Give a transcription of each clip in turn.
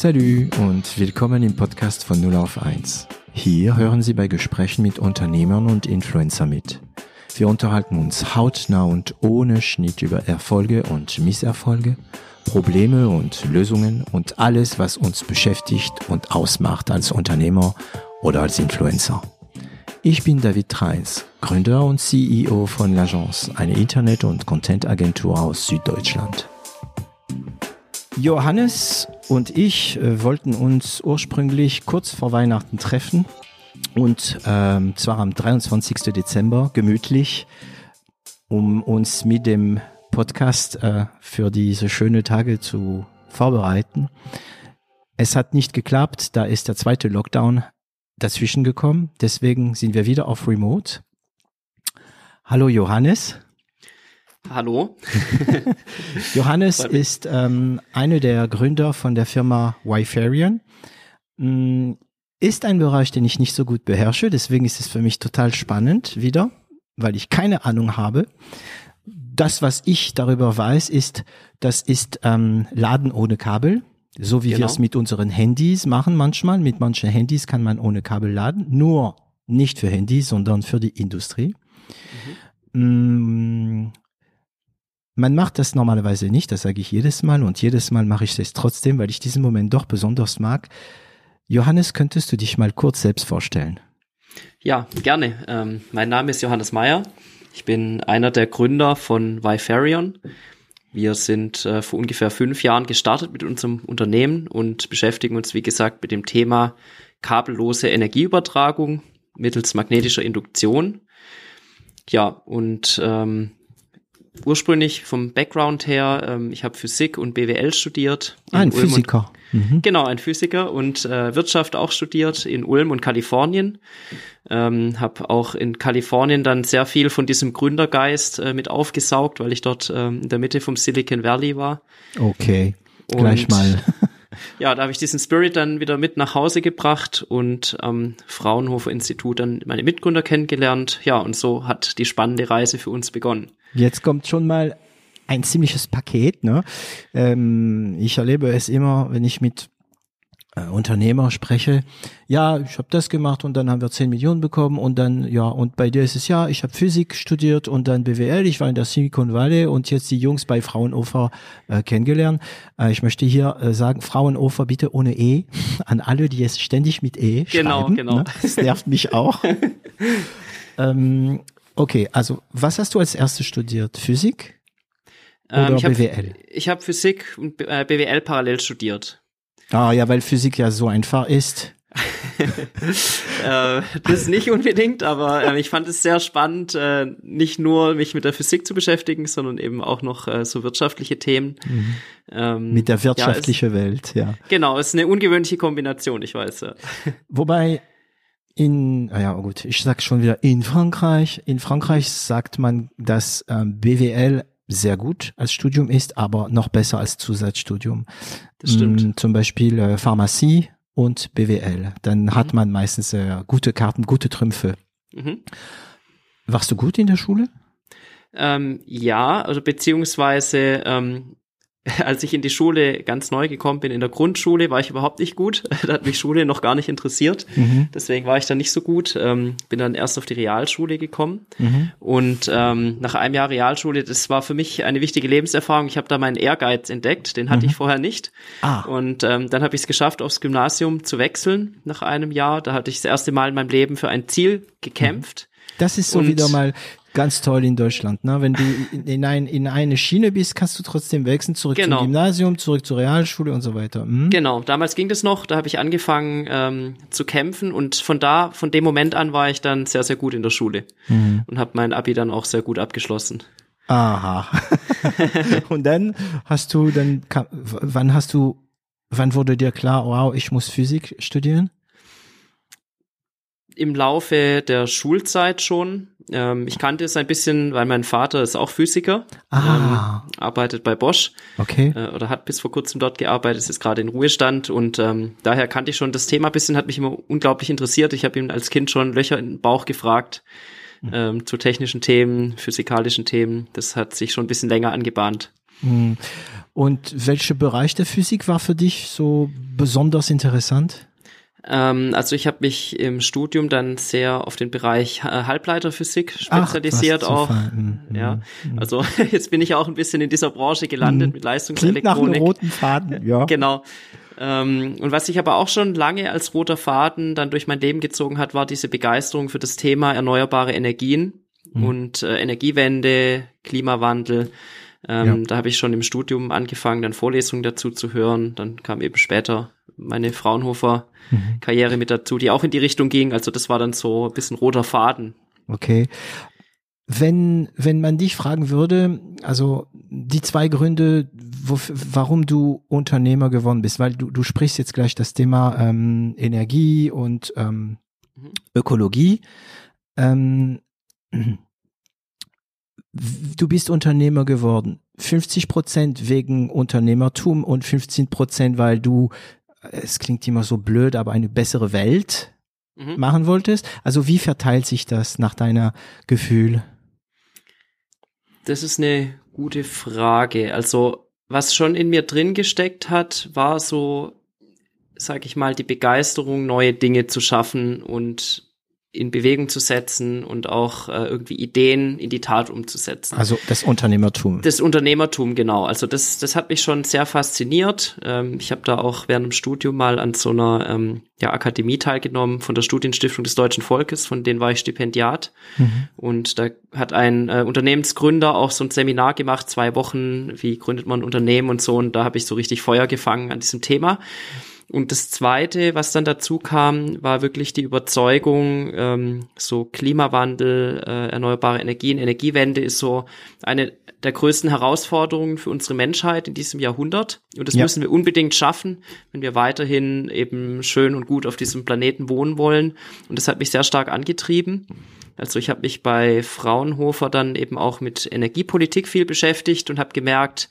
Salut und willkommen im Podcast von 0 auf 1. Hier hören Sie bei Gesprächen mit Unternehmern und Influencer mit. Wir unterhalten uns hautnah und ohne Schnitt über Erfolge und Misserfolge, Probleme und Lösungen und alles, was uns beschäftigt und ausmacht als Unternehmer oder als Influencer. Ich bin David Treins, Gründer und CEO von L'Agence, eine Internet- und Content-Agentur aus Süddeutschland. Johannes und ich äh, wollten uns ursprünglich kurz vor Weihnachten treffen und ähm, zwar am 23. Dezember gemütlich, um uns mit dem Podcast äh, für diese schönen Tage zu vorbereiten. Es hat nicht geklappt, da ist der zweite Lockdown dazwischen gekommen. Deswegen sind wir wieder auf Remote. Hallo Johannes. Hallo. Johannes ist ähm, einer der Gründer von der Firma Wifarian. Mm, ist ein Bereich, den ich nicht so gut beherrsche, deswegen ist es für mich total spannend wieder, weil ich keine Ahnung habe. Das, was ich darüber weiß, ist, das ist ähm, Laden ohne Kabel, so wie genau. wir es mit unseren Handys machen manchmal. Mit manchen Handys kann man ohne Kabel laden, nur nicht für Handys, sondern für die Industrie. Mhm. Man macht das normalerweise nicht, das sage ich jedes Mal und jedes Mal mache ich es trotzdem, weil ich diesen Moment doch besonders mag. Johannes, könntest du dich mal kurz selbst vorstellen? Ja, gerne. Ähm, mein Name ist Johannes Meyer. Ich bin einer der Gründer von Vifarion. Wir sind äh, vor ungefähr fünf Jahren gestartet mit unserem Unternehmen und beschäftigen uns, wie gesagt, mit dem Thema kabellose Energieübertragung mittels magnetischer Induktion. Ja, und ähm, ursprünglich vom Background her, ähm, ich habe Physik und BWL studiert. Ah, ein Physiker. Mhm. Genau, ein Physiker und äh, Wirtschaft auch studiert in Ulm und Kalifornien. Ähm, habe auch in Kalifornien dann sehr viel von diesem Gründergeist äh, mit aufgesaugt, weil ich dort ähm, in der Mitte vom Silicon Valley war. Okay, und, gleich mal. Ja, da habe ich diesen Spirit dann wieder mit nach Hause gebracht und am Fraunhofer Institut dann meine Mitgründer kennengelernt. Ja, und so hat die spannende Reise für uns begonnen. Jetzt kommt schon mal ein ziemliches Paket. Ne? Ähm, ich erlebe es immer, wenn ich mit Unternehmer spreche, ja, ich habe das gemacht und dann haben wir 10 Millionen bekommen und dann, ja, und bei dir ist es ja, ich habe Physik studiert und dann BWL, ich war in der Silicon Valley und jetzt die Jungs bei Fraunhofer äh, kennengelernt. Äh, ich möchte hier äh, sagen, Fraunhofer bitte ohne E, an alle, die es ständig mit E genau, schreiben. Genau, genau. Ne? Das nervt mich auch. ähm, okay, also was hast du als erstes studiert? Physik? Oder ähm, ich BWL? Hab, ich habe Physik und BWL parallel studiert. Ah ja, weil Physik ja so einfach ist. äh, das nicht unbedingt, aber äh, ich fand es sehr spannend, äh, nicht nur mich mit der Physik zu beschäftigen, sondern eben auch noch äh, so wirtschaftliche Themen. Mhm. Ähm, mit der wirtschaftlichen ja, Welt, ja. Genau, es ist eine ungewöhnliche Kombination, ich weiß. Ja. Wobei in, ah ja gut, ich sag schon wieder in Frankreich. In Frankreich sagt man, dass ähm, BWL sehr gut als Studium ist, aber noch besser als Zusatzstudium. Das stimmt. Mm, zum Beispiel äh, Pharmazie und BWL. Dann mhm. hat man meistens äh, gute Karten, gute Trümpfe. Mhm. Warst du gut in der Schule? Ähm, ja, also beziehungsweise ähm, als ich in die Schule ganz neu gekommen bin, in der Grundschule, war ich überhaupt nicht gut. da hat mich Schule noch gar nicht interessiert. Mhm. Deswegen war ich da nicht so gut. Ähm, bin dann erst auf die Realschule gekommen. Mhm. Und ähm, nach einem Jahr Realschule, das war für mich eine wichtige Lebenserfahrung. Ich habe da meinen Ehrgeiz entdeckt, den hatte mhm. ich vorher nicht. Ah. Und ähm, dann habe ich es geschafft, aufs Gymnasium zu wechseln nach einem Jahr. Da hatte ich das erste Mal in meinem Leben für ein Ziel gekämpft. Das ist so und wieder mal ganz toll in Deutschland. Ne? Wenn du in, ein, in eine Schiene bist, kannst du trotzdem wechseln, zurück genau. zum Gymnasium, zurück zur Realschule und so weiter. Mhm. Genau, damals ging das noch, da habe ich angefangen ähm, zu kämpfen und von da, von dem Moment an war ich dann sehr, sehr gut in der Schule mhm. und habe mein Abi dann auch sehr gut abgeschlossen. Aha. und dann hast du dann, wann hast du, wann wurde dir klar, wow, ich muss Physik studieren? Im Laufe der Schulzeit schon. Ähm, ich kannte es ein bisschen, weil mein Vater ist auch Physiker, ah. ähm, arbeitet bei Bosch okay. äh, oder hat bis vor kurzem dort gearbeitet, ist gerade in Ruhestand und ähm, daher kannte ich schon das Thema ein bisschen, hat mich immer unglaublich interessiert. Ich habe ihn als Kind schon Löcher in den Bauch gefragt mhm. zu technischen Themen, physikalischen Themen. Das hat sich schon ein bisschen länger angebahnt. Mhm. Und welcher Bereich der Physik war für dich so besonders interessant? Ähm, also ich habe mich im Studium dann sehr auf den Bereich äh, Halbleiterphysik spezialisiert Ach, auch. Mhm. Ja, also jetzt bin ich auch ein bisschen in dieser Branche gelandet mhm. mit Leistungselektronik. Klingt nach einem roten Faden, ja. genau. Ähm, und was sich aber auch schon lange als roter Faden dann durch mein Leben gezogen hat, war diese Begeisterung für das Thema erneuerbare Energien mhm. und äh, Energiewende, Klimawandel. Ähm, ja. Da habe ich schon im Studium angefangen, dann Vorlesungen dazu zu hören. Dann kam eben später meine Fraunhofer-Karriere mhm. mit dazu, die auch in die Richtung ging. Also das war dann so ein bisschen roter Faden. Okay. Wenn, wenn man dich fragen würde, also die zwei Gründe, wo, warum du Unternehmer geworden bist, weil du, du sprichst jetzt gleich das Thema ähm, Energie und ähm, mhm. Ökologie. Ähm, du bist Unternehmer geworden. 50 Prozent wegen Unternehmertum und 15 Prozent, weil du, es klingt immer so blöd, aber eine bessere Welt mhm. machen wolltest. Also wie verteilt sich das nach deiner Gefühl? Das ist eine gute Frage. Also, was schon in mir drin gesteckt hat, war so, sag ich mal, die Begeisterung, neue Dinge zu schaffen und in Bewegung zu setzen und auch äh, irgendwie Ideen in die Tat umzusetzen. Also das Unternehmertum. Das Unternehmertum, genau. Also das, das hat mich schon sehr fasziniert. Ähm, ich habe da auch während dem Studium mal an so einer ähm, ja, Akademie teilgenommen von der Studienstiftung des Deutschen Volkes, von denen war ich Stipendiat. Mhm. Und da hat ein äh, Unternehmensgründer auch so ein Seminar gemacht, zwei Wochen, wie gründet man ein Unternehmen und so. Und da habe ich so richtig Feuer gefangen an diesem Thema. Und das Zweite, was dann dazu kam, war wirklich die Überzeugung, ähm, so Klimawandel, äh, erneuerbare Energien, Energiewende ist so eine der größten Herausforderungen für unsere Menschheit in diesem Jahrhundert. Und das ja. müssen wir unbedingt schaffen, wenn wir weiterhin eben schön und gut auf diesem Planeten wohnen wollen. Und das hat mich sehr stark angetrieben. Also ich habe mich bei Fraunhofer dann eben auch mit Energiepolitik viel beschäftigt und habe gemerkt,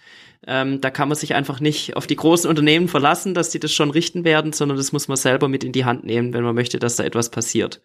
ähm, da kann man sich einfach nicht auf die großen Unternehmen verlassen, dass die das schon richten werden, sondern das muss man selber mit in die Hand nehmen, wenn man möchte, dass da etwas passiert.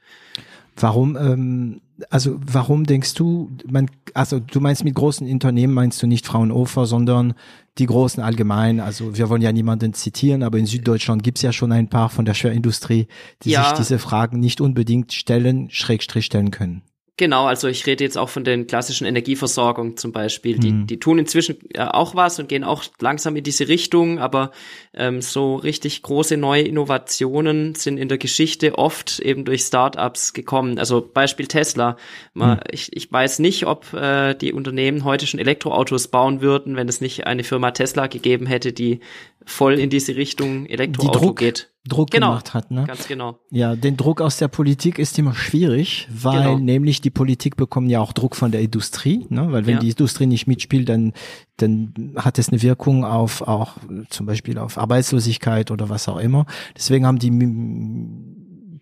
Warum, ähm, also warum denkst du, man, also du meinst mit großen Unternehmen meinst du nicht Fraunhofer, sondern die großen allgemein, also wir wollen ja niemanden zitieren, aber in Süddeutschland gibt's ja schon ein paar von der Schwerindustrie, die ja. sich diese Fragen nicht unbedingt stellen, schrägstrich stellen können. Genau, also ich rede jetzt auch von den klassischen Energieversorgung zum Beispiel. Die, mhm. die tun inzwischen äh, auch was und gehen auch langsam in diese Richtung, aber ähm, so richtig große neue Innovationen sind in der Geschichte oft eben durch Startups gekommen. Also Beispiel Tesla. Man, mhm. ich, ich weiß nicht, ob äh, die Unternehmen heute schon Elektroautos bauen würden, wenn es nicht eine Firma Tesla gegeben hätte, die voll in diese Richtung Elektroauto Druck, geht. Druck genau, gemacht hat, ne? Ganz genau. Ja, den Druck aus der Politik ist immer schwierig, weil genau. nämlich die Politik bekommt ja auch Druck von der Industrie, ne? Weil wenn ja. die Industrie nicht mitspielt, dann dann hat es eine Wirkung auf auch zum Beispiel auf Arbeitslosigkeit oder was auch immer. Deswegen haben die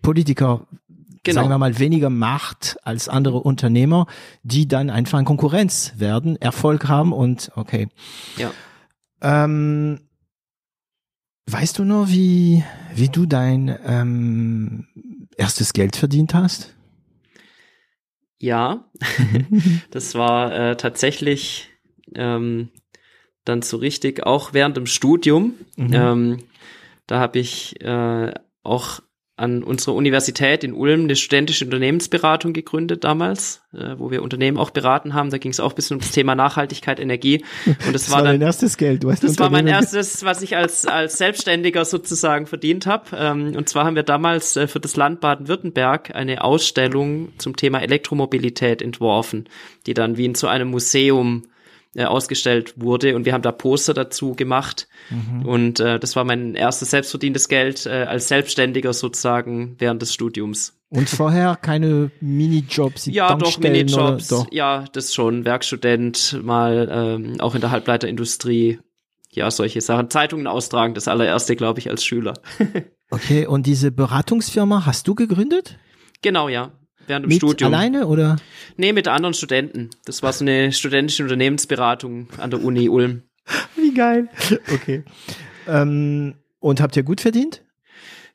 Politiker Genau. sagen wir mal, weniger Macht als andere Unternehmer, die dann einfach in Konkurrenz werden, Erfolg haben und okay. Ja. Ähm, Weißt du noch, wie, wie du dein ähm, erstes Geld verdient hast? Ja, das war äh, tatsächlich ähm, dann so richtig auch während dem Studium. Mhm. Ähm, da habe ich äh, auch an unserer Universität in Ulm eine studentische Unternehmensberatung gegründet damals, äh, wo wir Unternehmen auch beraten haben. Da ging es auch ein bisschen um das Thema Nachhaltigkeit, Energie. Und das, das war, war dann, dein erstes Geld. Du hast das war mein erstes, was ich als als Selbstständiger sozusagen verdient habe. Ähm, und zwar haben wir damals äh, für das Land Baden-Württemberg eine Ausstellung zum Thema Elektromobilität entworfen, die dann wie in so einem Museum äh, ausgestellt wurde und wir haben da Poster dazu gemacht mhm. und äh, das war mein erstes selbstverdientes Geld äh, als Selbstständiger sozusagen während des Studiums. Und vorher keine Minijobs? Ja, doch, Minijobs. Doch? Ja, das schon. Werkstudent, mal ähm, auch in der Halbleiterindustrie. Ja, solche Sachen. Zeitungen austragen, das allererste, glaube ich, als Schüler. okay, und diese Beratungsfirma hast du gegründet? Genau, ja während dem mit Studium. Alleine oder? Nee, mit anderen Studenten. Das war so eine studentische Unternehmensberatung an der Uni Ulm. Wie geil. Okay. ähm, und habt ihr gut verdient?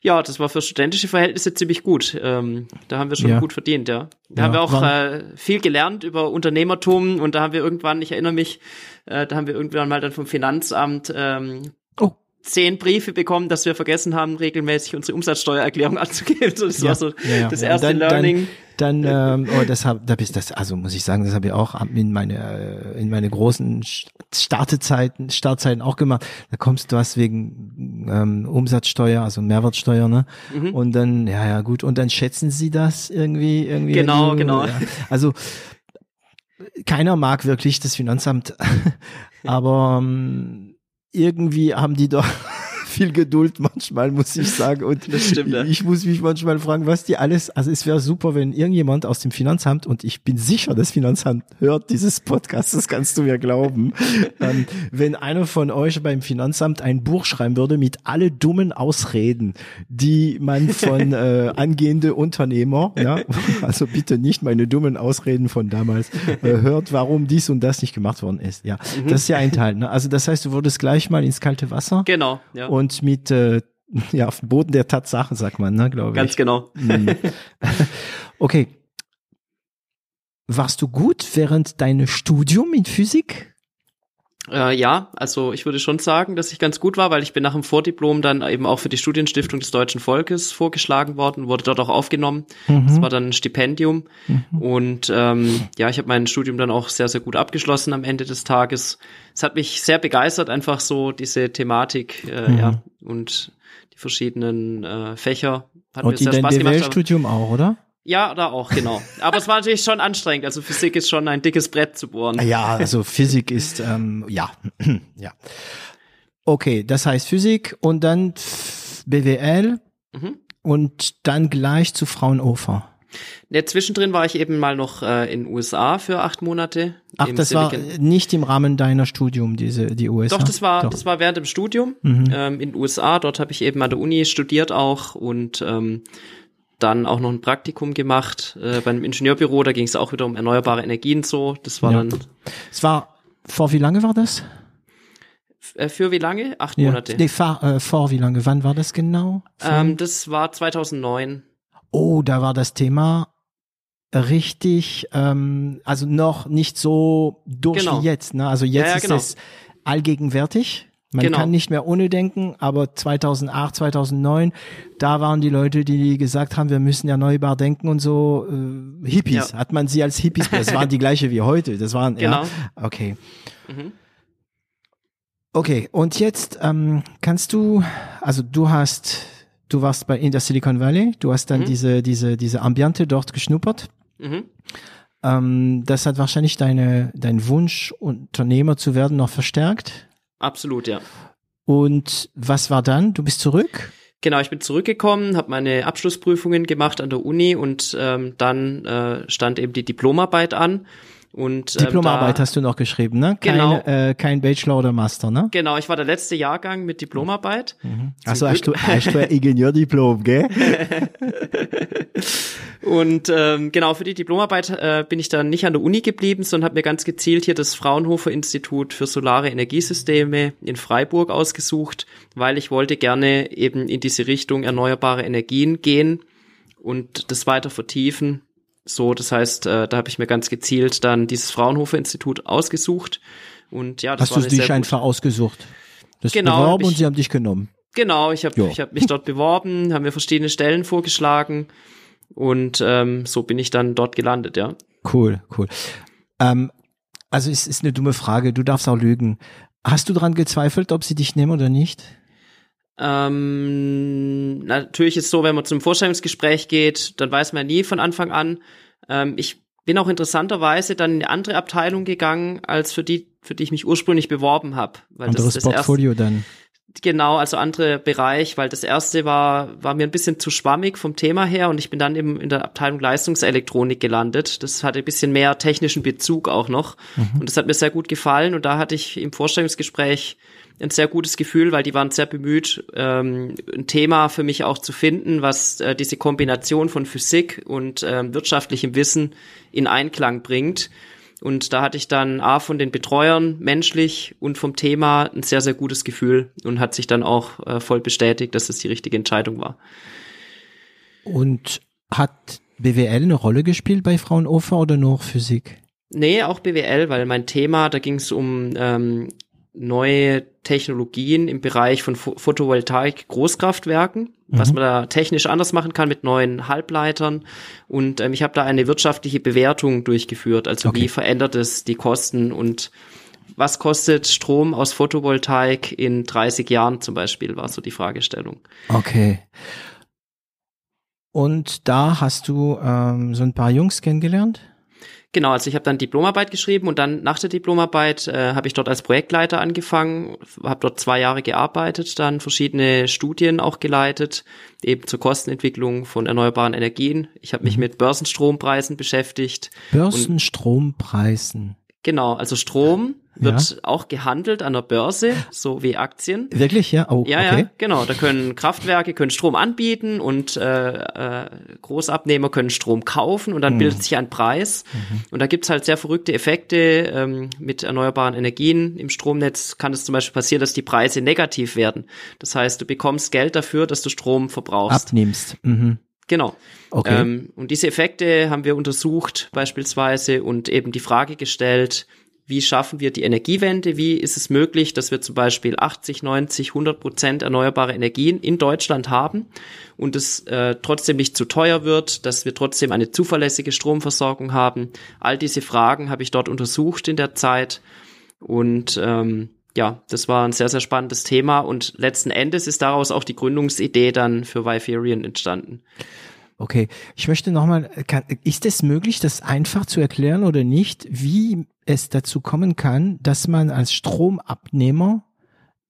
Ja, das war für studentische Verhältnisse ziemlich gut. Ähm, da haben wir schon ja. gut verdient, ja. Da ja, haben wir auch äh, viel gelernt über Unternehmertum und da haben wir irgendwann, ich erinnere mich, äh, da haben wir irgendwann mal dann vom Finanzamt ähm, oh. zehn Briefe bekommen, dass wir vergessen haben, regelmäßig unsere Umsatzsteuererklärung anzugeben. Das ja, war so das erste dann, Learning. Dann, ähm, oh, das hab, da bist das, also muss ich sagen, das habe ich auch in meine in meine großen Startezeiten, Startzeiten auch gemacht. Da kommst du was wegen ähm, Umsatzsteuer, also Mehrwertsteuer, ne? Mhm. Und dann, ja, ja, gut. Und dann schätzen sie das irgendwie, irgendwie. Genau, also, genau. Ja. Also keiner mag wirklich das Finanzamt, aber ähm, irgendwie haben die doch viel Geduld manchmal, muss ich sagen. Und stimmt, ja. ich muss mich manchmal fragen, was die alles, also es wäre super, wenn irgendjemand aus dem Finanzamt, und ich bin sicher, das Finanzamt hört dieses Podcast, das kannst du mir glauben, ähm, wenn einer von euch beim Finanzamt ein Buch schreiben würde mit alle dummen Ausreden, die man von äh, angehende Unternehmer, ja, also bitte nicht meine dummen Ausreden von damals, äh, hört, warum dies und das nicht gemacht worden ist. Ja, mhm. das ist ja ein Teil. Ne? Also das heißt, du wurdest gleich mal ins kalte Wasser. Genau. Ja. Und und mit äh, ja auf dem Boden der Tatsachen sagt man, ne, glaube ich. Ganz genau. Mhm. okay. Warst du gut während deines Studium in Physik? Äh, ja, also ich würde schon sagen, dass ich ganz gut war, weil ich bin nach dem Vordiplom dann eben auch für die Studienstiftung des Deutschen Volkes vorgeschlagen worden, wurde dort auch aufgenommen. Mhm. Das war dann ein Stipendium. Mhm. Und ähm, ja, ich habe mein Studium dann auch sehr, sehr gut abgeschlossen am Ende des Tages. Es hat mich sehr begeistert, einfach so diese Thematik, äh, mhm. ja, und die verschiedenen äh, Fächer. Hat und mir sehr Spaß gemacht. Studium auch, oder? Ja, da auch, genau. Aber es war natürlich schon anstrengend. Also Physik ist schon ein dickes Brett zu bohren. Ja, also Physik ist, ähm, ja, ja. Okay, das heißt Physik und dann BWL mhm. und dann gleich zu Fraunhofer. Ja, zwischendrin war ich eben mal noch äh, in USA für acht Monate. Ach, das Silicon. war nicht im Rahmen deiner Studium, diese die USA. Doch, das war Doch. das war während dem Studium mhm. ähm, in USA. Dort habe ich eben an der Uni studiert auch und ähm, dann auch noch ein Praktikum gemacht äh, bei einem Ingenieurbüro, da ging es auch wieder um erneuerbare Energien so. Das war ja. dann. Es war vor wie lange war das? Äh, für wie lange? Acht ja. Monate. Nee, vor, äh, vor wie lange? Wann war das genau? Ähm, das war 2009. Oh, da war das Thema richtig, ähm, also noch nicht so durch genau. wie jetzt. Ne? Also jetzt ja, ist genau. es allgegenwärtig. Man genau. kann nicht mehr ohne denken, aber 2008, 2009, da waren die Leute, die gesagt haben, wir müssen erneuerbar denken und so. Äh, Hippies, ja. hat man sie als Hippies, das waren die gleiche wie heute. Das waren, genau. ja, okay. Mhm. Okay, und jetzt ähm, kannst du, also du hast, du warst bei in der Silicon Valley, du hast dann mhm. diese, diese, diese Ambiente dort geschnuppert. Mhm. Ähm, das hat wahrscheinlich deine, dein Wunsch, Unternehmer zu werden, noch verstärkt. Absolut, ja. Und was war dann? Du bist zurück? Genau, ich bin zurückgekommen, habe meine Abschlussprüfungen gemacht an der Uni und ähm, dann äh, stand eben die Diplomarbeit an. Und, ähm, Diplomarbeit da, hast du noch geschrieben, ne? Kein, genau. Äh, kein Bachelor oder Master, ne? Genau, ich war der letzte Jahrgang mit Diplomarbeit. Mhm. Achso, hast du, hast du ein Ingenieurdiplom, gell? und ähm, genau, für die Diplomarbeit äh, bin ich dann nicht an der Uni geblieben, sondern habe mir ganz gezielt hier das Fraunhofer Institut für Solare Energiesysteme in Freiburg ausgesucht, weil ich wollte gerne eben in diese Richtung erneuerbare Energien gehen und das weiter vertiefen so, das heißt, äh, da habe ich mir ganz gezielt dann dieses Fraunhofer Institut ausgesucht. Und ja, das Hast du dich einfach ausgesucht? Das genau, beworben ich, und sie haben dich genommen. Genau, ich habe ich hab mich dort beworben, haben mir verschiedene Stellen vorgeschlagen und ähm, so bin ich dann dort gelandet, ja. Cool, cool. Ähm, also es ist eine dumme Frage, du darfst auch lügen. Hast du daran gezweifelt, ob sie dich nehmen oder nicht? Ähm, natürlich ist so, wenn man zum Vorstellungsgespräch geht, dann weiß man nie von Anfang an. Ähm, ich bin auch interessanterweise dann in eine andere Abteilung gegangen, als für die, für die ich mich ursprünglich beworben habe. Anderes das, das Portfolio erste, dann. Genau, also andere Bereich, weil das erste war, war mir ein bisschen zu schwammig vom Thema her und ich bin dann eben in der Abteilung Leistungselektronik gelandet. Das hatte ein bisschen mehr technischen Bezug auch noch mhm. und das hat mir sehr gut gefallen und da hatte ich im Vorstellungsgespräch ein sehr gutes Gefühl, weil die waren sehr bemüht, ähm, ein Thema für mich auch zu finden, was äh, diese Kombination von Physik und ähm, wirtschaftlichem Wissen in Einklang bringt. Und da hatte ich dann A von den Betreuern menschlich und vom Thema ein sehr, sehr gutes Gefühl und hat sich dann auch äh, voll bestätigt, dass es die richtige Entscheidung war. Und hat BWL eine Rolle gespielt bei Fraunhofer oder nur Physik? Nee, auch BWL, weil mein Thema, da ging es um ähm, neue Technologien im Bereich von Photovoltaik Großkraftwerken, mhm. was man da technisch anders machen kann mit neuen Halbleitern. Und ähm, ich habe da eine wirtschaftliche Bewertung durchgeführt. Also okay. wie verändert es die Kosten und was kostet Strom aus Photovoltaik in 30 Jahren zum Beispiel, war so die Fragestellung. Okay. Und da hast du ähm, so ein paar Jungs kennengelernt? Genau, also ich habe dann Diplomarbeit geschrieben und dann nach der Diplomarbeit äh, habe ich dort als Projektleiter angefangen, habe dort zwei Jahre gearbeitet, dann verschiedene Studien auch geleitet, eben zur Kostenentwicklung von erneuerbaren Energien. Ich habe mich mhm. mit Börsenstrompreisen beschäftigt. Börsenstrompreisen. Genau, also Strom wird ja. auch gehandelt an der Börse, so wie Aktien. Wirklich, ja? Oh, ja, okay. ja, genau. Da können Kraftwerke können Strom anbieten und äh, äh, Großabnehmer können Strom kaufen und dann mhm. bildet sich ein Preis. Mhm. Und da gibt's halt sehr verrückte Effekte ähm, mit erneuerbaren Energien. Im Stromnetz kann es zum Beispiel passieren, dass die Preise negativ werden. Das heißt, du bekommst Geld dafür, dass du Strom verbrauchst. Abnimmst. Mhm. Genau. Okay. Ähm, und diese Effekte haben wir untersucht beispielsweise und eben die Frage gestellt, wie schaffen wir die Energiewende? Wie ist es möglich, dass wir zum Beispiel 80, 90, 100 Prozent erneuerbare Energien in Deutschland haben und es äh, trotzdem nicht zu teuer wird, dass wir trotzdem eine zuverlässige Stromversorgung haben? All diese Fragen habe ich dort untersucht in der Zeit und ähm, ja, das war ein sehr, sehr spannendes Thema und letzten Endes ist daraus auch die Gründungsidee dann für Viferian entstanden. Okay, ich möchte nochmal, ist es möglich, das einfach zu erklären oder nicht, wie es dazu kommen kann, dass man als Stromabnehmer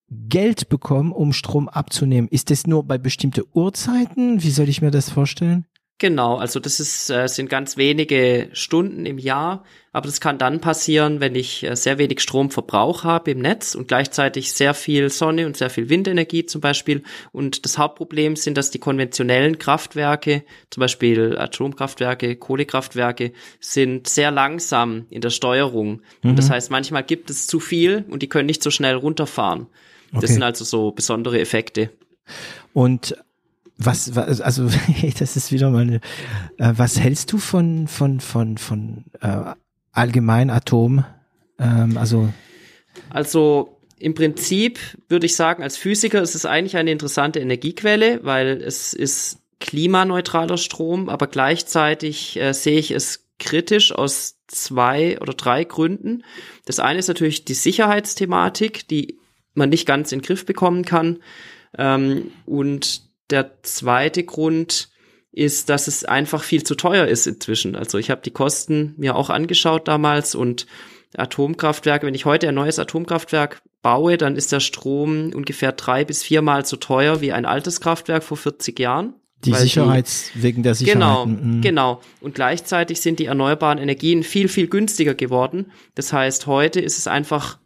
Geld bekommt, um Strom abzunehmen? Ist das nur bei bestimmten Uhrzeiten? Wie soll ich mir das vorstellen? Genau, also das ist, äh, sind ganz wenige Stunden im Jahr, aber das kann dann passieren, wenn ich äh, sehr wenig Stromverbrauch habe im Netz und gleichzeitig sehr viel Sonne und sehr viel Windenergie zum Beispiel. Und das Hauptproblem sind, dass die konventionellen Kraftwerke, zum Beispiel Atomkraftwerke, Kohlekraftwerke, sind sehr langsam in der Steuerung. Mhm. Und das heißt, manchmal gibt es zu viel und die können nicht so schnell runterfahren. Okay. Das sind also so besondere Effekte. Und was, was also das ist wieder mal eine, äh, was hältst du von von von von äh, allgemein Atom? Ähm, also also im Prinzip würde ich sagen als Physiker ist es eigentlich eine interessante Energiequelle weil es ist klimaneutraler Strom aber gleichzeitig äh, sehe ich es kritisch aus zwei oder drei Gründen. Das eine ist natürlich die Sicherheitsthematik die man nicht ganz in den Griff bekommen kann. Ähm, und der zweite Grund ist, dass es einfach viel zu teuer ist inzwischen. Also ich habe die Kosten mir auch angeschaut damals und Atomkraftwerke, wenn ich heute ein neues Atomkraftwerk baue, dann ist der Strom ungefähr drei bis viermal so teuer wie ein altes Kraftwerk vor 40 Jahren. Die Sicherheits, die, wegen der Sicherheit. Genau, mhm. genau. Und gleichzeitig sind die erneuerbaren Energien viel, viel günstiger geworden. Das heißt, heute ist es einfach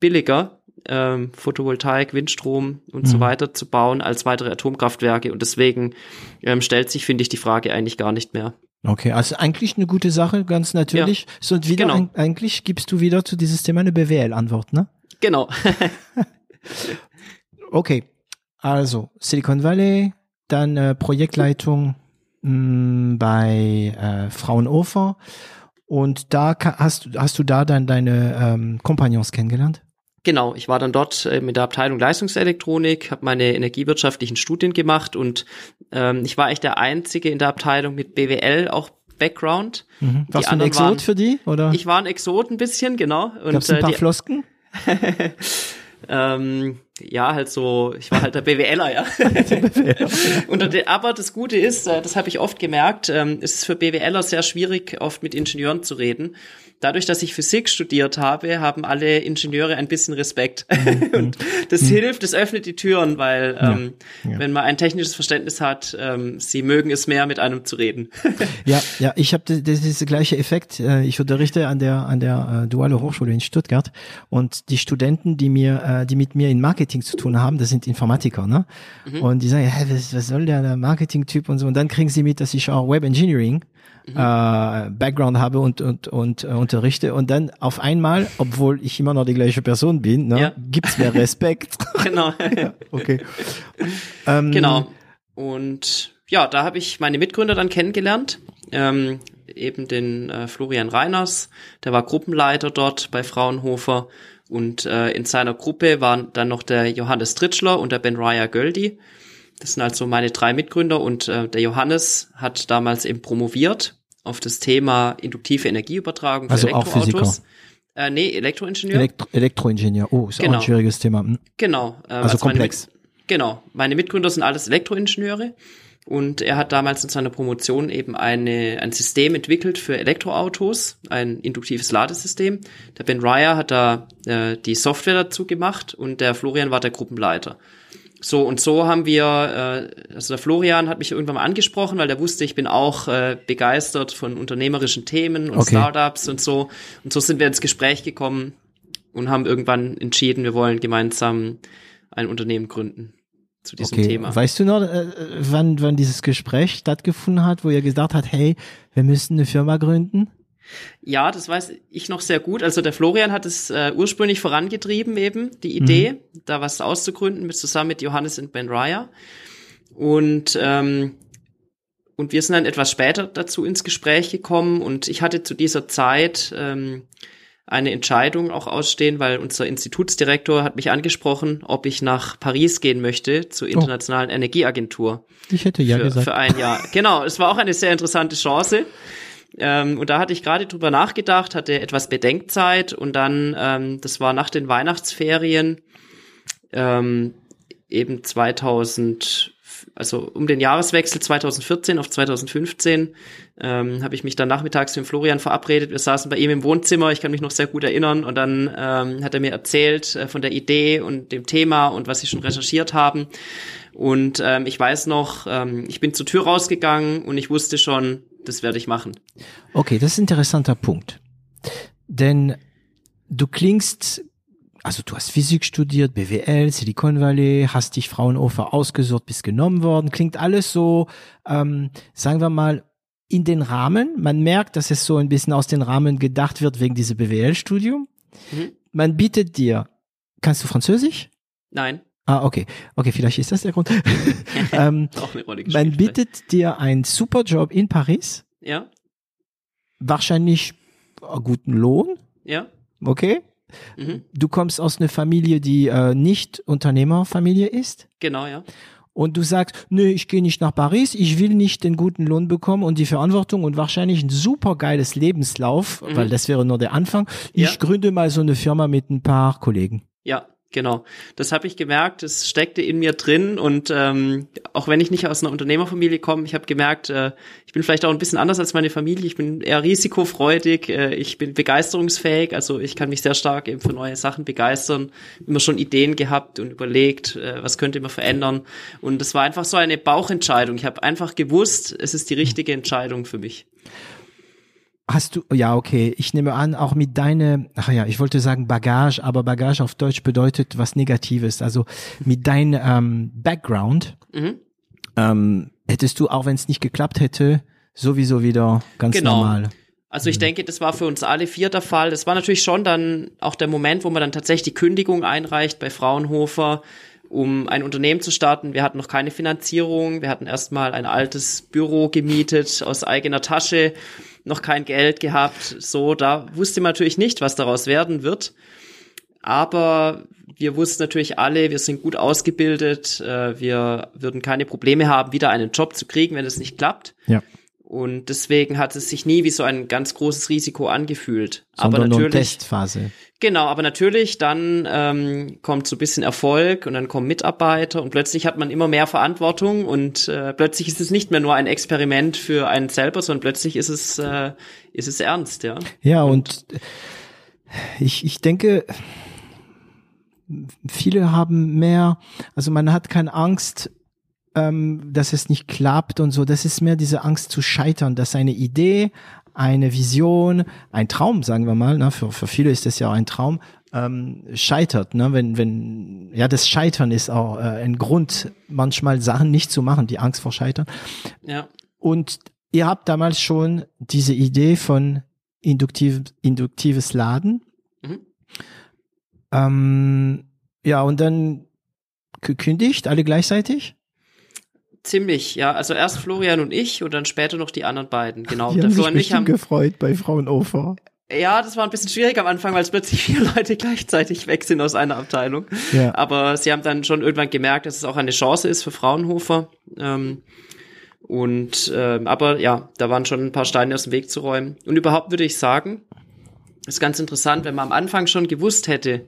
billiger, ähm, Photovoltaik, Windstrom und mhm. so weiter zu bauen als weitere Atomkraftwerke. Und deswegen ähm, stellt sich, finde ich, die Frage eigentlich gar nicht mehr. Okay, also eigentlich eine gute Sache, ganz natürlich. Ja. So, und wieder genau. ein, eigentlich gibst du wieder zu dieses Thema eine BWL-Antwort, ne? Genau. okay, also Silicon Valley, dann äh, Projektleitung mh, mm, bei äh, Fraunhofer und da hast, hast du da dann deine ähm, Kompagnons kennengelernt? Genau, ich war dann dort äh, mit der Abteilung Leistungselektronik, habe meine energiewirtschaftlichen Studien gemacht und ähm, ich war echt der Einzige in der Abteilung mit BWL auch Background. Mhm. Warst du ein Exot waren, für die? Oder? Ich war ein Exot ein bisschen, genau. Und, Gab's ein paar äh, die, Flosken? ähm, ja, halt so, ich war halt der BWLer, ja. und, aber das Gute ist, äh, das habe ich oft gemerkt, ähm, es ist für BWLer sehr schwierig, oft mit Ingenieuren zu reden dadurch, dass ich Physik studiert habe, haben alle Ingenieure ein bisschen Respekt. Mhm. und das mhm. hilft, das öffnet die Türen, weil ähm, ja, ja. wenn man ein technisches Verständnis hat, ähm, sie mögen es mehr, mit einem zu reden. ja, ja, ich habe das, das ist der gleiche Effekt. Äh, ich unterrichte an der an der äh, Duale Hochschule in Stuttgart und die Studenten, die mir, äh, die mit mir in Marketing zu tun haben, das sind Informatiker, ne? Mhm. Und die sagen, hä, was, was soll der, der Marketing-Typ und so. Und dann kriegen sie mit, dass ich auch Web Engineering mhm. äh, Background habe und und und äh, unterrichte und dann auf einmal, obwohl ich immer noch die gleiche Person bin, ne, ja. gibt's mehr Respekt. genau. ja, okay. Ähm, genau. Und ja, da habe ich meine Mitgründer dann kennengelernt. Ähm, eben den äh, Florian Reiners, der war Gruppenleiter dort bei Fraunhofer und äh, in seiner Gruppe waren dann noch der Johannes Tritschler und der Ben Raya Göldi. Das sind also meine drei Mitgründer und äh, der Johannes hat damals eben promoviert auf das Thema induktive Energieübertragung für also Elektroautos. Auch Physiker. Äh, nee, Elektroingenieur. Elektro Elektroingenieur, oh, ist genau. auch ein schwieriges Thema. Hm. Genau. Äh, also, also komplex. Meine, genau. Meine Mitgründer sind alles Elektroingenieure und er hat damals in seiner Promotion eben eine, ein System entwickelt für Elektroautos, ein induktives Ladesystem. Der Ben Ryer hat da äh, die Software dazu gemacht und der Florian war der Gruppenleiter. So und so haben wir, äh, also der Florian hat mich irgendwann mal angesprochen, weil der wusste, ich bin auch äh, begeistert von unternehmerischen Themen und okay. Startups und so. Und so sind wir ins Gespräch gekommen und haben irgendwann entschieden, wir wollen gemeinsam ein Unternehmen gründen zu diesem okay. Thema. Weißt du noch, äh, wann, wann dieses Gespräch stattgefunden hat, wo ihr gesagt hat, hey, wir müssen eine Firma gründen? Ja, das weiß ich noch sehr gut. Also der Florian hat es äh, ursprünglich vorangetrieben, eben die Idee, mhm. da was auszugründen, mit, zusammen mit Johannes und Ben Raya. Und ähm, und wir sind dann etwas später dazu ins Gespräch gekommen und ich hatte zu dieser Zeit ähm, eine Entscheidung auch ausstehen, weil unser Institutsdirektor hat mich angesprochen, ob ich nach Paris gehen möchte zur oh. Internationalen oh. Energieagentur. Ich hätte ja für, gesagt. Für ein Jahr. Genau, es war auch eine sehr interessante Chance. Ähm, und da hatte ich gerade drüber nachgedacht, hatte etwas Bedenkzeit und dann, ähm, das war nach den Weihnachtsferien, ähm, eben 2000, also um den Jahreswechsel 2014 auf 2015 ähm, habe ich mich dann nachmittags mit Florian verabredet. Wir saßen bei ihm im Wohnzimmer, ich kann mich noch sehr gut erinnern. Und dann ähm, hat er mir erzählt äh, von der Idee und dem Thema und was sie schon recherchiert haben. Und ähm, ich weiß noch, ähm, ich bin zur Tür rausgegangen und ich wusste schon, das werde ich machen. Okay, das ist ein interessanter Punkt. Denn du klingst also du hast Physik studiert, BWL, Silicon Valley, hast dich Fraunhofer ausgesucht, bist genommen worden, klingt alles so, ähm, sagen wir mal, in den Rahmen. Man merkt, dass es so ein bisschen aus den Rahmen gedacht wird wegen diesem BWL-Studium. Mhm. Man bietet dir, kannst du Französisch? Nein. Ah, okay. Okay, vielleicht ist das der Grund. ähm, Auch eine Rolle man bietet dir einen super Job in Paris. Ja. Wahrscheinlich guten Lohn. Ja. Okay. Mhm. Du kommst aus einer Familie, die äh, nicht Unternehmerfamilie ist. Genau, ja. Und du sagst, nö, ich gehe nicht nach Paris, ich will nicht den guten Lohn bekommen und die Verantwortung und wahrscheinlich ein super geiles Lebenslauf, mhm. weil das wäre nur der Anfang. Ich ja. gründe mal so eine Firma mit ein paar Kollegen. Ja, Genau, das habe ich gemerkt, es steckte in mir drin und ähm, auch wenn ich nicht aus einer Unternehmerfamilie komme, ich habe gemerkt, äh, ich bin vielleicht auch ein bisschen anders als meine Familie, ich bin eher risikofreudig, äh, ich bin begeisterungsfähig, also ich kann mich sehr stark eben für neue Sachen begeistern, immer schon Ideen gehabt und überlegt, äh, was könnte man verändern. Und das war einfach so eine Bauchentscheidung, ich habe einfach gewusst, es ist die richtige Entscheidung für mich. Hast du, ja, okay, ich nehme an, auch mit deiner, ach ja, ich wollte sagen Bagage, aber Bagage auf Deutsch bedeutet was Negatives. Also mit deinem ähm, Background mhm. ähm, hättest du, auch wenn es nicht geklappt hätte, sowieso wieder ganz genau. normal. Also ich mhm. denke, das war für uns alle vier der Fall. Das war natürlich schon dann auch der Moment, wo man dann tatsächlich die Kündigung einreicht bei Fraunhofer, um ein Unternehmen zu starten. Wir hatten noch keine Finanzierung. Wir hatten erstmal ein altes Büro gemietet aus eigener Tasche noch kein Geld gehabt. So, da wusste man natürlich nicht, was daraus werden wird. Aber wir wussten natürlich alle, wir sind gut ausgebildet, äh, wir würden keine Probleme haben, wieder einen Job zu kriegen, wenn es nicht klappt. Ja. Und deswegen hat es sich nie wie so ein ganz großes Risiko angefühlt. Sondern aber natürlich. Nur Testphase. Genau, aber natürlich dann ähm, kommt so ein bisschen Erfolg und dann kommen Mitarbeiter und plötzlich hat man immer mehr Verantwortung und äh, plötzlich ist es nicht mehr nur ein Experiment für einen selber, sondern plötzlich ist es äh, ist es ernst, ja. Ja und ich ich denke viele haben mehr, also man hat keine Angst ähm, dass es nicht klappt und so. Das ist mehr diese Angst zu scheitern, dass eine Idee eine Vision, ein Traum, sagen wir mal, ne, für, für viele ist das ja auch ein Traum, ähm, scheitert, ne? wenn, wenn, ja, das Scheitern ist auch äh, ein Grund, manchmal Sachen nicht zu machen, die Angst vor Scheitern. Ja. Und ihr habt damals schon diese Idee von induktiv, induktives Laden. Mhm. Ähm, ja, und dann gekündigt, alle gleichzeitig? Ziemlich, ja. Also erst Florian und ich und dann später noch die anderen beiden. Genau. Die der haben Florian sich bestimmt haben gefreut bei Fraunhofer. Ja, das war ein bisschen schwierig am Anfang, weil es plötzlich vier Leute gleichzeitig weg sind aus einer Abteilung. Ja. Aber sie haben dann schon irgendwann gemerkt, dass es auch eine Chance ist für Fraunhofer. Ähm, und äh, aber ja, da waren schon ein paar Steine aus dem Weg zu räumen. Und überhaupt würde ich sagen, ist ganz interessant, wenn man am Anfang schon gewusst hätte,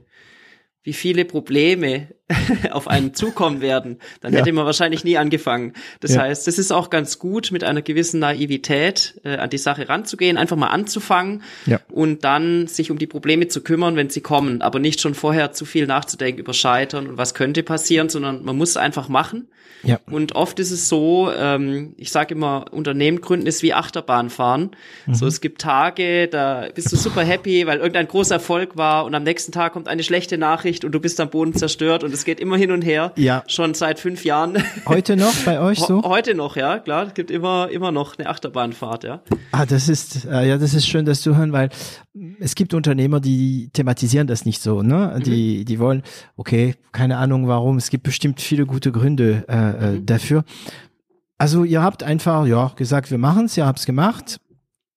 wie viele Probleme auf einen zukommen werden, dann ja. hätte man wahrscheinlich nie angefangen. Das ja. heißt, es ist auch ganz gut, mit einer gewissen Naivität äh, an die Sache ranzugehen, einfach mal anzufangen ja. und dann sich um die Probleme zu kümmern, wenn sie kommen, aber nicht schon vorher zu viel nachzudenken über Scheitern und was könnte passieren, sondern man muss einfach machen. Ja. Und oft ist es so, ähm, ich sage immer, Unternehmen gründen ist wie Achterbahn fahren. Mhm. So, es gibt Tage, da bist du super happy, weil irgendein großer Erfolg war und am nächsten Tag kommt eine schlechte Nachricht und du bist am Boden zerstört und es geht immer hin und her. Ja. Schon seit fünf Jahren. Heute noch bei euch so? Heute noch, ja, klar. Es gibt immer, immer noch eine Achterbahnfahrt, ja. Ah, das ist, äh, ja, das ist schön, das zu hören, weil es gibt Unternehmer, die thematisieren das nicht so, ne? Mhm. Die, die wollen, okay, keine Ahnung warum. Es gibt bestimmt viele gute Gründe äh, äh mhm. dafür. Also ihr habt einfach, ja, gesagt, wir machen's, ihr habt's gemacht.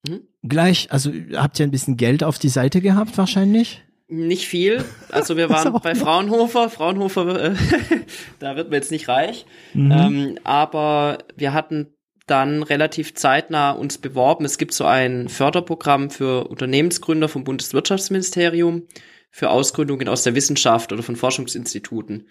Mhm. Gleich, also habt ihr ein bisschen Geld auf die Seite gehabt wahrscheinlich? Nicht viel. Also wir waren bei Fraunhofer. Fraunhofer, äh, da wird man jetzt nicht reich. Mhm. Ähm, aber wir hatten dann relativ zeitnah uns beworben. Es gibt so ein Förderprogramm für Unternehmensgründer vom Bundeswirtschaftsministerium für Ausgründungen aus der Wissenschaft oder von Forschungsinstituten.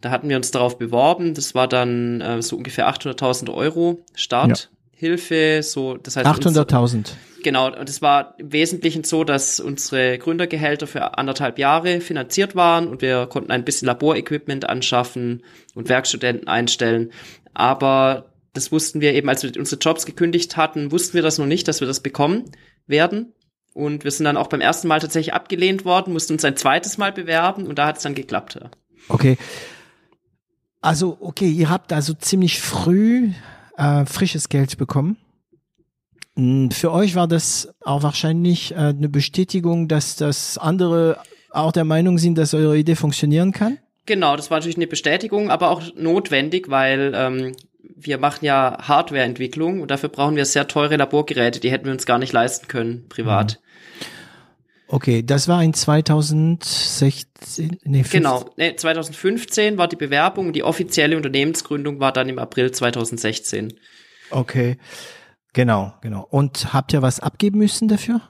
Da hatten wir uns darauf beworben. Das war dann äh, so ungefähr 800.000 Euro Starthilfe. Ja. So, das heißt 800.000. Genau, und es war im Wesentlichen so, dass unsere Gründergehälter für anderthalb Jahre finanziert waren und wir konnten ein bisschen Laborequipment anschaffen und Werkstudenten einstellen. Aber das wussten wir eben, als wir unsere Jobs gekündigt hatten, wussten wir das noch nicht, dass wir das bekommen werden. Und wir sind dann auch beim ersten Mal tatsächlich abgelehnt worden, mussten uns ein zweites Mal bewerben und da hat es dann geklappt. Ja. Okay. Also, okay, ihr habt also ziemlich früh äh, frisches Geld bekommen. Hm, für euch war das auch wahrscheinlich äh, eine Bestätigung, dass das andere auch der Meinung sind, dass eure Idee funktionieren kann? Genau, das war natürlich eine Bestätigung, aber auch notwendig, weil ähm, wir machen ja Hardwareentwicklung und dafür brauchen wir sehr teure Laborgeräte, die hätten wir uns gar nicht leisten können, privat. Mhm. Okay, das war in 2016. Nee, genau, nee, 2015 war die Bewerbung, die offizielle Unternehmensgründung war dann im April 2016. Okay. Genau, genau. Und habt ihr was abgeben müssen dafür?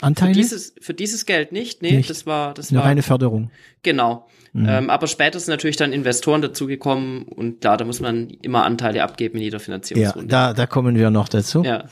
Anteile? Für dieses, für dieses Geld nicht, nee, nicht. das war, das Eine war. reine Förderung. Genau. Mhm. Ähm, aber später sind natürlich dann Investoren dazugekommen und klar, da muss man immer Anteile abgeben in jeder Finanzierungsrunde. Ja, da, da kommen wir noch dazu. Ja.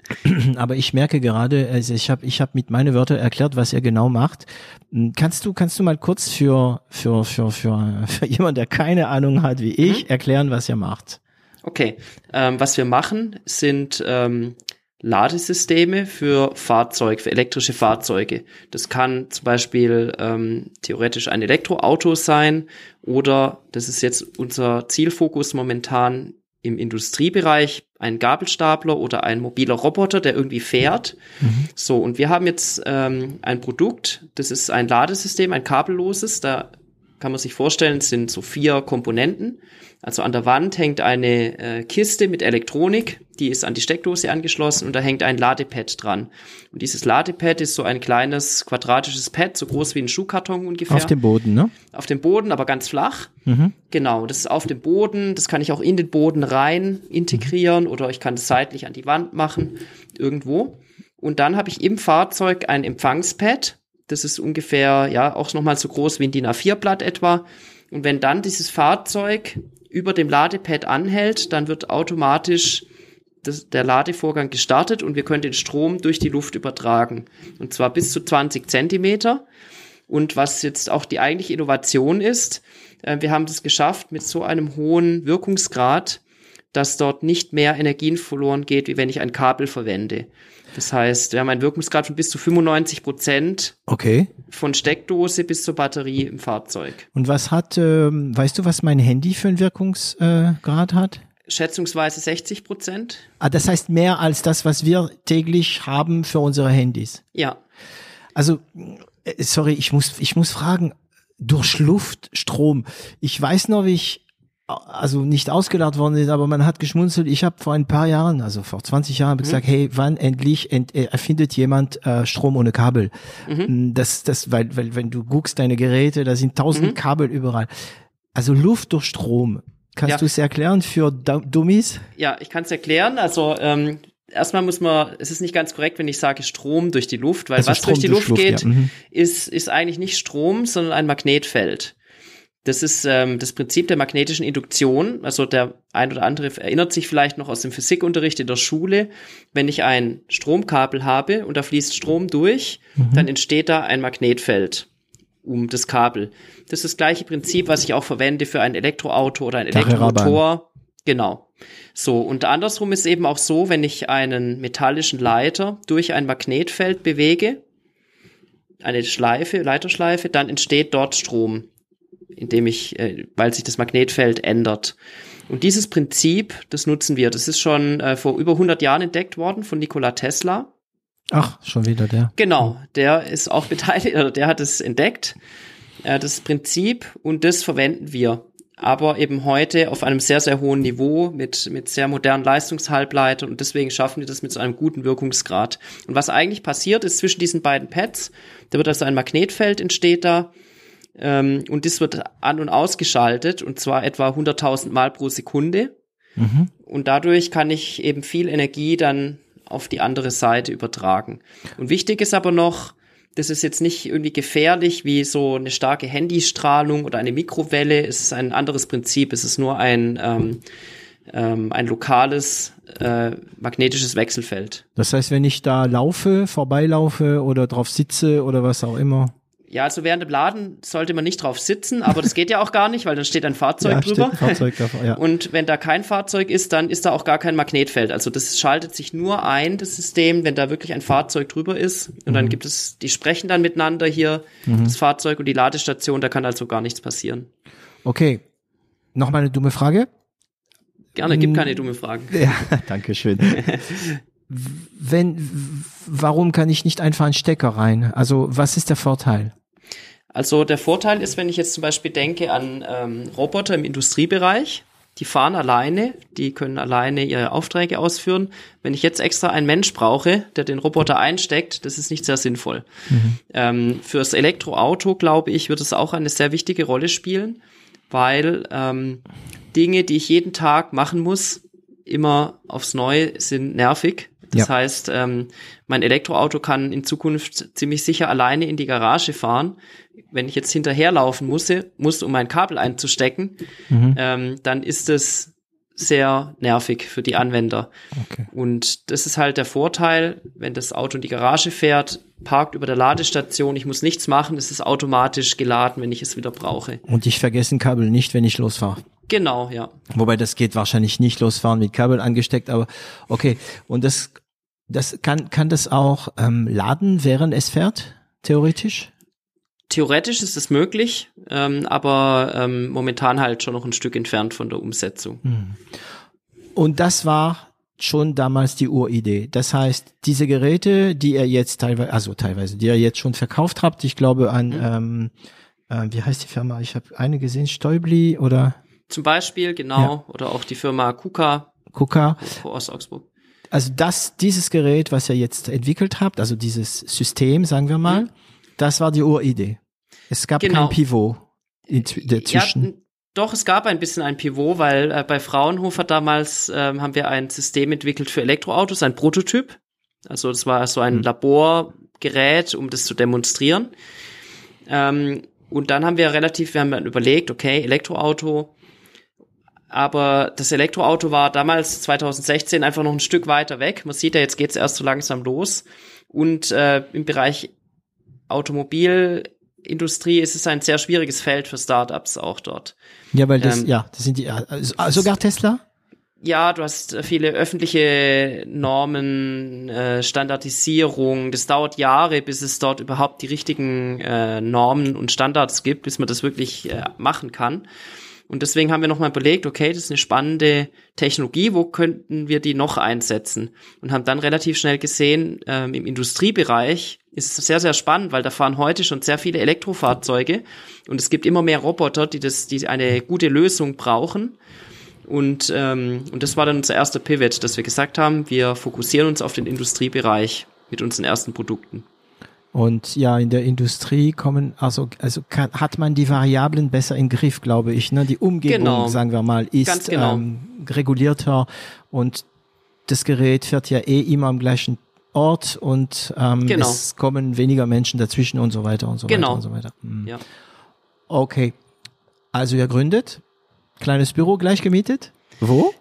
aber ich merke gerade, also ich habe ich hab mit meine Wörter erklärt, was ihr genau macht. Hm, kannst du, kannst du mal kurz für, für, für, für, für jemand, der keine Ahnung hat wie ich, mhm. erklären, was ihr macht? Okay, ähm, was wir machen, sind ähm, Ladesysteme für Fahrzeuge, für elektrische Fahrzeuge. Das kann zum Beispiel ähm, theoretisch ein Elektroauto sein oder, das ist jetzt unser Zielfokus momentan im Industriebereich, ein Gabelstapler oder ein mobiler Roboter, der irgendwie fährt. Mhm. So, und wir haben jetzt ähm, ein Produkt, das ist ein Ladesystem, ein kabelloses, da kann man sich vorstellen, es sind so vier Komponenten. Also an der Wand hängt eine äh, Kiste mit Elektronik, die ist an die Steckdose angeschlossen und da hängt ein Ladepad dran. Und dieses Ladepad ist so ein kleines quadratisches Pad, so groß wie ein Schuhkarton ungefähr. Auf dem Boden, ne? Auf dem Boden, aber ganz flach. Mhm. Genau, das ist auf dem Boden. Das kann ich auch in den Boden rein integrieren mhm. oder ich kann es seitlich an die Wand machen, irgendwo. Und dann habe ich im Fahrzeug ein Empfangspad. Das ist ungefähr, ja, auch nochmal so groß wie ein DIN A4-Blatt etwa. Und wenn dann dieses Fahrzeug über dem Ladepad anhält, dann wird automatisch das, der Ladevorgang gestartet und wir können den Strom durch die Luft übertragen. Und zwar bis zu 20 Zentimeter. Und was jetzt auch die eigentliche Innovation ist, äh, wir haben es geschafft, mit so einem hohen Wirkungsgrad dass dort nicht mehr Energien verloren geht, wie wenn ich ein Kabel verwende. Das heißt, wir haben einen Wirkungsgrad von bis zu 95 Prozent Okay. von Steckdose bis zur Batterie im Fahrzeug. Und was hat, ähm, weißt du, was mein Handy für einen Wirkungsgrad hat? Schätzungsweise 60 Prozent. Ah, das heißt mehr als das, was wir täglich haben für unsere Handys. Ja. Also, äh, sorry, ich muss, ich muss fragen, durch Luft, Strom. Ich weiß noch, wie ich also nicht ausgelacht worden ist, aber man hat geschmunzelt. Ich habe vor ein paar Jahren, also vor 20 Jahren, ich gesagt, hey, wann endlich ent, äh, erfindet jemand äh, Strom ohne Kabel? Das, das, weil, weil, wenn du guckst, deine Geräte, da sind tausend Kabel überall. Also Luft durch Strom. Kannst Ja. du es erklären für Du- Dummies? Ja, ich kann es erklären. Also ähm, erstmal muss man, es ist nicht ganz korrekt, wenn ich sage Strom durch die Luft, weil Also was Strom durch die durch Luft, Luft, geht, ja, mhm. ist, ist eigentlich nicht Strom, sondern ein Magnetfeld. Das ist ähm, das Prinzip der magnetischen Induktion. Also der ein oder andere erinnert sich vielleicht noch aus dem Physikunterricht in der Schule. Wenn ich ein Stromkabel habe und da fließt Strom durch, Mhm. dann entsteht da ein Magnetfeld um das Kabel. Das ist das gleiche Prinzip, was ich auch verwende für ein Elektroauto oder ein. Elektromotor. Genau. So, und andersrum ist eben auch so, wenn ich einen metallischen Leiter durch ein Magnetfeld bewege, eine Schleife, Leiterschleife, dann entsteht dort Strom, indem ich, äh, weil sich das Magnetfeld ändert. Und dieses Prinzip, das nutzen wir. Das ist schon äh, vor über 100 Jahren entdeckt worden von Nikola Tesla. Ach, schon wieder der. Genau, der ist auch beteiligt, oder der hat es entdeckt, äh, das Prinzip, und das verwenden wir. Aber eben heute auf einem sehr, sehr hohen Niveau mit, mit sehr modernen Leistungshalbleitern und deswegen schaffen wir das mit so einem guten Wirkungsgrad. Und was eigentlich passiert ist zwischen diesen beiden Pads, da wird also ein Magnetfeld entsteht da, ähm, und das wird an- und ausgeschaltet und zwar etwa 100.000 Mal pro Sekunde. Mhm. Und dadurch kann ich eben viel Energie dann auf die andere Seite übertragen. Und wichtig ist aber noch, das ist jetzt nicht irgendwie gefährlich wie so eine starke Handystrahlung oder eine Mikrowelle. Es ist ein anderes Prinzip. Es ist nur ein, ähm, ähm, ein lokales äh, magnetisches Wechselfeld. Das heißt, wenn ich da laufe, vorbeilaufe oder drauf sitze oder was auch immer. Ja, also während dem Laden sollte man nicht drauf sitzen, aber das geht ja auch gar nicht, weil dann steht ein Fahrzeug ja, drüber. ein Fahrzeug davor, ja. Und wenn da kein Fahrzeug ist, dann ist da auch gar kein Magnetfeld. Also das schaltet sich nur ein, das System, wenn da wirklich ein Fahrzeug drüber ist. Und Mhm. dann gibt es, die sprechen dann miteinander hier, das Fahrzeug und die Ladestation, da kann also gar nichts passieren. Okay. Nochmal eine dumme Frage. Gerne, gibt keine dumme Fragen. Ja, danke schön. Wenn, warum kann ich nicht einfach einen Stecker rein? Also, was ist der Vorteil? Also der Vorteil ist, wenn ich jetzt zum Beispiel denke an ähm, Roboter im Industriebereich, die fahren alleine, die können alleine ihre Aufträge ausführen. Wenn ich jetzt extra einen Mensch brauche, der den Roboter einsteckt, das ist nicht sehr sinnvoll. Ähm, fürs Elektroauto, glaube ich, wird es auch eine sehr wichtige Rolle spielen, weil ähm, Dinge, die ich jeden Tag machen muss, immer aufs Neue sind nervig. Das Ja. heißt, ähm, mein Elektroauto kann in Zukunft ziemlich sicher alleine in die Garage fahren. Wenn ich jetzt hinterherlaufen muss, muss um mein Kabel einzustecken, ähm, dann ist es sehr nervig für die Anwender. Okay. Und das ist halt der Vorteil, wenn das Auto in die Garage fährt, parkt über der Ladestation, ich muss nichts machen, es ist automatisch geladen, wenn ich es wieder brauche. Und ich vergesse ein Kabel nicht, wenn ich losfahre. Genau, ja. Wobei das geht wahrscheinlich nicht losfahren mit Kabel angesteckt, aber okay. Und das, das kann, kann das auch ähm, laden, während es fährt, theoretisch? Theoretisch ist es möglich, ähm, aber ähm, momentan halt schon noch ein Stück entfernt von der Umsetzung. Und das war schon damals die Uridee. Das heißt, diese Geräte, die ihr jetzt teilweise, also teilweise, die ihr jetzt schon verkauft habt, ich glaube an, ähm, äh, wie heißt die Firma? Ich habe eine gesehen, Stäubli oder Zum Beispiel, genau, oder auch die Firma KUKA Kuka. aus Augsburg. Also das, dieses Gerät, was ihr jetzt entwickelt habt, also dieses System, sagen wir mal, das war die Uridee. Es gab Genau. kein Pivot dazwischen. Ja, doch, es gab ein bisschen ein Pivot, weil äh, bei Fraunhofer damals ähm, haben wir ein System entwickelt für Elektroautos, ein Prototyp. Also das war so ein Laborgerät, um das zu demonstrieren. Ähm, und dann haben wir relativ, wir haben dann überlegt, okay, Elektroauto, aber das Elektroauto war damals 2016 einfach noch ein Stück weiter weg. Man sieht ja, jetzt geht's erst so langsam los. Und äh, im Bereich Automobilindustrie ist es ein sehr schwieriges Feld für Startups auch dort. ja, weil das, ähm, ja, das sind die, also sogar Tesla? ja, du hast viele öffentliche Normen, äh, Standardisierung. Das dauert Jahre, bis es dort überhaupt die richtigen äh, Normen und Standards gibt, bis man das wirklich äh, machen kann. Und deswegen haben wir nochmal überlegt, okay, das ist eine spannende Technologie, wo könnten wir die noch einsetzen? Und haben dann relativ schnell gesehen, ähm, im Industriebereich ist es sehr, sehr spannend, weil da fahren heute schon sehr viele Elektrofahrzeuge und es gibt immer mehr Roboter, die das, die eine gute Lösung brauchen. Und, ähm, und das war dann unser erster Pivot, dass wir gesagt haben, wir fokussieren uns auf den Industriebereich mit unseren ersten Produkten. Und ja, in der Industrie kommen, also, also kann, hat man die Variablen besser im Griff, glaube ich. Ne? Die Umgebung, genau. sagen wir mal, ist genau. ähm, regulierter und das Gerät fährt ja eh immer am gleichen Ort und ähm, genau. es kommen weniger Menschen dazwischen und so weiter und so genau. weiter und so weiter. Mhm. Ja. Okay. Also ihr gründet, kleines Büro gleich gemietet. Wo?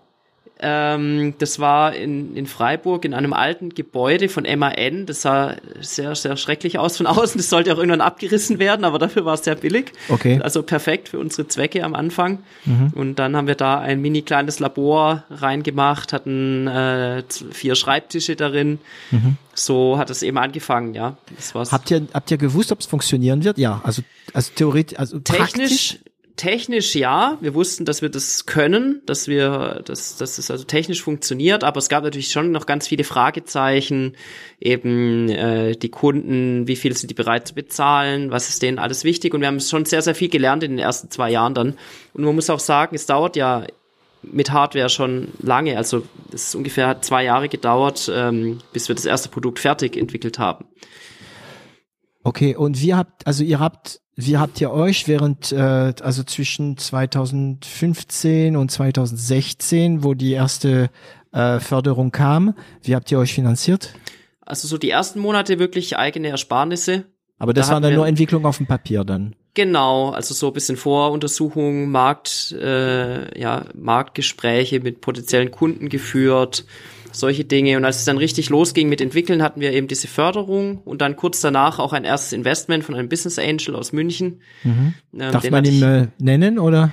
Ähm, das war in, in Freiburg in einem alten Gebäude von MAN. Das sah sehr, sehr schrecklich aus von außen. Das sollte auch irgendwann abgerissen werden, aber dafür war es sehr billig. Okay. Also perfekt für unsere Zwecke am Anfang. Mhm. Und dann haben wir da ein mini kleines Labor reingemacht, hatten äh, vier Schreibtische darin. Mhm. So hat es eben angefangen, ja. Das war's. Habt ihr, habt ihr gewusst, ob es funktionieren wird? Ja, also, also theoretisch, also technisch, praktisch? Technisch ja, wir wussten, dass wir das können, dass wir, dass, dass es also technisch funktioniert, aber es gab natürlich schon noch ganz viele Fragezeichen, eben äh, die Kunden, wie viel sind die bereit zu bezahlen, was ist denen alles wichtig und wir haben schon sehr, sehr viel gelernt in den ersten zwei Jahren dann. Und man muss auch sagen, es dauert ja mit Hardware schon lange, also es ist ungefähr zwei Jahre gedauert, ähm, bis wir das erste Produkt fertig entwickelt haben. Okay, und wie habt, also ihr habt wie habt ihr euch während, äh, also zwischen 2015 und 2016, wo die erste äh, Förderung kam, wie habt ihr euch finanziert? Also so die ersten Monate wirklich eigene Ersparnisse. Aber das da waren dann nur Entwicklung auf dem Papier dann. Genau, also so ein bisschen Voruntersuchungen, Markt, äh, ja, Marktgespräche mit potenziellen Kunden geführt solche Dinge. Und als es dann richtig losging mit Entwickeln, hatten wir eben diese Förderung und dann kurz danach auch ein erstes Investment von einem Business Angel aus München. Mhm. Ähm, Darf man ihn äh, nennen oder?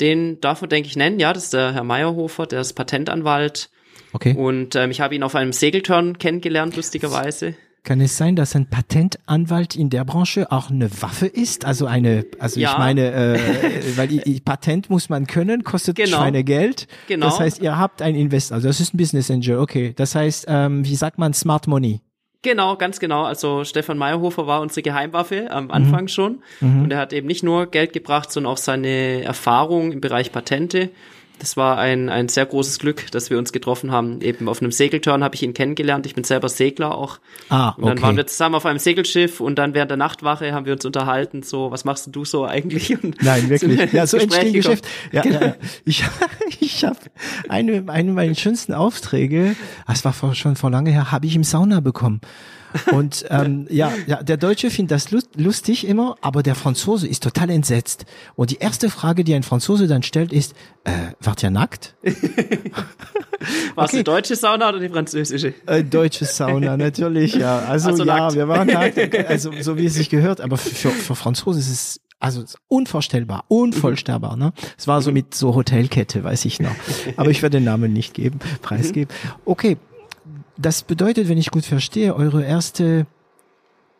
Den darf man, denke ich, nennen. Ja, das ist der Herr Meyerhofer, der ist Patentanwalt. Okay. Und ähm, ich habe ihn auf einem Segelturn kennengelernt, lustigerweise. Kann es sein, dass ein Patentanwalt in der Branche auch eine Waffe ist? Also eine, also ja. ich meine, äh, weil die, die Patent muss man können, kostet genau. Schweinegeld. Genau. Das heißt, ihr habt ein Investor, also das ist ein Business Angel, okay. Das heißt, ähm, wie sagt man, Smart Money? Genau, ganz genau. Also Stefan Meyerhofer war unsere Geheimwaffe am Anfang mhm. schon. Mhm. Und er hat eben nicht nur Geld gebracht, sondern auch seine Erfahrung im Bereich Patente das war ein, ein sehr großes Glück, dass wir uns getroffen haben. Eben auf einem Segelturn habe ich ihn kennengelernt. Ich bin selber Segler auch. Ah, okay. Und dann waren wir zusammen auf einem Segelschiff und dann während der Nachtwache haben wir uns unterhalten, so, was machst du so eigentlich? Und Nein, wirklich. Ja, so entsteht Geschäft. Ja, genau. ja, ich, ich habe eine, eine meiner schönsten Aufträge, das war vor, schon vor lange her, habe ich im Sauna bekommen. Und ähm, ja, ja, der Deutsche findet das lustig immer, aber der Franzose ist total entsetzt. Und die erste Frage, die ein Franzose dann stellt, ist, äh, wart ihr nackt? War es okay. die deutsche Sauna oder die französische? Äh, deutsche Sauna, natürlich, ja. Also, also ja, nackt. wir waren nackt, also so wie es sich gehört, aber für, für Franzosen ist es also unvorstellbar, unvollstellbar. Ne? Es war so mit so Hotelkette, weiß ich noch. Aber ich werde den Namen nicht geben, preisgeben. Okay, das bedeutet, wenn ich gut verstehe, eure erste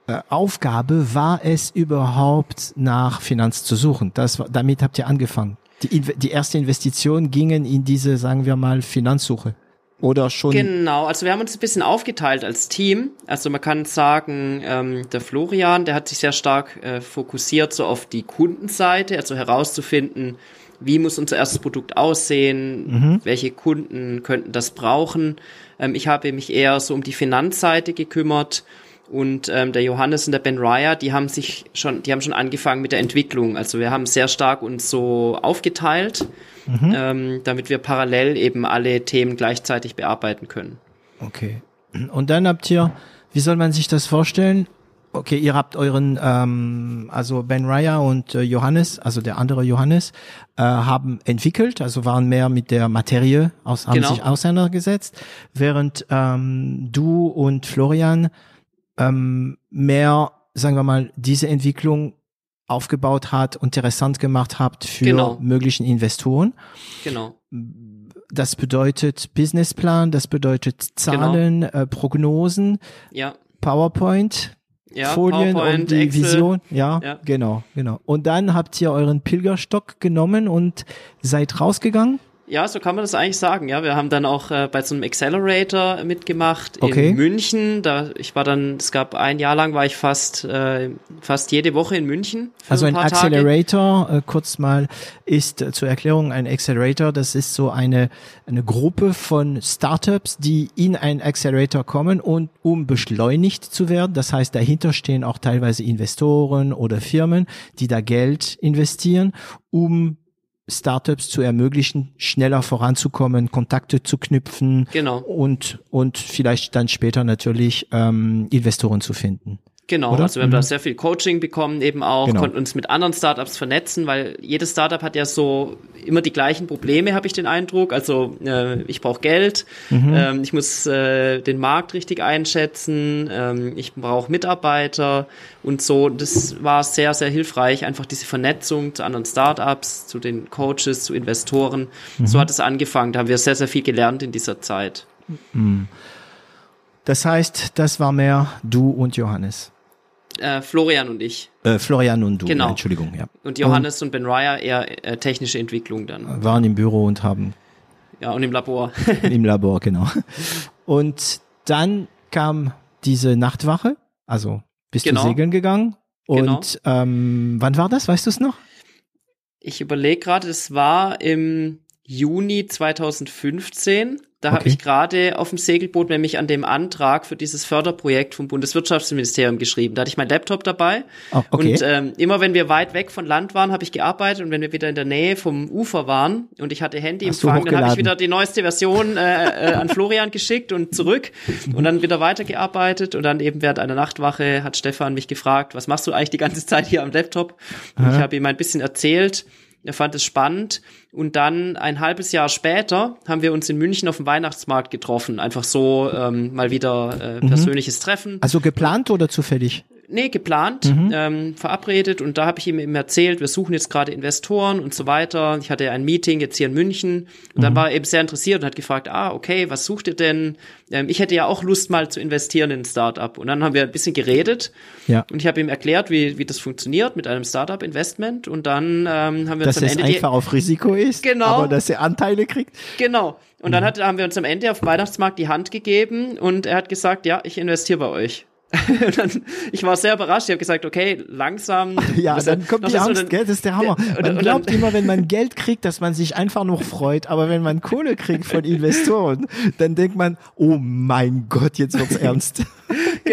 äh, Aufgabe war es überhaupt nach Finanz zu suchen. Das, damit habt ihr angefangen. Die, die erste Investition gingen in diese, sagen wir mal, Finanzsuche. Oder schon? Genau, also wir haben uns ein bisschen aufgeteilt als Team. Also man kann sagen, ähm, der Florian, der hat sich sehr stark äh, fokussiert so auf die Kundenseite, also herauszufinden, wie muss unser erstes Produkt aussehen, mhm. welche Kunden könnten das brauchen. Ähm, ich habe mich eher so um die Finanzseite gekümmert und ähm, der Johannes und der Ben Ryer, die haben sich schon, die haben schon angefangen mit der Entwicklung. Also wir haben sehr stark uns so aufgeteilt, mhm. ähm, damit wir parallel eben alle Themen gleichzeitig bearbeiten können. Okay. Und dann habt ihr, wie soll man sich das vorstellen? Okay, ihr habt euren, ähm, also Ben Ryer und äh, Johannes, also der andere Johannes, äh, haben entwickelt, also waren mehr mit der Materie aus, haben genau. sich auseinandergesetzt, während ähm, du und Florian ähm, mehr, sagen wir mal, diese Entwicklung aufgebaut hat, interessant gemacht habt für genau. möglichen Investoren. Genau das bedeutet Businessplan, das bedeutet Zahlen, genau. äh, Prognosen, ja. PowerPoint, ja, Folien PowerPoint, und die Excel. Vision. Ja, ja, genau, genau. Und dann habt ihr euren Pilgerstock genommen und seid rausgegangen? Ja, so kann man das eigentlich sagen. Ja, wir haben dann auch äh, bei so einem Accelerator mitgemacht okay. in München. Da ich war dann, es gab ein Jahr lang war ich fast äh, fast jede Woche in München. also ein, ein Accelerator, äh, kurz mal, ist äh, zur Erklärung ein Accelerator. Das ist so eine eine Gruppe von Startups, die in ein Accelerator kommen und um beschleunigt zu werden. Das heißt, dahinter stehen auch teilweise Investoren oder Firmen, die da Geld investieren, um Startups zu ermöglichen, schneller voranzukommen, Kontakte zu knüpfen genau. und, und vielleicht dann später natürlich ähm, Investoren zu finden. Genau, Oder? also wir haben mhm. da sehr viel Coaching bekommen, eben auch, genau. konnten uns mit anderen Startups vernetzen, weil jedes Startup hat ja so immer die gleichen Probleme, habe ich den Eindruck. Also äh, ich brauche Geld, mhm. ähm, ich muss äh, den Markt richtig einschätzen, ähm, ich brauche Mitarbeiter und so. Das war sehr, sehr hilfreich, einfach diese Vernetzung zu anderen Startups, zu den Coaches, zu Investoren. Mhm. So hat es angefangen. Da haben wir sehr, sehr viel gelernt in dieser Zeit. Mhm. Das heißt, das war mehr du und Johannes. Äh, Florian und ich. Äh, Florian und du, genau. Entschuldigung, ja. Und Johannes und, und Ben Ryer eher äh, technische Entwicklung dann. Waren im Büro und haben. Ja, und im Labor. Im Labor, genau. Und dann kam diese Nachtwache, also bist genau. du segeln gegangen. Und genau. ähm, wann war das? Weißt du es noch? Ich überlege gerade, es war im Juni 2015. Da okay. habe ich gerade auf dem Segelboot nämlich an dem Antrag für dieses Förderprojekt vom Bundeswirtschaftsministerium geschrieben. Da hatte ich mein Laptop dabei. Oh, okay. Und ähm, immer wenn wir weit weg von Land waren, habe ich gearbeitet und wenn wir wieder in der Nähe vom Ufer waren und ich hatte Handyempfang, dann habe ich wieder die neueste Version äh, äh, an Florian geschickt und zurück und dann wieder weitergearbeitet und dann eben während einer Nachtwache hat Stefan mich gefragt, was machst du eigentlich die ganze Zeit hier am Laptop? Und ich habe ihm ein bisschen erzählt er fand es spannend. Und dann ein halbes Jahr später haben wir uns in München auf dem Weihnachtsmarkt getroffen. Einfach so ähm, mal wieder äh, mhm. persönliches mhm. Treffen. Also geplant oder zufällig? Nee, geplant, mhm. ähm, verabredet und da habe ich ihm eben erzählt, wir suchen jetzt gerade Investoren und so weiter. Ich hatte ein Meeting jetzt hier in München und mhm. dann war er eben sehr interessiert und hat gefragt, ah, okay, was sucht ihr denn? Ähm, ich hätte ja auch Lust mal zu investieren in ein Startup. Und dann haben wir ein bisschen geredet ja. und ich habe ihm erklärt, wie, wie das funktioniert mit einem Startup-Investment und dann ähm, haben wir dass uns am Ende... Dass es einfach auf Risiko ist, genau. aber dass er Anteile kriegt. Genau. Und dann mhm. hat, haben wir uns am Ende auf dem Weihnachtsmarkt die Hand gegeben und er hat gesagt, ja, ich investiere bei euch. dann, ich war sehr überrascht. Ich habe gesagt, okay, langsam. Ja, dann kommt die Angst, gell? Das ist der Hammer. Man und, glaubt dann, immer, wenn man Geld kriegt, dass man sich einfach noch freut. Aber wenn man Kohle kriegt von Investoren, dann denkt man, oh mein Gott, jetzt wird's ernst.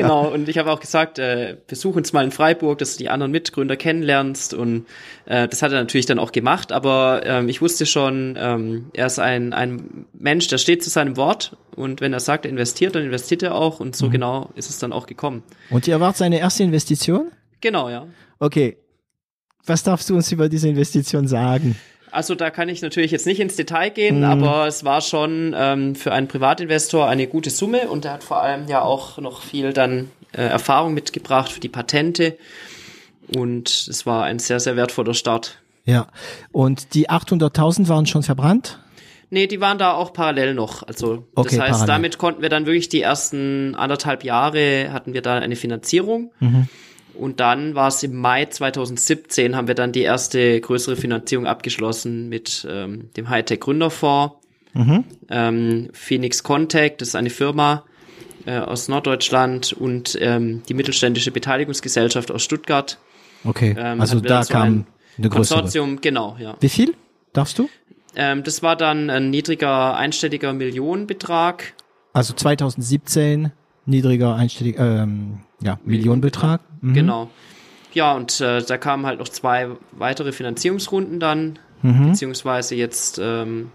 Genau. Und ich habe auch gesagt, äh, besuch uns mal in Freiburg, dass du die anderen Mitgründer kennenlernst. Und äh, das hat er natürlich dann auch gemacht. Aber ähm, ich wusste schon, ähm, er ist ein, ein Mensch, der steht zu seinem Wort. Und wenn er sagt, er investiert, dann investiert er auch. Und so mhm. genau ist es dann auch gekommen. Und ihr wart seine erste Investition? Genau, ja. Okay. Was darfst du uns über diese Investition sagen? Also da kann ich natürlich jetzt nicht ins Detail gehen, mhm. aber es war schon ähm, für einen Privatinvestor eine gute Summe und er hat vor allem ja auch noch viel dann äh, Erfahrung mitgebracht für die Patente und es war ein sehr, sehr wertvoller Start. Ja, und die 800.000 waren schon verbrannt? Nee, die waren da auch parallel noch. Also okay, das heißt, parallel. damit konnten wir dann wirklich die ersten anderthalb Jahre hatten wir da eine Finanzierung. Mhm. Und dann war es im Mai 2017, haben wir dann die erste größere Finanzierung abgeschlossen mit ähm, dem Hightech Gründerfonds. Mhm. Ähm, Phoenix Contact, das ist eine Firma äh, aus Norddeutschland und ähm, die mittelständische Beteiligungsgesellschaft aus Stuttgart. Okay, ähm, also da so kam ein eine größere. Konsortium, genau, ja. Wie viel darfst du? Ähm, das war dann ein niedriger einstelliger Millionenbetrag. Also 2017 niedriger einstelliger ähm, ja, Millionenbetrag. Mhm. Genau. Ja, und äh, da kamen halt noch zwei weitere Finanzierungsrunden dann, mhm. beziehungsweise jetzt ähm,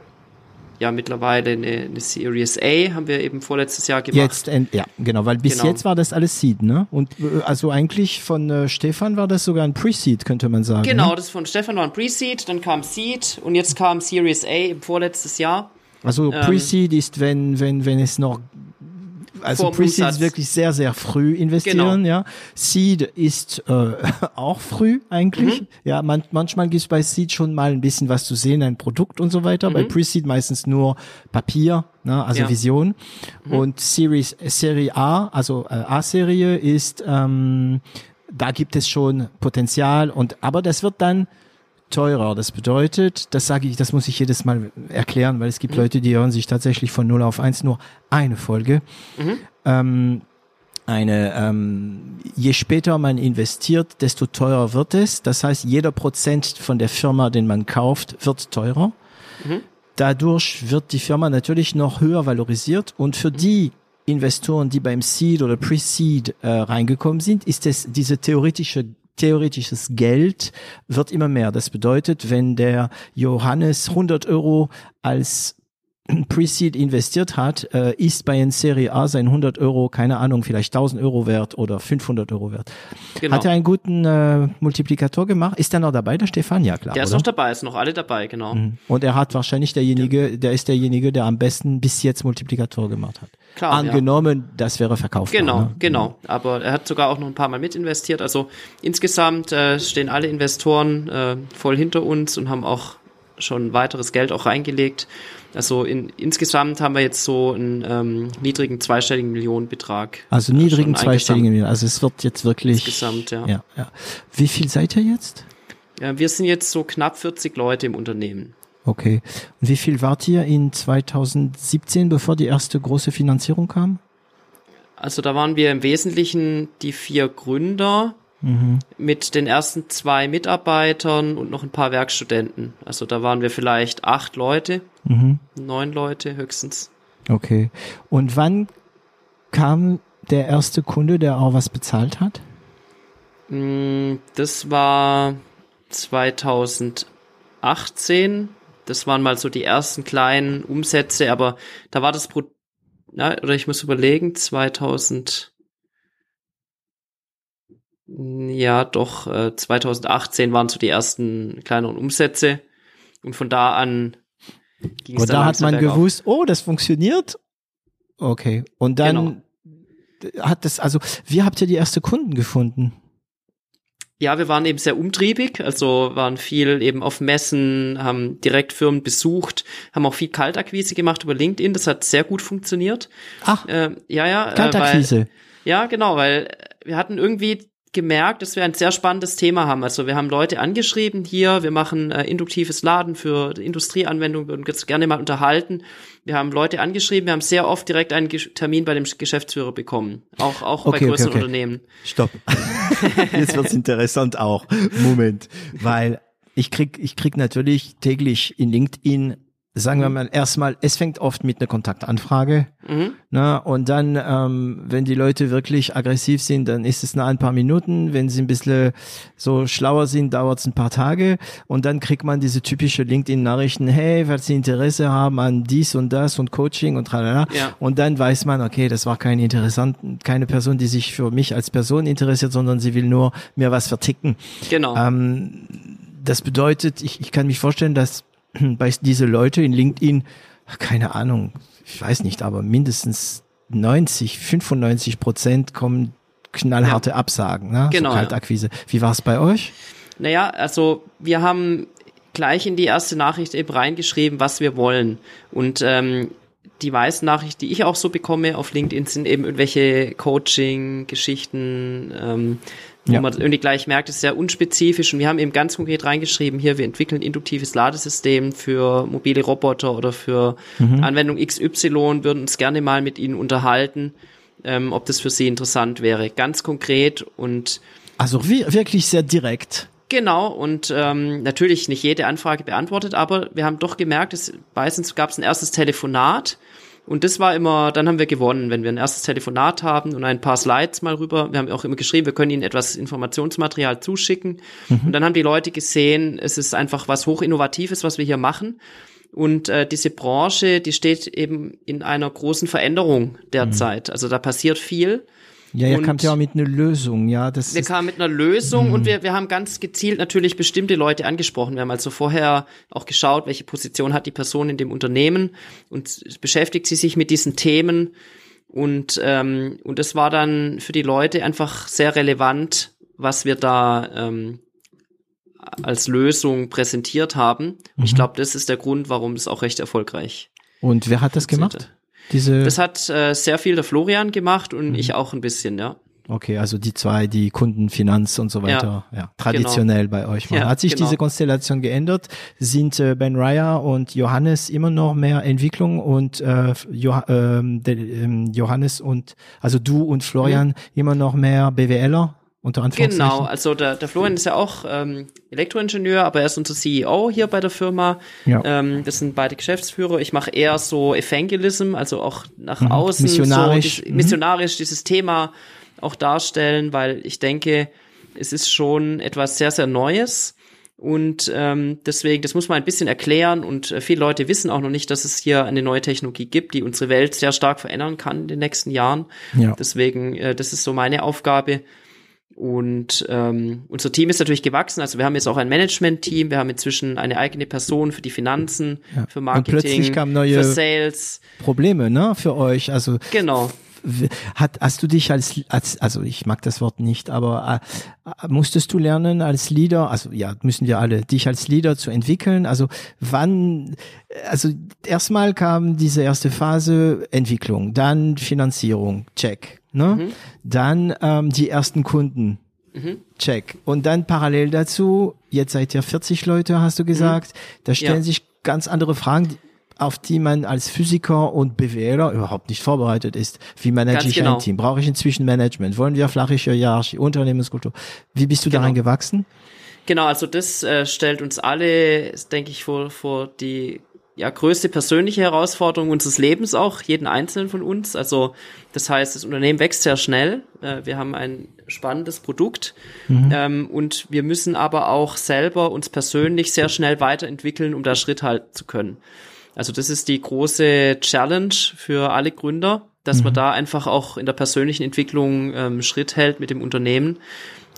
ja mittlerweile eine, eine Series A haben wir eben vorletztes Jahr gemacht. Jetzt, ja, genau, weil bis genau. jetzt war das alles Seed, ne? Und äh, also eigentlich von äh, Stefan war das sogar ein Pre-Seed, könnte man sagen. Genau, ne? das von Stefan war ein Pre-Seed, dann kam Seed und jetzt kam Series A im vorletztes Jahr. Also ähm, Pre-Seed ist, wenn, wenn, wenn es noch also Pre-Seed ist wirklich sehr, sehr früh investieren, genau. ja. Seed ist äh, auch früh eigentlich. Mhm. Ja, man, manchmal gibt es bei Seed schon mal ein bisschen was zu sehen, ein Produkt und so weiter. Mhm. Bei Pre-Seed meistens nur Papier, ne, also ja. Vision. Mhm. Und Series, Serie A, also äh, A-Serie ist, ähm, da gibt es schon Potenzial und aber das wird dann teurer. Das bedeutet, das sage ich, das muss ich jedes Mal erklären, weil es gibt mhm. Leute, die hören sich tatsächlich von 0 auf 1 nur eine Folge. Mhm. Ähm, eine, ähm, je später man investiert, desto teurer wird es. Das heißt, jeder Prozent von der Firma, den man kauft, wird teurer. Mhm. Dadurch wird die Firma natürlich noch höher valorisiert und für mhm. die Investoren, die beim Seed oder Pre-Seed äh, reingekommen sind, ist es diese theoretische theoretisches Geld wird immer mehr. Das bedeutet, wenn der Johannes 100 Euro als Pre-Seed investiert hat, äh, ist bei einer Serie A sein 100 Euro, keine Ahnung, vielleicht 1000 Euro wert oder 500 Euro wert. Genau. Hat er einen guten äh, Multiplikator gemacht? Ist er noch dabei, der Stefan? Ja, klar. Der ist oder? noch dabei, ist noch alle dabei, genau. Mhm. Und er hat wahrscheinlich derjenige, der ist derjenige, der am besten bis jetzt Multiplikator gemacht hat. Klar, Angenommen, ja. das wäre verkauft. Genau, ne? genau. Aber er hat sogar auch noch ein paar Mal mitinvestiert. Also insgesamt äh, stehen alle Investoren äh, voll hinter uns und haben auch schon weiteres Geld auch reingelegt. Also in, insgesamt haben wir jetzt so einen ähm, niedrigen zweistelligen Millionenbetrag. Also niedrigen zweistelligen Millionen. Also es wird jetzt wirklich. Insgesamt, ja. ja, ja. Wie viel seid ihr jetzt? Ja, wir sind jetzt so knapp 40 Leute im Unternehmen. Okay. Und wie viel wart ihr in 2017, bevor die erste große Finanzierung kam? Also da waren wir im Wesentlichen die vier Gründer mhm. mit den ersten zwei Mitarbeitern und noch ein paar Werkstudenten. Also da waren wir vielleicht acht Leute, mhm. neun Leute höchstens. Okay. Und wann kam der erste Kunde, der auch was bezahlt hat? Mm, das war 2018. Das waren mal so die ersten kleinen Umsätze, aber da war das Pro, ja, oder ich muss überlegen, 2000 ja, doch, äh, 2018 waren so die ersten kleineren Umsätze. Und von da an ging es dann da hat man gewusst, oh, das funktioniert. Okay. Und dann genau. hat das, also, wie habt ihr die ersten Kunden gefunden? Ja, wir waren eben sehr umtriebig, also waren viel eben auf Messen, haben direkt Firmen besucht, haben auch viel Kaltakquise gemacht über LinkedIn, das hat sehr gut funktioniert. Ach, äh, ja, ja. Kaltakquise. Äh, weil, ja, genau, weil wir hatten irgendwie gemerkt, dass wir ein sehr spannendes Thema haben. Also wir haben Leute angeschrieben hier, wir machen äh, induktives Laden für Industrieanwendungen, würden uns gerne mal unterhalten. Wir haben Leute angeschrieben, wir haben sehr oft direkt einen Termin bei dem Geschäftsführer bekommen, auch auch okay, bei größeren okay, okay. Unternehmen. Stopp. Jetzt wird's interessant auch. Moment, weil ich krieg ich krieg natürlich täglich in LinkedIn sagen wir mhm. mal erstmal, es fängt oft mit einer Kontaktanfrage. Mhm. Na, ne? und dann, ähm, wenn die Leute wirklich aggressiv sind, dann ist es nach ein paar Minuten. Wenn sie ein bisschen so schlauer sind, dauert es ein paar Tage. Und dann kriegt man diese typische LinkedIn-Nachrichten, hey, falls sie Interesse haben an dies und das und Coaching und tralala. Ja. Und dann weiß man, okay, das war keine interessant, keine Person, die sich für mich als Person interessiert, sondern sie will nur mir was verticken. Genau. Ähm, das bedeutet, ich, ich kann mich vorstellen, dass bei diese Leute in LinkedIn, keine Ahnung, ich weiß nicht, aber mindestens 90, 95 Prozent kommen knallharte ja. Absagen, ne? Genau. So Kaltakquise. Ja. Wie war es bei euch? Naja, also wir haben gleich in die erste Nachricht eben reingeschrieben, was wir wollen. Und ähm, die meisten Nachrichten, die ich auch so bekomme auf LinkedIn, sind eben irgendwelche Coaching-Geschichten, ähm, wo ja. man irgendwie gleich merkt, es ist sehr unspezifisch und wir haben eben ganz konkret reingeschrieben, hier, wir entwickeln induktives Ladesystem für mobile Roboter oder für mhm. Anwendung XY, würden uns gerne mal mit Ihnen unterhalten, ähm, ob das für Sie interessant wäre. Ganz konkret und also wirklich sehr direkt. Genau, und ähm, natürlich nicht jede Anfrage beantwortet, aber wir haben doch gemerkt, es meistens gab es ein erstes Telefonat und das war immer, dann haben wir gewonnen, wenn wir ein erstes Telefonat haben und ein paar Slides mal rüber. Wir haben auch immer geschrieben, wir können ihnen etwas Informationsmaterial zuschicken. Mhm. Und dann haben die Leute gesehen, es ist einfach was hochinnovatives, was wir hier machen. Und äh, diese Branche, die steht eben in einer großen Veränderung derzeit. Mhm. Also da passiert viel. Ja, ihr kamt ja auch mit einer Lösung, ja. Das wir kamen mit einer Lösung mhm. und wir, wir haben ganz gezielt natürlich bestimmte Leute angesprochen. Wir haben also vorher auch geschaut, welche Position hat die Person in dem Unternehmen und beschäftigt sie sich mit diesen Themen. Und, ähm, und das war dann für die Leute einfach sehr relevant, was wir da ähm, als Lösung präsentiert haben. Mhm. Ich glaube, das ist der Grund, warum es auch recht erfolgreich Und wer hat das gemacht? Diese das hat äh, sehr viel der Florian gemacht und mhm. ich auch ein bisschen, ja. Okay, also die zwei, die Kundenfinanz und so weiter, ja, ja traditionell genau. bei euch. Ja, Hat sich genau. diese Konstellation geändert? Sind äh, Ben Raya und Johannes immer noch mehr Entwicklung und äh, jo ähm, de, ähm, Johannes und also du und Florian mhm. immer noch mehr BWLer? Unter Genau, also der, der Florian ist ja auch ähm, Elektroingenieur, aber er ist unser CEO hier bei der Firma. Ja. Ähm, das sind beide Geschäftsführer. Ich mache eher so Evangelism, also auch nach mhm. außen. Missionarisch. So, dies, missionarisch dieses Thema auch darstellen, weil ich denke, es ist schon etwas sehr, sehr Neues. Und ähm, deswegen, das muss man ein bisschen erklären und äh, viele Leute wissen auch noch nicht, dass es hier eine neue Technologie gibt, die unsere Welt sehr stark verändern kann in den nächsten Jahren. Ja. Deswegen, äh, das ist so meine Aufgabe. Und ähm, unser Team ist natürlich gewachsen. Also wir haben jetzt auch ein Management-Team. Wir haben inzwischen eine eigene Person für die Finanzen, ja. für Marketing, Und plötzlich kamen neue für Sales. Probleme, ne, für euch. Also genau hat, hast du dich als, als, also ich mag das Wort nicht, aber äh, musstest du lernen als Leader, also ja, müssen wir alle, dich als Leader zu entwickeln? Also wann, also erstmal kam diese erste Phase Entwicklung, dann Finanzierung, check, ne? Mhm. Dann ähm, die ersten Kunden, Mhm. Check. Und dann parallel dazu, jetzt seid ihr 40 Leute, hast du gesagt, mhm. da stellen ja. sich ganz andere Fragen auf die man als Physiker und BWLer überhaupt nicht vorbereitet ist. Wie manage ich genau. ein Team? Brauche ich inzwischen Management? Wollen wir flache Hierarchie, Unternehmenskultur? Wie bist du genau. daran gewachsen? Genau, also das äh, stellt uns alle, denke ich, vor, vor die ja, größte persönliche Herausforderung unseres Lebens auch, jeden einzelnen von uns. Also das heißt, das Unternehmen wächst sehr schnell. Äh, wir haben ein spannendes Produkt mhm. ähm, und wir müssen aber auch selber uns persönlich sehr schnell weiterentwickeln, um da Schritt halten zu können. Also das ist die große Challenge für alle Gründer, dass mhm. man da einfach auch in der persönlichen Entwicklung ähm, Schritt hält mit dem Unternehmen.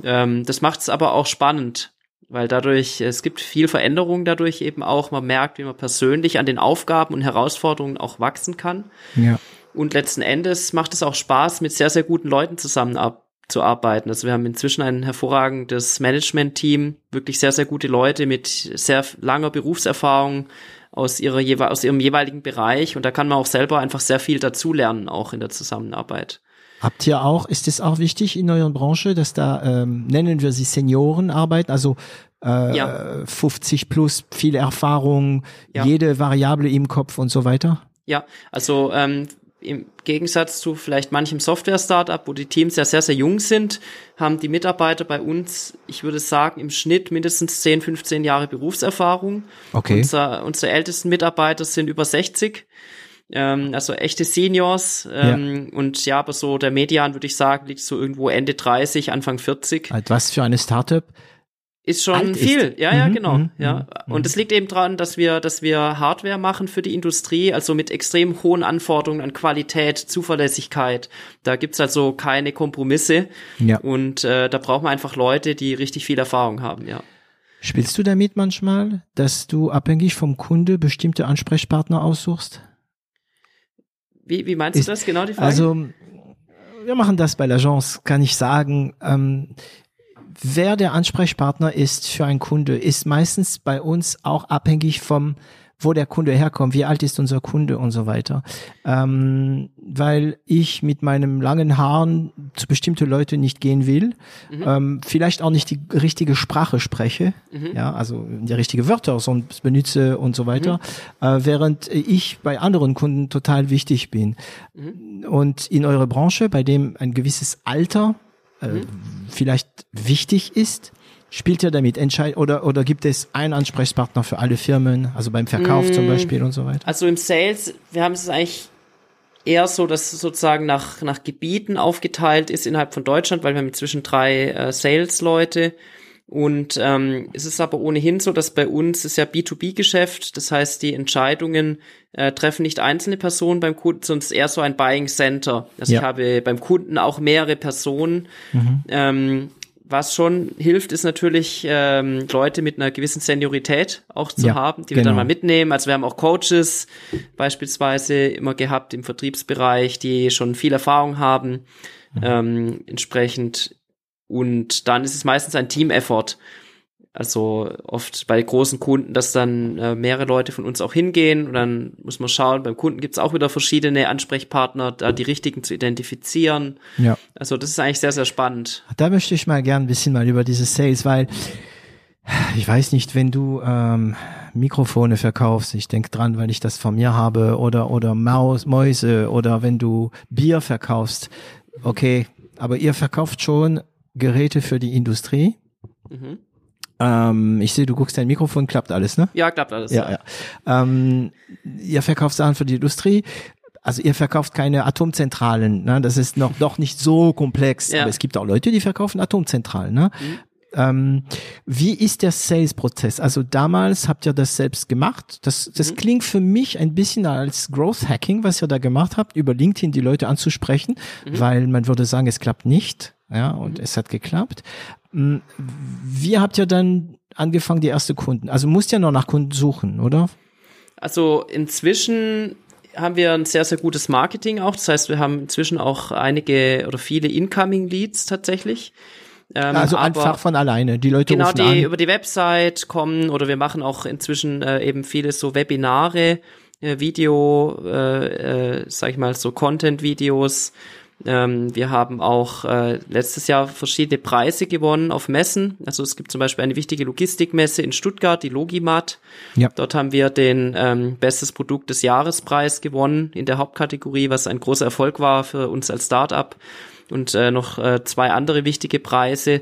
Ähm, das macht es aber auch spannend, weil dadurch, es gibt viel Veränderung dadurch eben auch. Man merkt, wie man persönlich an den Aufgaben und Herausforderungen auch wachsen kann. Ja. Und letzten Endes macht es auch Spaß, mit sehr, sehr guten Leuten zusammenzuarbeiten. Also wir haben inzwischen ein hervorragendes Management-Team, wirklich sehr, sehr gute Leute mit sehr langer Berufserfahrung, aus ihrer aus ihrem jeweiligen Bereich und da kann man auch selber einfach sehr viel dazulernen, auch in der Zusammenarbeit. Habt ihr auch, ist es auch wichtig in eurer Branche, dass da, ähm, nennen wir sie Senioren arbeiten, also äh, ja. 50 plus, viele Erfahrung, ja. jede Variable im Kopf und so weiter? Ja, also ähm, im Gegensatz zu vielleicht manchem Software-Startup, wo die Teams ja sehr, sehr jung sind, haben die Mitarbeiter bei uns, ich würde sagen, im Schnitt mindestens 10, 15 Jahre Berufserfahrung. Okay. Unser, unsere ältesten Mitarbeiter sind über 60. Ähm, also echte Seniors. Ähm, ja. Und ja, aber so der Median, würde ich sagen, liegt so irgendwo Ende 30, Anfang 40. Was für eine Startup? ist schon viel. Ist. Ja, ja, mhm, genau. Mhm, ja. Mhm. Und es liegt eben daran, dass wir, dass wir Hardware machen für die Industrie, also mit extrem hohen Anforderungen an Qualität, Zuverlässigkeit. Da gibt's also keine Kompromisse. Ja. Und äh, da braucht man einfach Leute, die richtig viel Erfahrung haben, ja. Spielst du damit manchmal, dass du abhängig vom Kunde bestimmte Ansprechpartner aussuchst? Wie, wie meinst ist, du das genau, die Frage? Also, wir machen das bei l'Agence, kann ich sagen. Ähm, wer der Ansprechpartner ist für einen Kunde, ist meistens bei uns auch abhängig vom wo der Kunde herkommt, wie alt ist unser Kunde und so weiter. Ähm, weil ich mit meinem langen Haaren zu bestimmte Leute nicht gehen will, mhm. ähm, vielleicht auch nicht die richtige Sprache spreche, mhm. ja, also die richtige Wörter sonst benutze und so weiter, mhm. äh, während ich bei anderen Kunden total wichtig bin. Mhm. Und in eurer Branche, bei dem ein gewisses Alter äh, mhm. vielleicht wichtig ist? Spielt er damit entscheid oder oder gibt es einen Ansprechpartner für alle Firmen, also beim Verkauf mm, zum Beispiel und so weiter? Also im Sales, wir haben es eigentlich eher so, dass es sozusagen nach nach Gebieten aufgeteilt ist innerhalb von Deutschland, weil wir haben inzwischen drei äh, Sales-Leute und ähm, es ist aber ohnehin so, dass bei uns ist ja B2B-Geschäft, das heißt, die Entscheidungen äh, treffen nicht einzelne Personen beim Kunden, sondern es ist eher so ein Buying Center. Also ja. ich habe beim Kunden auch mehrere Personen, mhm. ähm, was schon hilft, ist natürlich ähm, Leute mit einer gewissen Seniorität auch zu ja, haben, die wir dann genau. mal mitnehmen. Also wir haben auch Coaches beispielsweise immer gehabt im Vertriebsbereich, die schon viel Erfahrung haben, mhm. ähm, entsprechend. Und dann ist es meistens ein Team-Effort. Also oft bei großen Kunden, dass dann äh, mehrere Leute von uns auch hingehen und dann muss man schauen, beim Kunden gibt's auch wieder verschiedene Ansprechpartner, da die richtigen zu identifizieren. Ja. Also das ist eigentlich sehr, sehr spannend. Da möchte ich mal gern ein bisschen mal über diese Sales, weil ich weiß nicht, wenn du ähm, Mikrofone verkaufst, ich denk dran, weil ich das von mir habe, oder, oder Maus, Mäuse, oder wenn du Bier verkaufst, okay, aber ihr verkauft schon Geräte für die Industrie. Mhm. Ähm, ich sehe, du guckst dein Mikrofon, klappt alles, ne? Ja, klappt alles. Ja, ja. ja. Ähm, ihr verkauft Sachen für die Industrie. Also ihr verkauft keine Atomzentralen, ne? Das ist noch doch nicht so komplex. Ja. Aber es gibt auch Leute, die verkaufen Atomzentralen, ne? Mhm. Ähm, wie ist der Sales-Prozess? Also damals habt ihr das selbst gemacht. Das, das mhm. klingt für mich ein bisschen als Growth Hacking, was ihr da gemacht habt, über LinkedIn die Leute anzusprechen, mhm. weil man würde sagen, es klappt nicht. Ja, und mhm. es hat geklappt. Hm, wie habt ihr dann angefangen, die erste Kunden? Also musst ja noch nach Kunden suchen, oder? Also inzwischen haben wir ein sehr, sehr gutes Marketing auch. Das heißt, wir haben inzwischen auch einige oder viele Incoming Leads tatsächlich. Ähm, also einfach von alleine. Die Leute genau, rufen die an. über die Website kommen oder wir machen auch inzwischen äh, eben viele so Webinare, äh, Video, äh, äh, sag ich mal so Content-Videos ähm, wir haben auch äh, letztes Jahr verschiedene Preise gewonnen auf Messen. Also es gibt zum Beispiel eine wichtige Logistikmesse in Stuttgart, die Logimat. Ja. Dort haben wir den ähm, Bestes Produkt des Jahrespreis gewonnen in der Hauptkategorie, was ein großer Erfolg war für uns als Startup. Und äh, noch äh, zwei andere wichtige Preise.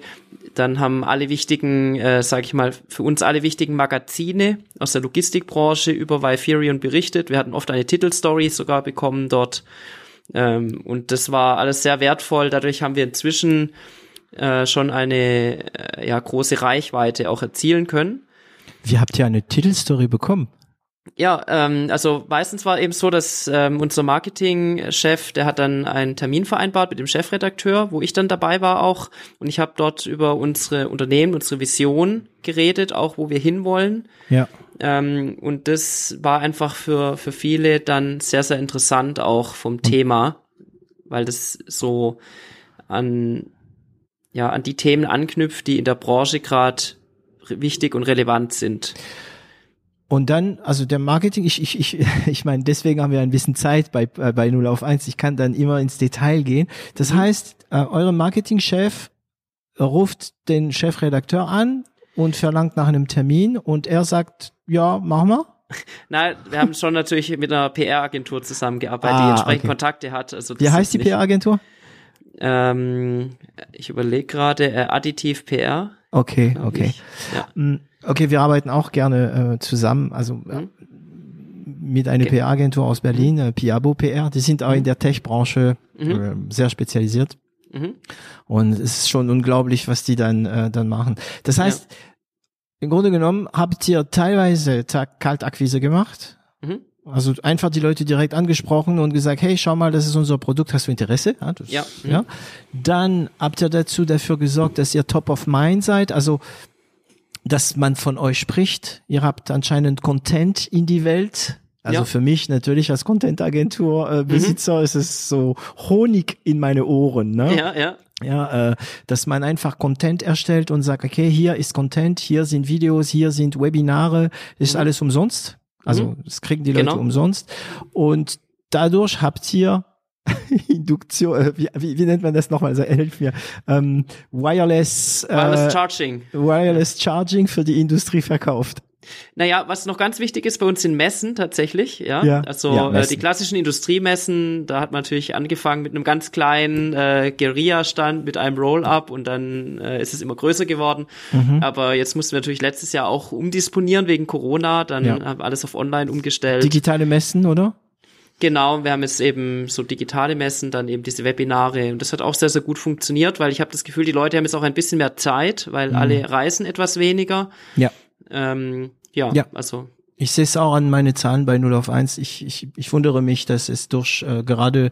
Dann haben alle wichtigen, äh, sage ich mal, für uns alle wichtigen Magazine aus der Logistikbranche über Viferion berichtet. Wir hatten oft eine Titelstory sogar bekommen dort. Ähm, und das war alles sehr wertvoll. Dadurch haben wir inzwischen äh, schon eine äh, ja, große Reichweite auch erzielen können. Wie habt ihr eine Titelstory bekommen? Ja, ähm, also meistens war eben so, dass ähm, unser Marketingchef, der hat dann einen Termin vereinbart mit dem Chefredakteur, wo ich dann dabei war auch. Und ich habe dort über unsere Unternehmen, unsere Vision geredet, auch wo wir hinwollen. Ja. Ähm, und das war einfach für, für viele dann sehr, sehr interessant auch vom Thema, weil das so an, ja, an die Themen anknüpft, die in der Branche gerade wichtig und relevant sind. Und dann, also der Marketing, ich, ich, ich, ich meine, deswegen haben wir ein bisschen Zeit bei, äh, bei 0 auf 1. Ich kann dann immer ins Detail gehen. Das mhm. heißt, äh, eure Marketingchef ruft den Chefredakteur an und verlangt nach einem Termin und er sagt, ja, machen wir. Nein, wir haben schon natürlich mit einer PR-Agentur zusammengearbeitet, ah, die entsprechend okay. Kontakte hat. Also Wie heißt die PR-Agentur? Ähm, ich überlege gerade, äh, Additiv PR. Okay, okay. Ja. Mm, okay, wir arbeiten auch gerne äh, zusammen, also mhm. mit einer okay. PR-Agentur aus Berlin, äh, Piabo PR. Die sind auch mhm. in der Tech-Branche mhm. äh, sehr spezialisiert. Mhm. Und es ist schon unglaublich, was die dann, äh, dann machen. Das heißt, ja. im Grunde genommen habt ihr teilweise Kaltakquise gemacht. Mhm. Also einfach die Leute direkt angesprochen und gesagt, hey, schau mal, das ist unser Produkt, hast du Interesse? Ja. Das, ja. Mhm. ja. Dann habt ihr dazu dafür gesorgt, dass ihr top of mind seid, also dass man von euch spricht. Ihr habt anscheinend Content in die Welt also ja. für mich natürlich als Content-Agentur-Besitzer äh, mhm. ist es so Honig in meine Ohren. Ne? Ja, ja. Ja, äh, dass man einfach Content erstellt und sagt, okay, hier ist Content, hier sind Videos, hier sind Webinare, ist mhm. alles umsonst. Also mhm. das kriegen die Leute genau. umsonst. Und dadurch habt ihr Induktion, äh, wie, wie, wie nennt man das nochmal? Also hilf mir. Ähm, wireless, äh, wireless Charging. Wireless Charging für die Industrie verkauft. Naja, was noch ganz wichtig ist bei uns sind Messen tatsächlich, ja. ja also ja, äh, die klassischen Industriemessen, da hat man natürlich angefangen mit einem ganz kleinen äh, Guerilla-Stand mit einem Roll-Up und dann äh, ist es immer größer geworden. Mhm. Aber jetzt mussten wir natürlich letztes Jahr auch umdisponieren wegen Corona, dann ja. haben wir alles auf online umgestellt. Digitale Messen, oder? Genau, wir haben jetzt eben so digitale Messen, dann eben diese Webinare und das hat auch sehr, sehr gut funktioniert, weil ich habe das Gefühl, die Leute haben jetzt auch ein bisschen mehr Zeit, weil mhm. alle reisen etwas weniger. Ja. Ähm, ja, ja, also Ich sehe es auch an meine Zahlen bei 0 auf 1. Ich, ich, ich wundere mich, dass es durch äh, gerade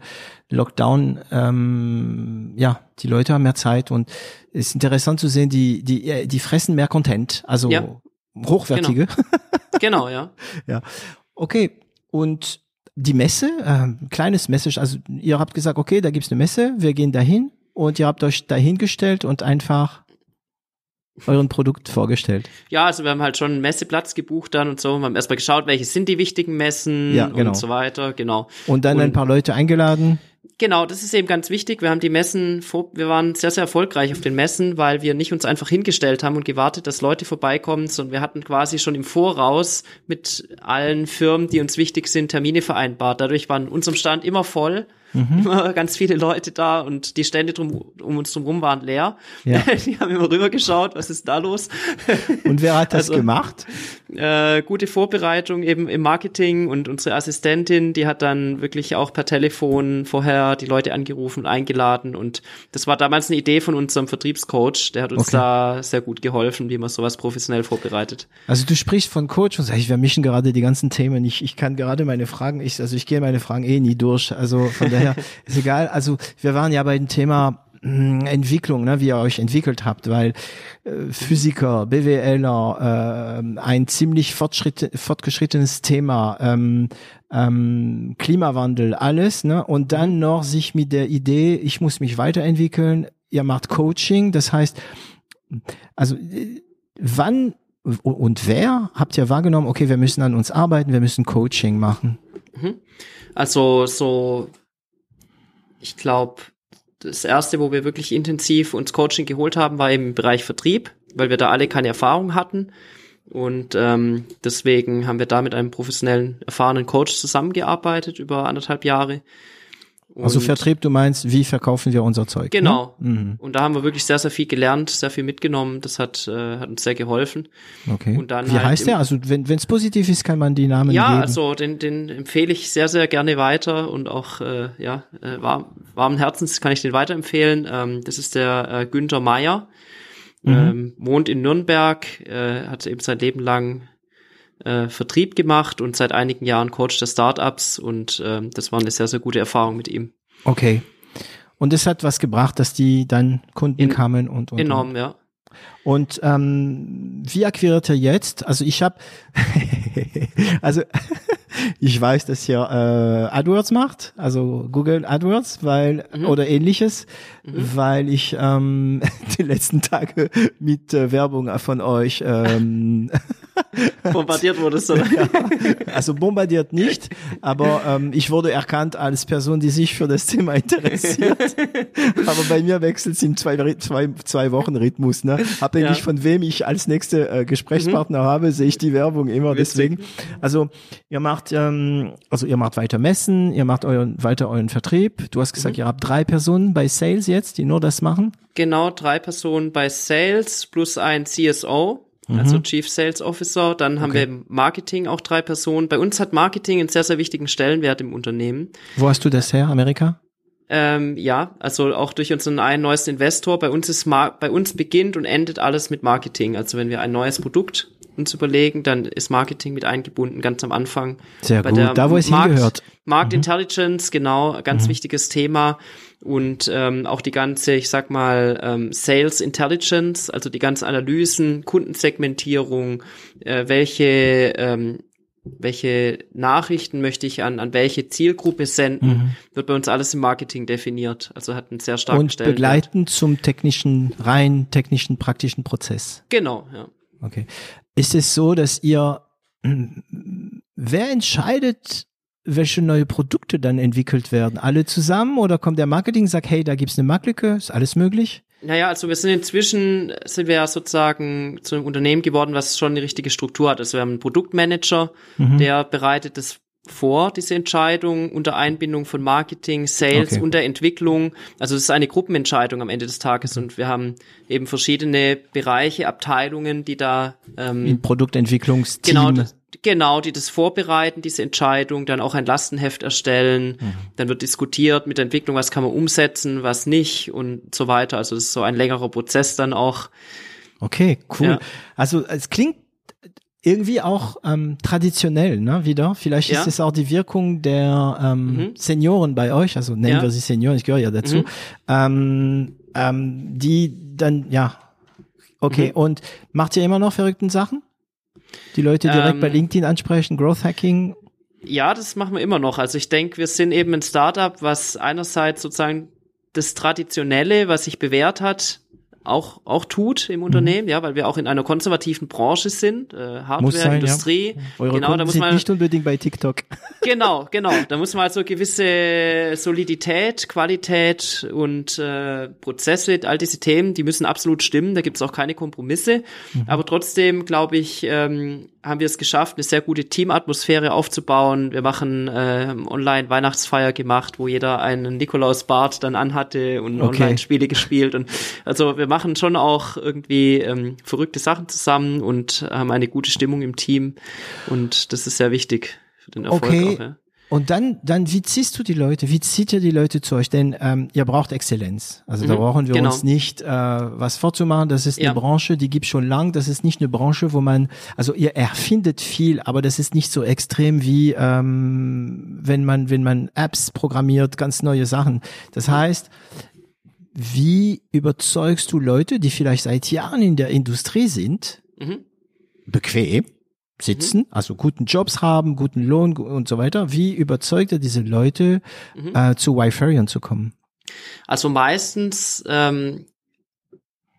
Lockdown, ähm, ja, die Leute haben mehr Zeit und es ist interessant zu sehen, die, die, äh, die fressen mehr Content, also ja. hochwertige. Genau. genau, ja. ja. Okay. Und die Messe, äh, kleines Message, also ihr habt gesagt, okay, da gibt's eine Messe, wir gehen dahin und ihr habt euch dahingestellt und einfach euren Produkt vorgestellt? Ja, also wir haben halt schon einen Messeplatz gebucht dann und so. Wir haben erstmal geschaut, welche sind die wichtigen Messen ja, genau. und so weiter, genau. Und dann und, ein paar Leute eingeladen. Genau, das ist eben ganz wichtig. Wir haben die Messen, vor, wir waren sehr, sehr erfolgreich auf den Messen, weil wir nicht uns einfach hingestellt haben und gewartet, dass Leute vorbeikommen, sondern wir hatten quasi schon im Voraus mit allen Firmen, die uns wichtig sind, Termine vereinbart. Dadurch waren unserem Stand immer voll Mhm. Immer ganz viele Leute da und die Stände drum, um uns drum waren leer. Ja. Die haben immer rübergeschaut, was ist da los? Und wer hat das also, gemacht? Äh, gute Vorbereitung eben im Marketing und unsere Assistentin, die hat dann wirklich auch per Telefon vorher die Leute angerufen und eingeladen und das war damals eine Idee von unserem Vertriebscoach, der hat uns okay. da sehr gut geholfen, wie man sowas professionell vorbereitet. Also du sprichst von Coach und sagst, wir mischen gerade die ganzen Themen. Ich, ich kann gerade meine Fragen, ich, also ich gehe meine Fragen eh nie durch. Also von daher daher ist egal. Also wir waren ja bei dem Thema hm, Entwicklung, ne, wie ihr euch entwickelt habt, weil äh, Physiker, BWLer, äh, ein ziemlich fortgeschrittenes Thema, ähm, ähm, Klimawandel, alles, ne, und dann noch sich mit der Idee, ich muss mich weiterentwickeln. Ihr macht Coaching, das heißt, also wann und wer habt ihr wahrgenommen? Okay, wir müssen an uns arbeiten, wir müssen Coaching machen. Mhm. Also so ich glaube, das erste, wo wir wirklich intensiv uns Coaching geholt haben, war im Bereich Vertrieb, weil wir da alle keine Erfahrung hatten. Und ähm, deswegen haben wir da mit einem professionellen, erfahrenen Coach zusammengearbeitet über anderthalb Jahre. Und also Vertrieb, du meinst, wie verkaufen wir unser Zeug? Ne? Genau. Ne? Mhm. Und da haben wir wirklich sehr, sehr viel gelernt, sehr viel mitgenommen. Das hat, äh, hat uns sehr geholfen. Okay. Und dann wie halt heißt der? Also wenn es positiv ist, kann man die Namen ja, geben. Ja, also den, den empfehle ich sehr, sehr gerne weiter und auch äh, ja äh, warm, warmen Herzens kann ich den weiterempfehlen. Ähm, das ist der äh, Günther Meier. Mhm. Ähm, wohnt in Nürnberg, äh, hat eben sein Leben lang äh, Vertrieb gemacht und seit einigen Jahren Coach der Startups und äh, das war eine sehr, sehr gute Erfahrung mit ihm. Okay. Und es hat was gebracht, dass die dann Kunden In, kamen und, und enorm, und. ja. Und ähm, wie akquiriert er jetzt? Also ich habe, also ich weiß, dass ihr äh, AdWords macht, also Google AdWords, weil mhm. oder ähnliches, mhm. weil ich ähm, die letzten Tage mit äh, Werbung von euch ähm, bombardiert wurdest, oder? ja, also bombardiert nicht, aber ähm, ich wurde erkannt als Person, die sich für das Thema interessiert. aber bei mir wechselt es in zwei, zwei, zwei Wochen Rhythmus. Ne? Abhängig ja. von wem ich als nächste äh, Gesprächspartner mhm. habe, sehe ich die Werbung immer. Deswegen, also ihr macht, ähm, also ihr macht weiter Messen, ihr macht euren, weiter euren Vertrieb. Du hast gesagt, mhm. ihr habt drei Personen bei Sales jetzt, die nur das machen. Genau, drei Personen bei Sales plus ein CSO also mhm. Chief Sales Officer. Dann haben okay. wir Marketing auch drei Personen. Bei uns hat Marketing einen sehr, sehr wichtigen Stellenwert im Unternehmen. Wo hast du das her, Amerika? Ähm, ja, also auch durch unseren einen neuesten Investor. Bei uns ist Mar bei uns beginnt und endet alles mit Marketing. Also wenn wir ein neues Produkt uns überlegen, dann ist Marketing mit eingebunden ganz am Anfang. Sehr Bei gut, da wo es Markt, hingehört. Markt mhm. Intelligence, genau, ganz mhm. wichtiges Thema und ähm, auch die ganze, ich sag mal, ähm, Sales Intelligence, also die ganzen Analysen, Kundensegmentierung, äh, welche ähm, welche Nachrichten möchte ich an, an welche Zielgruppe senden, mhm. wird bei uns alles im Marketing definiert. Also hat einen sehr starken Und begleitend zum technischen, rein technischen, praktischen Prozess. Genau, ja. Okay. Ist es so, dass ihr, wer entscheidet, welche neue Produkte dann entwickelt werden? Alle zusammen oder kommt der Marketing und sagt, hey, da gibt's eine Marktlücke, ist alles möglich? Naja, also wir sind inzwischen, sind wir ja sozusagen zu einem Unternehmen geworden, was schon die richtige Struktur hat. Also wir haben einen Produktmanager, mhm. der bereitet das vor, diese Entscheidung unter Einbindung von Marketing, Sales okay. und der Entwicklung. Also es ist eine Gruppenentscheidung am Ende des Tages und wir haben eben verschiedene Bereiche, Abteilungen, die da ähm, Im Produktentwicklungsteam genau, genau, die das vorbereiten, diese Entscheidung, dann auch ein Lastenheft erstellen, mhm. dann wird diskutiert mit der Entwicklung, was kann man umsetzen, was nicht und so weiter. Also es ist so ein längerer Prozess dann auch. Okay, cool. Ja. Also es klingt irgendwie auch ähm, traditionell, ne, wieder. Vielleicht ja. ist es auch die Wirkung der ähm, mhm. Senioren bei euch, also nennen ja. wir sie Senioren, ich gehöre ja dazu, mhm. ähm, ähm, die dann, ja, okay, mhm. und macht ihr immer noch verrückten Sachen? Die Leute direkt bei ähm. LinkedIn ansprechen, Growth Hacking? Ja, das machen wir immer noch. Also ich denke, wir sind eben ein Startup, was einerseits sozusagen das Traditionelle, was sich bewährt hat, auch, auch tut im Unternehmen, mhm. ja, weil wir auch in einer konservativen Branche sind, äh, Hardware, sein, Industrie. Ja. Eure genau, Kunden da muss man nicht unbedingt bei TikTok. Genau, genau. Da muss man also gewisse Solidität, Qualität und äh, Prozesse, all diese Themen, die müssen absolut stimmen. Da gibt's auch keine Kompromisse. Mhm. Aber trotzdem, glaube ich, ähm, haben wir es geschafft, eine sehr gute Teamatmosphäre aufzubauen. Wir machen äh, online Weihnachtsfeier gemacht, wo jeder einen Nikolaus Bart dann anhatte und okay. Online-Spiele gespielt. Und also wir machen schon auch irgendwie ähm, verrückte Sachen zusammen und haben eine gute Stimmung im Team. Und das ist sehr wichtig für den Erfolg okay. auch. Ja. Und dann, dann, wie ziehst du die Leute? Wie zieht ihr die Leute zu euch? Denn ähm, ihr braucht Exzellenz. Also mhm, da brauchen wir genau. uns nicht äh, was vorzumachen. Das ist ja. eine Branche, die gibt schon lang. Das ist nicht eine Branche, wo man, also ihr erfindet viel, aber das ist nicht so extrem wie ähm, wenn man, wenn man Apps programmiert, ganz neue Sachen. Das heißt, wie überzeugst du Leute, die vielleicht seit Jahren in der Industrie sind, mhm. bequem, sitzen, mhm. also guten Jobs haben, guten Lohn und so weiter. Wie überzeugt er diese Leute, mhm. äh, zu Wiferion zu kommen? Also meistens ähm,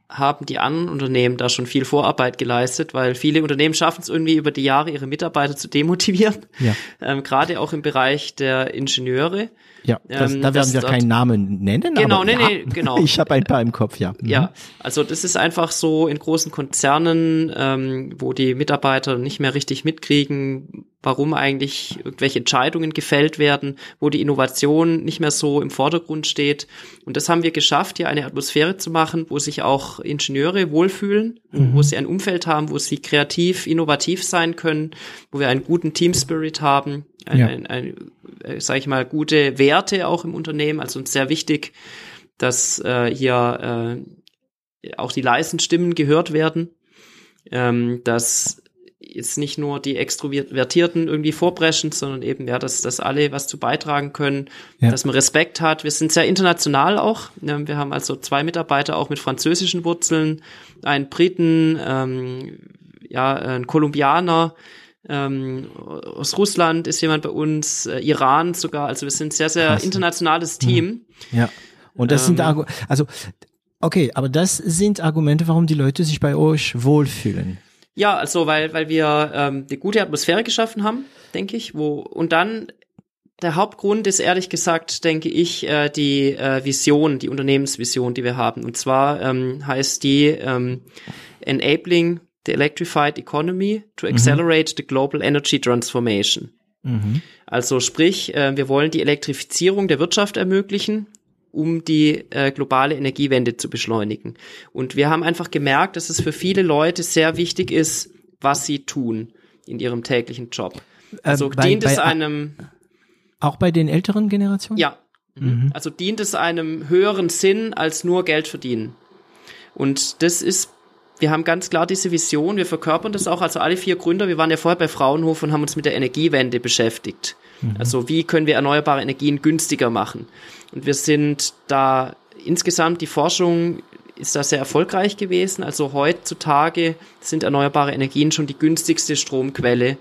haben die anderen Unternehmen da schon viel Vorarbeit geleistet, weil viele Unternehmen schaffen es irgendwie über die Jahre, ihre Mitarbeiter zu demotivieren. Ja. Ähm, Gerade auch im Bereich der Ingenieure. Ja, das, ähm, da werden wir keinen Namen nennen. Genau, aber nee, ja, nee, genau. Ich habe ein paar im Kopf, ja. Mhm. Ja, also das ist einfach so in großen Konzernen, ähm, wo die Mitarbeiter nicht mehr richtig mitkriegen, warum eigentlich irgendwelche Entscheidungen gefällt werden, wo die Innovation nicht mehr so im Vordergrund steht. Und das haben wir geschafft, hier eine Atmosphäre zu machen, wo sich auch Ingenieure wohlfühlen, mhm. wo sie ein Umfeld haben, wo sie kreativ, innovativ sein können, wo wir einen guten Team Spirit haben, ein, ja. ein, ein, äh, sage ich mal, gute Werte auch im Unternehmen. Also uns sehr wichtig, dass äh, hier äh, auch die leisen Stimmen gehört werden, ähm, dass jetzt nicht nur die Extrovertierten irgendwie vorpreschen, sondern eben, ja, dass, dass alle was zu beitragen können, ja. dass man Respekt hat. Wir sind sehr international auch. Wir haben also zwei Mitarbeiter auch mit französischen Wurzeln, einen Briten, ähm, ja, ein Kolumbianer, ähm, aus Russland ist jemand bei uns, äh, Iran sogar. Also wir sind sehr, sehr Krass. internationales Team. Ja. Und das ähm, sind also okay, aber das sind Argumente, warum die Leute sich bei euch wohlfühlen. Ja, also weil weil wir ähm, die gute Atmosphäre geschaffen haben, denke ich. Wo und dann der Hauptgrund ist ehrlich gesagt, denke ich, äh, die äh, Vision, die Unternehmensvision, die wir haben. Und zwar ähm, heißt die ähm, Enabling the electrified economy to mhm. accelerate mhm. the global energy transformation. Mhm. Also sprich, äh, wir wollen die Elektrifizierung der Wirtschaft ermöglichen, um die äh, globale Energiewende zu beschleunigen. Und wir haben einfach gemerkt, dass es für viele Leute sehr wichtig ist, was sie tun in ihrem täglichen Job. Ähm, also äh, bei, dient es einem auch bei den älteren Generationen? Ja. Mhm. Also dient es einem höheren Sinn als nur Geld verdienen. Und das ist wir haben ganz klar diese Vision, wir verkörpern das auch, also alle vier Gründer, wir waren ja vorher bei Fraunhofer und haben uns mit der Energiewende beschäftigt. Mhm. Also wie können wir erneuerbare Energien günstiger machen? Und wir sind da insgesamt, die Forschung ist da sehr erfolgreich gewesen. Also heutzutage sind erneuerbare Energien schon die günstigste Stromquelle,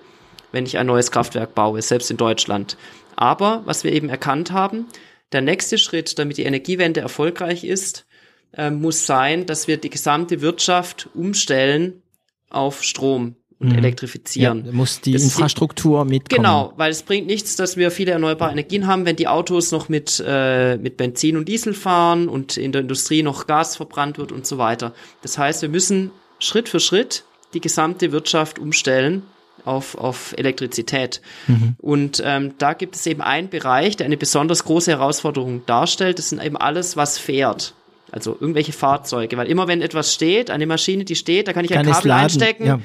wenn ich ein neues Kraftwerk baue, selbst in Deutschland. Aber was wir eben erkannt haben, der nächste Schritt, damit die Energiewende erfolgreich ist, äh, muss sein, dass wir die gesamte Wirtschaft umstellen auf Strom und mhm. elektrifizieren. Ja, muss die das Infrastruktur mitkommen. Genau, weil es bringt nichts, dass wir viele erneuerbare Energien haben, wenn die Autos noch mit, äh, mit Benzin und Diesel fahren und in der Industrie noch Gas verbrannt wird und so weiter. Das heißt, wir müssen Schritt für Schritt die gesamte Wirtschaft umstellen auf, auf Elektrizität. Mhm. Und ähm, da gibt es eben einen Bereich, der eine besonders große Herausforderung darstellt. Das sind eben alles, was fährt. Also irgendwelche Fahrzeuge, weil immer wenn etwas steht, eine Maschine, die steht, da kann ich kann ein Kabel einstecken. Ja.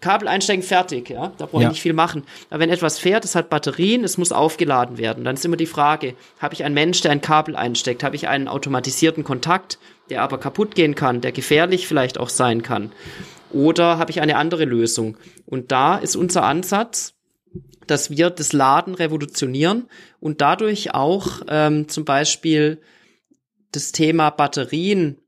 Kabel einstecken, fertig, ja. Da brauche ich ja. nicht viel machen. Aber wenn etwas fährt, es hat Batterien, es muss aufgeladen werden. Dann ist immer die Frage, habe ich einen Mensch, der ein Kabel einsteckt? Habe ich einen automatisierten Kontakt, der aber kaputt gehen kann, der gefährlich vielleicht auch sein kann? Oder habe ich eine andere Lösung? Und da ist unser Ansatz, dass wir das Laden revolutionieren und dadurch auch ähm, zum Beispiel das Thema Batterien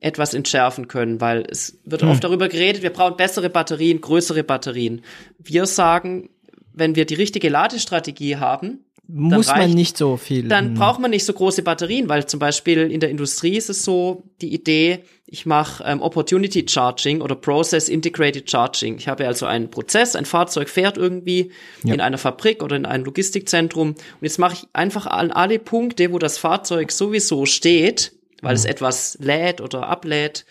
etwas entschärfen können, weil es wird hm. oft darüber geredet, wir brauchen bessere Batterien, größere Batterien. Wir sagen, wenn wir die richtige Ladestrategie haben, muss reicht, man nicht so viel. Dann braucht man nicht so große Batterien, weil zum Beispiel in der Industrie ist es so die Idee, ich mache ähm, Opportunity Charging oder Process Integrated Charging. Ich habe also einen Prozess, ein Fahrzeug fährt irgendwie ja. in einer Fabrik oder in einem Logistikzentrum und jetzt mache ich einfach an alle Punkte, wo das Fahrzeug sowieso steht, weil mhm. es etwas lädt oder ablädt,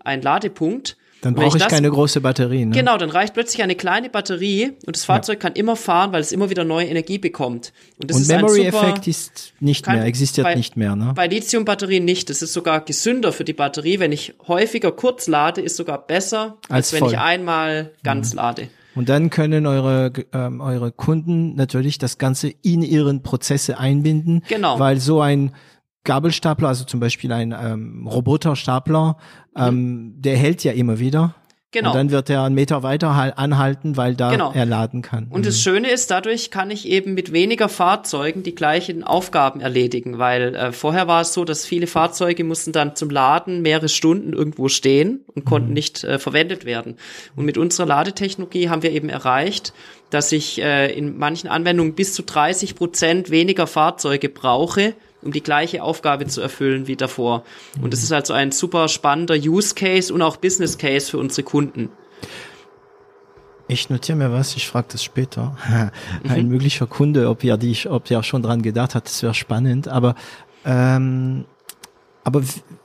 ein Ladepunkt dann brauche ich, ich keine große Batterie. Ne? Genau, dann reicht plötzlich eine kleine Batterie und das Fahrzeug ja. kann immer fahren, weil es immer wieder neue Energie bekommt. Und, das und Memory-Effekt ist nicht kann, mehr, existiert bei, nicht mehr. Ne? Bei Lithium-Batterien nicht. Das ist sogar gesünder für die Batterie. Wenn ich häufiger kurz lade, ist sogar besser, als, als wenn voll. ich einmal ganz mhm. lade. Und dann können eure, ähm, eure Kunden natürlich das Ganze in ihren Prozesse einbinden. Genau. Weil so ein Gabelstapler, also zum Beispiel ein ähm, Roboterstapler, ähm, mhm. der hält ja immer wieder. Genau. Und dann wird er einen Meter weiter anhalten, weil da genau. er laden kann. Und mhm. das Schöne ist, dadurch kann ich eben mit weniger Fahrzeugen die gleichen Aufgaben erledigen, weil äh, vorher war es so, dass viele Fahrzeuge mussten dann zum Laden mehrere Stunden irgendwo stehen und konnten mhm. nicht äh, verwendet werden. Und mit unserer Ladetechnologie haben wir eben erreicht, dass ich äh, in manchen Anwendungen bis zu 30 Prozent weniger Fahrzeuge brauche, um die gleiche Aufgabe zu erfüllen wie davor. Und das ist also ein super spannender Use Case und auch Business Case für unsere Kunden. Ich notiere mir was, ich frage das später. Ein mhm. möglicher Kunde, ob ja die, ob ja schon dran gedacht hat, das wäre spannend. Aber ähm, aber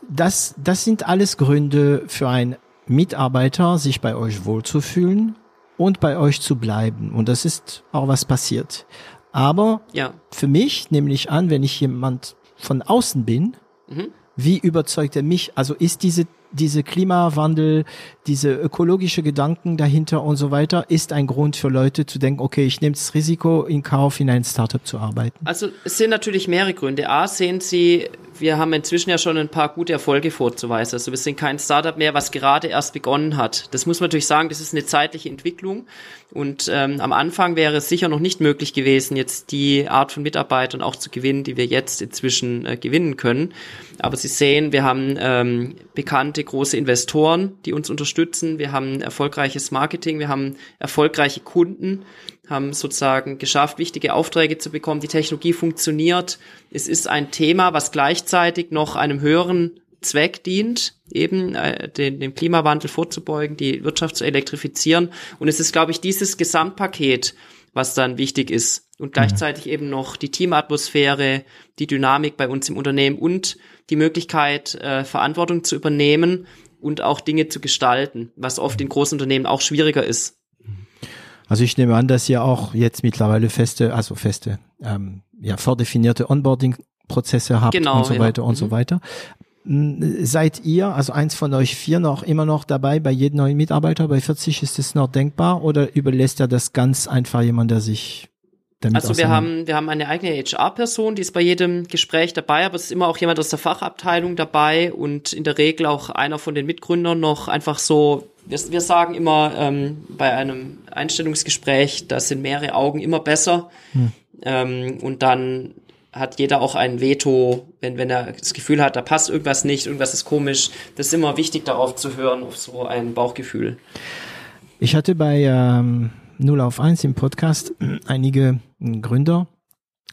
das das sind alles Gründe für einen Mitarbeiter, sich bei euch wohlzufühlen und bei euch zu bleiben. Und das ist auch was passiert. Aber ja. für mich, nämlich an, wenn ich jemand von außen bin, mhm. wie überzeugt er mich? Also ist diese diese Klimawandel, diese ökologische Gedanken dahinter und so weiter, ist ein Grund für Leute zu denken, okay, ich nehme das Risiko in Kauf, in ein Startup zu arbeiten? Also es sind natürlich mehrere Gründe. A, sehen Sie, wir haben inzwischen ja schon ein paar gute Erfolge vorzuweisen. Also wir sind kein Startup mehr, was gerade erst begonnen hat. Das muss man natürlich sagen, das ist eine zeitliche Entwicklung. Und ähm, am Anfang wäre es sicher noch nicht möglich gewesen, jetzt die Art von Mitarbeitern auch zu gewinnen, die wir jetzt inzwischen äh, gewinnen können. Aber Sie sehen, wir haben ähm, bekannte große Investoren, die uns unterstützen. Wir haben erfolgreiches Marketing, wir haben erfolgreiche Kunden, haben sozusagen geschafft, wichtige Aufträge zu bekommen. Die Technologie funktioniert. Es ist ein Thema, was gleichzeitig noch einem höheren Zweck dient, eben äh, den, dem Klimawandel vorzubeugen, die Wirtschaft zu elektrifizieren. Und es ist, glaube ich, dieses Gesamtpaket, was dann wichtig ist. Und mhm. gleichzeitig eben noch die Teamatmosphäre, die Dynamik bei uns im Unternehmen und die Möglichkeit, äh, Verantwortung zu übernehmen und auch Dinge zu gestalten, was oft in großen Unternehmen auch schwieriger ist. Also ich nehme an, dass ihr auch jetzt mittlerweile feste, also feste, ähm, ja, vordefinierte Onboarding-Prozesse habt genau, und so weiter ja. und mhm. so weiter. Seid ihr, also eins von euch vier, noch immer noch dabei bei jedem neuen Mitarbeiter? Bei 40 ist es noch denkbar oder überlässt er das ganz einfach jemand, der sich Also wir haben, wir haben eine eigene HR-Person, die ist bei jedem Gespräch dabei, aber es ist immer auch jemand aus der Fachabteilung dabei und in der Regel auch einer von den Mitgründern noch einfach so, wir, wir sagen immer ähm, bei einem Einstellungsgespräch, da sind mehrere Augen immer besser. Hm. Ähm, und dann hat jeder auch ein Veto, wenn, wenn er das Gefühl hat, da passt irgendwas nicht, irgendwas ist komisch. Das ist immer wichtig, darauf zu hören, auf so ein Bauchgefühl. Ich hatte bei ähm, 0 auf 1 im Podcast einige Gründer,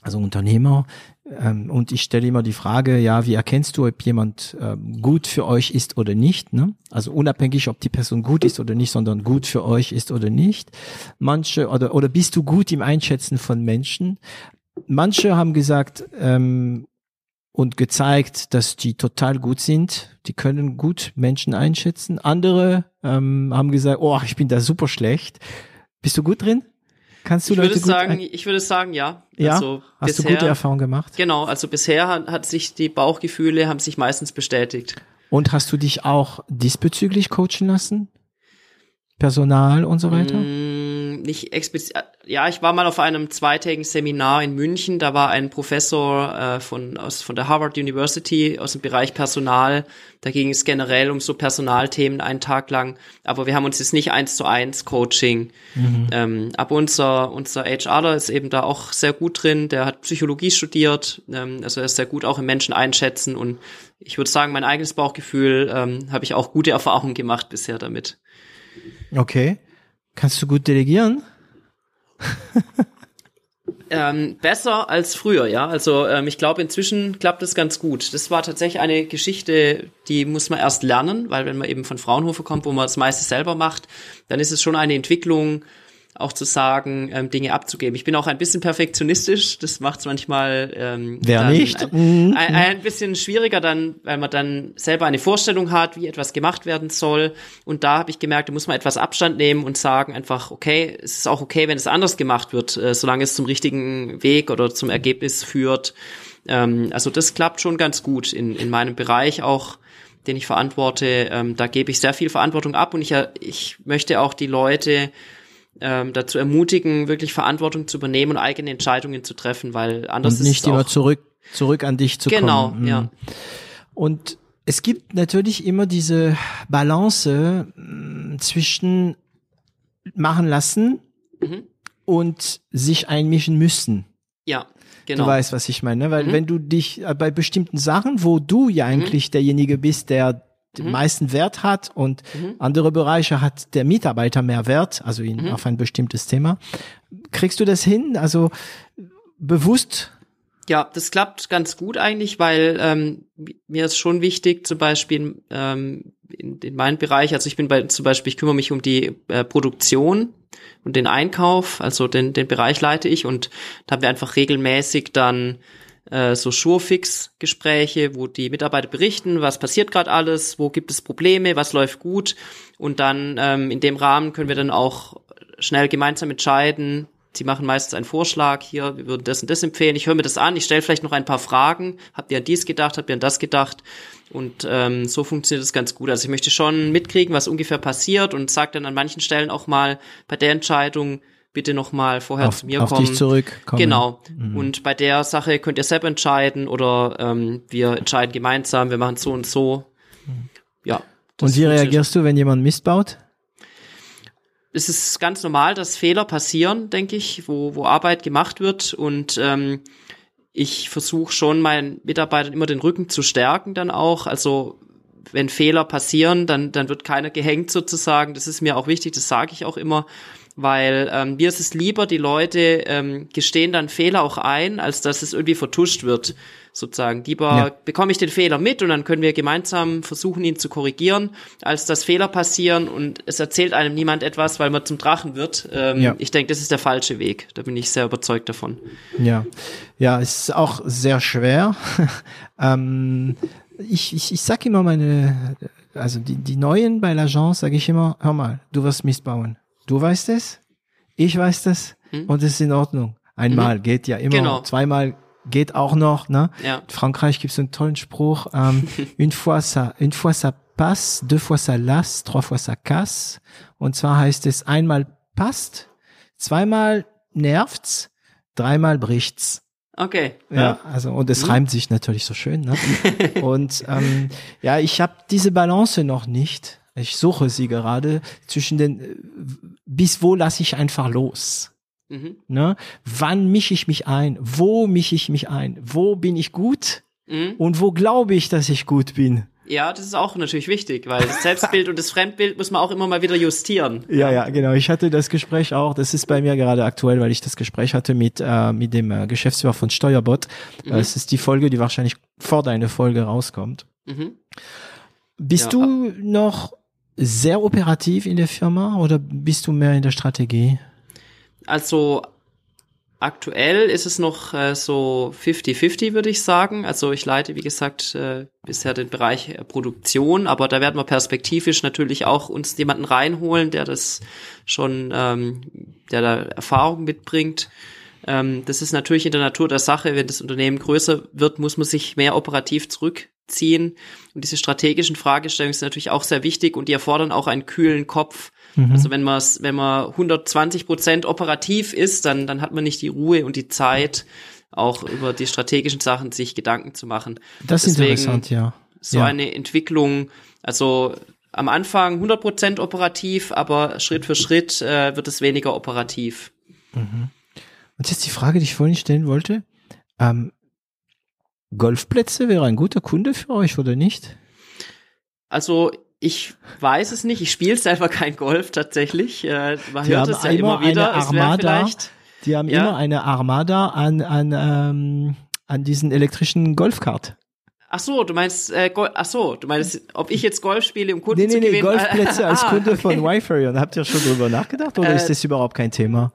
also Unternehmer, ähm, und ich stelle immer die Frage, ja, wie erkennst du, ob jemand ähm, gut für euch ist oder nicht? Ne? Also unabhängig, ob die Person gut ist oder nicht, sondern gut für euch ist oder nicht. Manche oder oder bist du gut im Einschätzen von Menschen? manche haben gesagt ähm, und gezeigt, dass die total gut sind. Die können gut Menschen einschätzen. Andere ähm, haben gesagt, oh, ich bin da super schlecht. Bist du gut drin? Kannst du ich Leute würde sagen, ich würde sagen, ja. Ja. Also Hast bisher, du gute Erfahrungen gemacht? Genau. Also bisher hat, hat sich die Bauchgefühle haben sich meistens bestätigt. Und hast du dich auch diesbezüglich coachen lassen? Personal und so weiter? Mm, nicht explizit, ja, ich war mal auf einem zweitägigen Seminar in München. Da war ein Professor äh, von, aus, von der Harvard University aus dem Bereich Personal. Da ging es generell um so Personalthemen einen Tag lang. Aber wir haben uns jetzt nicht eins zu eins Coaching. Mhm. Ähm, aber unser, unser HRler ist eben da auch sehr gut drin. Der hat Psychologie studiert. Ähm, also er ist sehr gut auch im Menschen einschätzen. Und ich würde sagen, mein eigenes Bauchgefühl ähm, habe ich auch gute Erfahrungen gemacht bisher damit. Okay. Kannst du gut delegieren? ähm, besser als früher, ja. Also ähm, ich glaube, inzwischen klappt es ganz gut. Das war tatsächlich eine Geschichte, die muss man erst lernen, weil wenn man eben von Fraunhofer kommt, wo man das meiste selber macht, dann ist es schon eine Entwicklung, auch zu sagen, ähm, Dinge abzugeben. Ich bin auch ein bisschen perfektionistisch, das macht es manchmal ähm, Wer nicht? Ein, mhm. ein, ein, bisschen schwieriger dann, weil man dann selber eine Vorstellung hat, wie etwas gemacht werden soll. Und da habe ich gemerkt, da muss man etwas Abstand nehmen und sagen einfach, okay, es ist auch okay, wenn es anders gemacht wird, äh, solange es zum richtigen Weg oder zum Ergebnis führt. Ähm, also das klappt schon ganz gut in, in meinem Bereich auch den ich verantworte, ähm, da gebe ich sehr viel Verantwortung ab und ich, ich möchte auch die Leute ähm, dazu ermutigen, wirklich Verantwortung zu übernehmen und eigene Entscheidungen zu treffen, weil anders und nicht immer zurück zurück an dich zu genau, kommen. Genau, ja. Und es gibt natürlich immer diese Balance mm, zwischen machen lassen mhm. und sich einmischen müssen. Ja, genau. Du weißt, was ich meine, weil mhm. wenn du dich äh, bei bestimmten Sachen, wo du ja mhm. eigentlich mhm. derjenige bist, der den mhm. meisten Wert hat und mhm. andere Bereiche hat der Mitarbeiter mehr Wert, also in, mhm. auf ein bestimmtes Thema. Kriegst du das hin? Also bewusst? Ja, das klappt ganz gut eigentlich, weil ähm, mir ist schon wichtig, zum Beispiel ähm, in, in meinem Bereich, also ich bin bei zum Beispiel, ich kümmere mich um die äh, Produktion und den Einkauf, also den, den Bereich leite ich und da haben wir einfach regelmäßig dann äh, so Surefix-Gespräche, wo die Mitarbeiter berichten, was passiert gerade alles, wo gibt es Probleme, was läuft gut. Und dann ähm, in dem Rahmen können wir dann auch schnell gemeinsam entscheiden. Sie machen meistens einen Vorschlag, hier, wir würden das und das empfehlen. Ich höre mir das an, ich stelle vielleicht noch ein paar Fragen. Habt ihr an dies gedacht, habt ihr an das gedacht? Und ähm, so funktioniert das ganz gut. Also ich möchte schon mitkriegen, was ungefähr passiert und sage dann an manchen Stellen auch mal bei der Entscheidung, bitte noch mal vorher auf, zu mir auf kommen. Dich zurück. Genau. Mhm. Und bei der Sache könnt ihr selber entscheiden oder ähm, wir entscheiden gemeinsam, wir machen so und so. Ja. Und wie reagierst du, wenn jemand Mist baut? Es ist ganz normal, dass Fehler passieren, denke ich, wo, wo Arbeit gemacht wird und ähm, ich versuche schon meinen Mitarbeitern immer den Rücken zu stärken dann auch. Also wenn Fehler passieren, dann, dann wird keiner gehängt sozusagen. Das ist mir auch wichtig, das sage ich auch immer weil ähm, mir ist es lieber, die Leute ähm, gestehen dann Fehler auch ein, als dass es irgendwie vertuscht wird, sozusagen. Lieber ja. bekomme ich den Fehler mit und dann können wir gemeinsam versuchen, ihn zu korrigieren, als dass Fehler passieren und es erzählt einem niemand etwas, weil man zum Drachen wird. Ähm, ja. Ich denke, das ist der falsche Weg. Da bin ich sehr überzeugt davon. Ja, ja, es ist auch sehr schwer. ähm, ich, ich, ich sag immer meine, also die, die Neuen bei l'Agence sage ich immer, hör mal, du wirst Mist bauen Du weißt es, ich weiß das hm? und es ist in Ordnung. Einmal mhm. geht ja immer, genau. zweimal geht auch noch. Ne? Ja. In Frankreich gibt es einen tollen Spruch, ähm, une, fois ça, une fois ça passe, deux fois ça lasse, trois fois ça casse. Und zwar heißt es, einmal passt, zweimal nervt's, dreimal bricht's. Okay. Ja, also und es mhm. reimt sich natürlich so schön. Ne? und ähm, ja, ich habe diese Balance noch nicht. Ich suche sie gerade zwischen den, äh, bis wo lasse ich einfach los? Mhm. Ne? Wann mische ich mich ein? Wo mische ich mich ein? Wo bin ich gut? Mhm. Und wo glaube ich, dass ich gut bin? Ja, das ist auch natürlich wichtig, weil das Selbstbild und das Fremdbild muss man auch immer mal wieder justieren. Ja, ja, genau. Ich hatte das Gespräch auch, das ist bei mir gerade aktuell, weil ich das Gespräch hatte mit, äh, mit dem äh, Geschäftsführer von Steuerbot. Mhm. Es ist die Folge, die wahrscheinlich vor deiner Folge rauskommt. Mhm. Bist ja, du noch sehr operativ in der Firma oder bist du mehr in der Strategie? Also aktuell ist es noch äh, so 50-50, würde ich sagen. Also ich leite, wie gesagt, äh, bisher den Bereich äh, Produktion, aber da werden wir perspektivisch natürlich auch uns jemanden reinholen, der das schon, ähm, der da Erfahrung mitbringt. Ähm, das ist natürlich in der Natur der Sache, wenn das Unternehmen größer wird, muss man sich mehr operativ zurück ziehen. Und diese strategischen Fragestellungen sind natürlich auch sehr wichtig und die erfordern auch einen kühlen Kopf. Mhm. Also wenn man wenn man 120 Prozent operativ ist, dann dann hat man nicht die Ruhe und die Zeit, auch über die strategischen Sachen sich Gedanken zu machen. Das ist Deswegen interessant, ja. So ja. eine Entwicklung, also am Anfang 100 Prozent operativ, aber Schritt für Schritt äh, wird es weniger operativ. Mhm. Und jetzt die Frage, die ich vorhin stellen wollte. Ähm, Golfplätze wäre ein guter Kunde für euch oder nicht? Also ich weiß es nicht. Ich spiele selber kein Golf tatsächlich. Äh, man die hört es ja immer wieder. Es vielleicht, die haben ja? immer eine Armada an, an, ähm, an diesen elektrischen Golfkart. Ach so, du meinst, äh, Gol ach so, du meinst, ob ich jetzt Golf spiele, um Kunden nee, nee, zu gewinnen? Nee, Golfplätze als ah, Kunde okay. von Wi-Fi. Habt ihr schon drüber nachgedacht oder äh, ist das überhaupt kein Thema?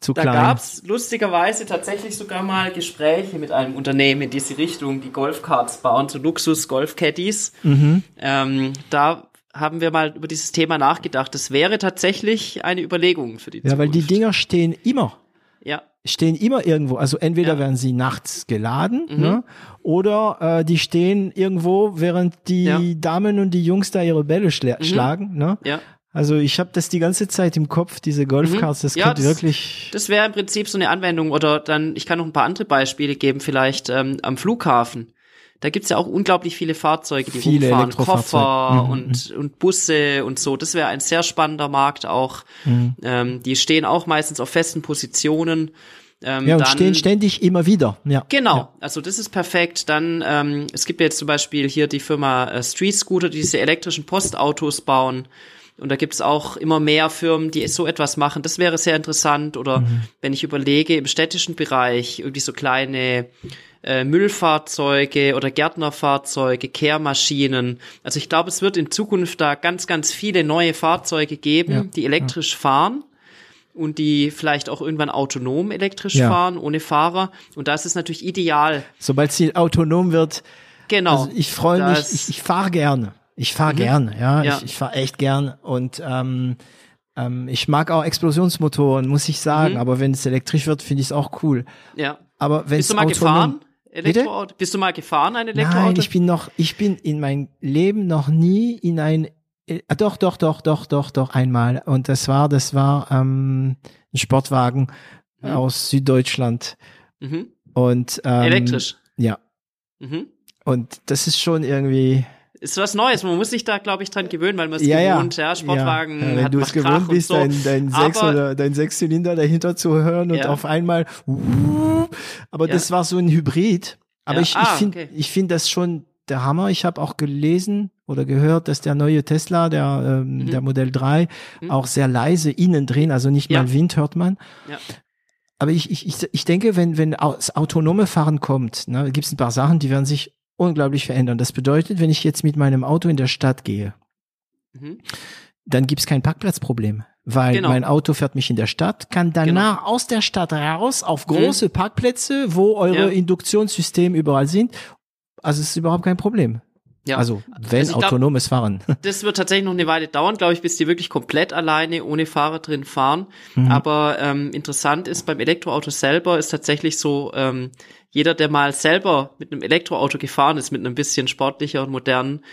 Zu da gab es lustigerweise tatsächlich sogar mal Gespräche mit einem Unternehmen in diese Richtung, die Golfkarts bauen, so Luxus-Golf-Caddies. Mhm. Ähm, da haben wir mal über dieses Thema nachgedacht. Das wäre tatsächlich eine Überlegung für die ja, Zukunft. Ja, weil die Dinger stehen immer. Ja. Stehen immer irgendwo. Also entweder ja. werden sie nachts geladen, mhm. ne? Oder äh, die stehen irgendwo, während die ja. Damen und die Jungs da ihre Bälle schla mhm. schlagen. Ne? Ja. Also ich habe das die ganze Zeit im Kopf, diese Golfcards, das mhm. ja, könnte das, wirklich. Das wäre im Prinzip so eine Anwendung oder dann, ich kann noch ein paar andere Beispiele geben, vielleicht ähm, am Flughafen. Da gibt's ja auch unglaublich viele Fahrzeuge, die viele rumfahren, Koffer mhm. und, und Busse und so. Das wäre ein sehr spannender Markt auch. Mhm. Ähm, die stehen auch meistens auf festen Positionen. Ähm, ja, und dann, stehen ständig immer wieder. Ja. Genau, ja. also das ist perfekt. Dann, ähm, es gibt jetzt zum Beispiel hier die Firma äh, Street Scooter, die diese elektrischen Postautos bauen. Und da gibt es auch immer mehr Firmen, die so etwas machen. Das wäre sehr interessant. Oder mhm. wenn ich überlege, im städtischen Bereich irgendwie so kleine äh, Müllfahrzeuge oder Gärtnerfahrzeuge, Kehrmaschinen. Also ich glaube, es wird in Zukunft da ganz, ganz viele neue Fahrzeuge geben, ja. die elektrisch ja. fahren und die vielleicht auch irgendwann autonom elektrisch ja. fahren, ohne Fahrer. Und da ist es natürlich ideal. Sobald sie autonom wird. Genau. Also ich freue mich, ich, ich fahre gerne. Ich fahre mhm. gern, ja. ja. Ich, ich fahre echt gern. Und ähm, ähm, ich mag auch Explosionsmotoren, muss ich sagen. Mhm. Aber wenn es elektrisch wird, finde ich es auch cool. Ja. Aber wenn Bist du mal gefahren? Elektroauto? Bitte? Bist du mal gefahren, ein Elektroauto? Nein, ich bin noch, ich bin in meinem Leben noch nie in ein, äh, doch, doch, doch, doch, doch, doch, einmal. Und das war, das war ähm, ein Sportwagen mhm. aus Süddeutschland. Mhm. Und ähm, elektrisch. Ja. Mhm. Und das ist schon irgendwie, ist was Neues. Man muss sich da, glaube ich, dran gewöhnen, weil man es ja, gewohnt, ja, ja Sportwagen ja. Wenn du es gewohnt bist, so. dein, dein Sechs oder dein Sechszylinder dahinter zu hören und ja. auf einmal, uh, aber das war so ein Hybrid. Aber ich, ich ah, finde, okay. ich finde das schon der Hammer. Ich habe auch gelesen oder gehört, dass der neue Tesla, der, ähm, mhm. der Modell 3, mhm. auch sehr leise innen drin, also nicht mal Wind hört man. Ja. Aber ich, ich, ich denke, wenn, wenn das autonome Fahren kommt, ne, gibt es ein paar Sachen, die werden sich unglaublich verändern. Das bedeutet, wenn ich jetzt mit meinem Auto in der Stadt gehe, mhm. dann gibt's kein Parkplatzproblem, weil genau. mein Auto fährt mich in der Stadt, kann danach genau. aus der Stadt raus auf mhm. große mhm. Parkplätze, wo eure ja. Induktionssysteme überall sind. Also es ist überhaupt kein Problem. Ja. Also wenn also autonomes glaub, Fahren. Das wird tatsächlich noch eine Weile dauern, glaube ich, bis die wirklich komplett alleine ohne Fahrer drin fahren. Mhm. Aber ähm, interessant ist beim Elektroauto selber ist tatsächlich so, ähm, jeder, der mal selber mit einem Elektroauto gefahren ist, mit einem bisschen sportlicher und modernen,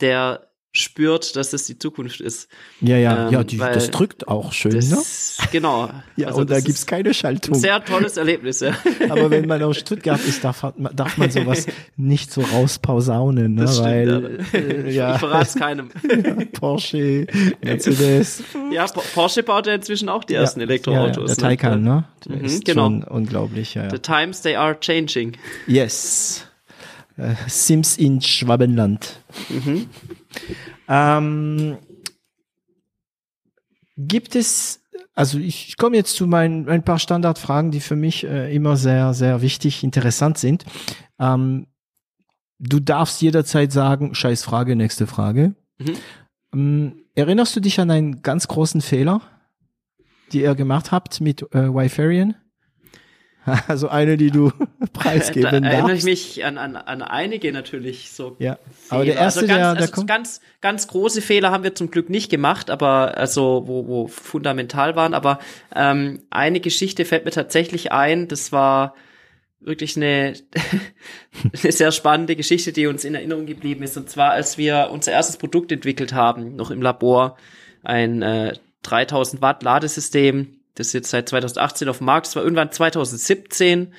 der spürt, dass das die Zukunft ist. Ja, ja, ähm, ja, die, das drückt auch schön, das, ne? Genau. ja, also und da gibt's keine Schaltung. Ein sehr tolles Erlebnis, ja. Aber wenn man aus Stuttgart ist, darf, darf man sowas nicht so rauspausaunen, ne? Das Weil, stimmt, äh, ja. Ich verrate es keinem. Porsche, Mercedes. Ja, Porsche baut ja inzwischen auch die ersten Elektroautos. Ja, der ne? Taycan, ne? Der mhm, ist genau. unglaublich, ja, ja. The times they are changing. Yes. Uh, Sims in Schwabenland. Mhm. Ähm, gibt es, also ich, ich komme jetzt zu meinen ein paar Standardfragen, die für mich äh, immer sehr, sehr wichtig, interessant sind. Ähm, du darfst jederzeit sagen, scheiß Frage, nächste Frage. Mhm. Ähm, erinnerst du dich an einen ganz großen Fehler, die ihr gemacht habt mit äh, Wifarian? Also eine, die du preisgeben da erinnere ich mich an, an, an einige natürlich so. Ja. Fehler. Aber der erste, also ganz, der, der also kommt. ganz, ganz große Fehler haben wir zum Glück nicht gemacht, aber also wo, wo fundamental waren. Aber ähm, eine Geschichte fällt mir tatsächlich ein. Das war wirklich eine, eine sehr spannende Geschichte, die uns in Erinnerung geblieben ist. Und zwar, als wir unser erstes Produkt entwickelt haben, noch im Labor ein äh, 3000 Watt Ladesystem, das ist jetzt seit 2018 auf dem Markt. Das war irgendwann 2017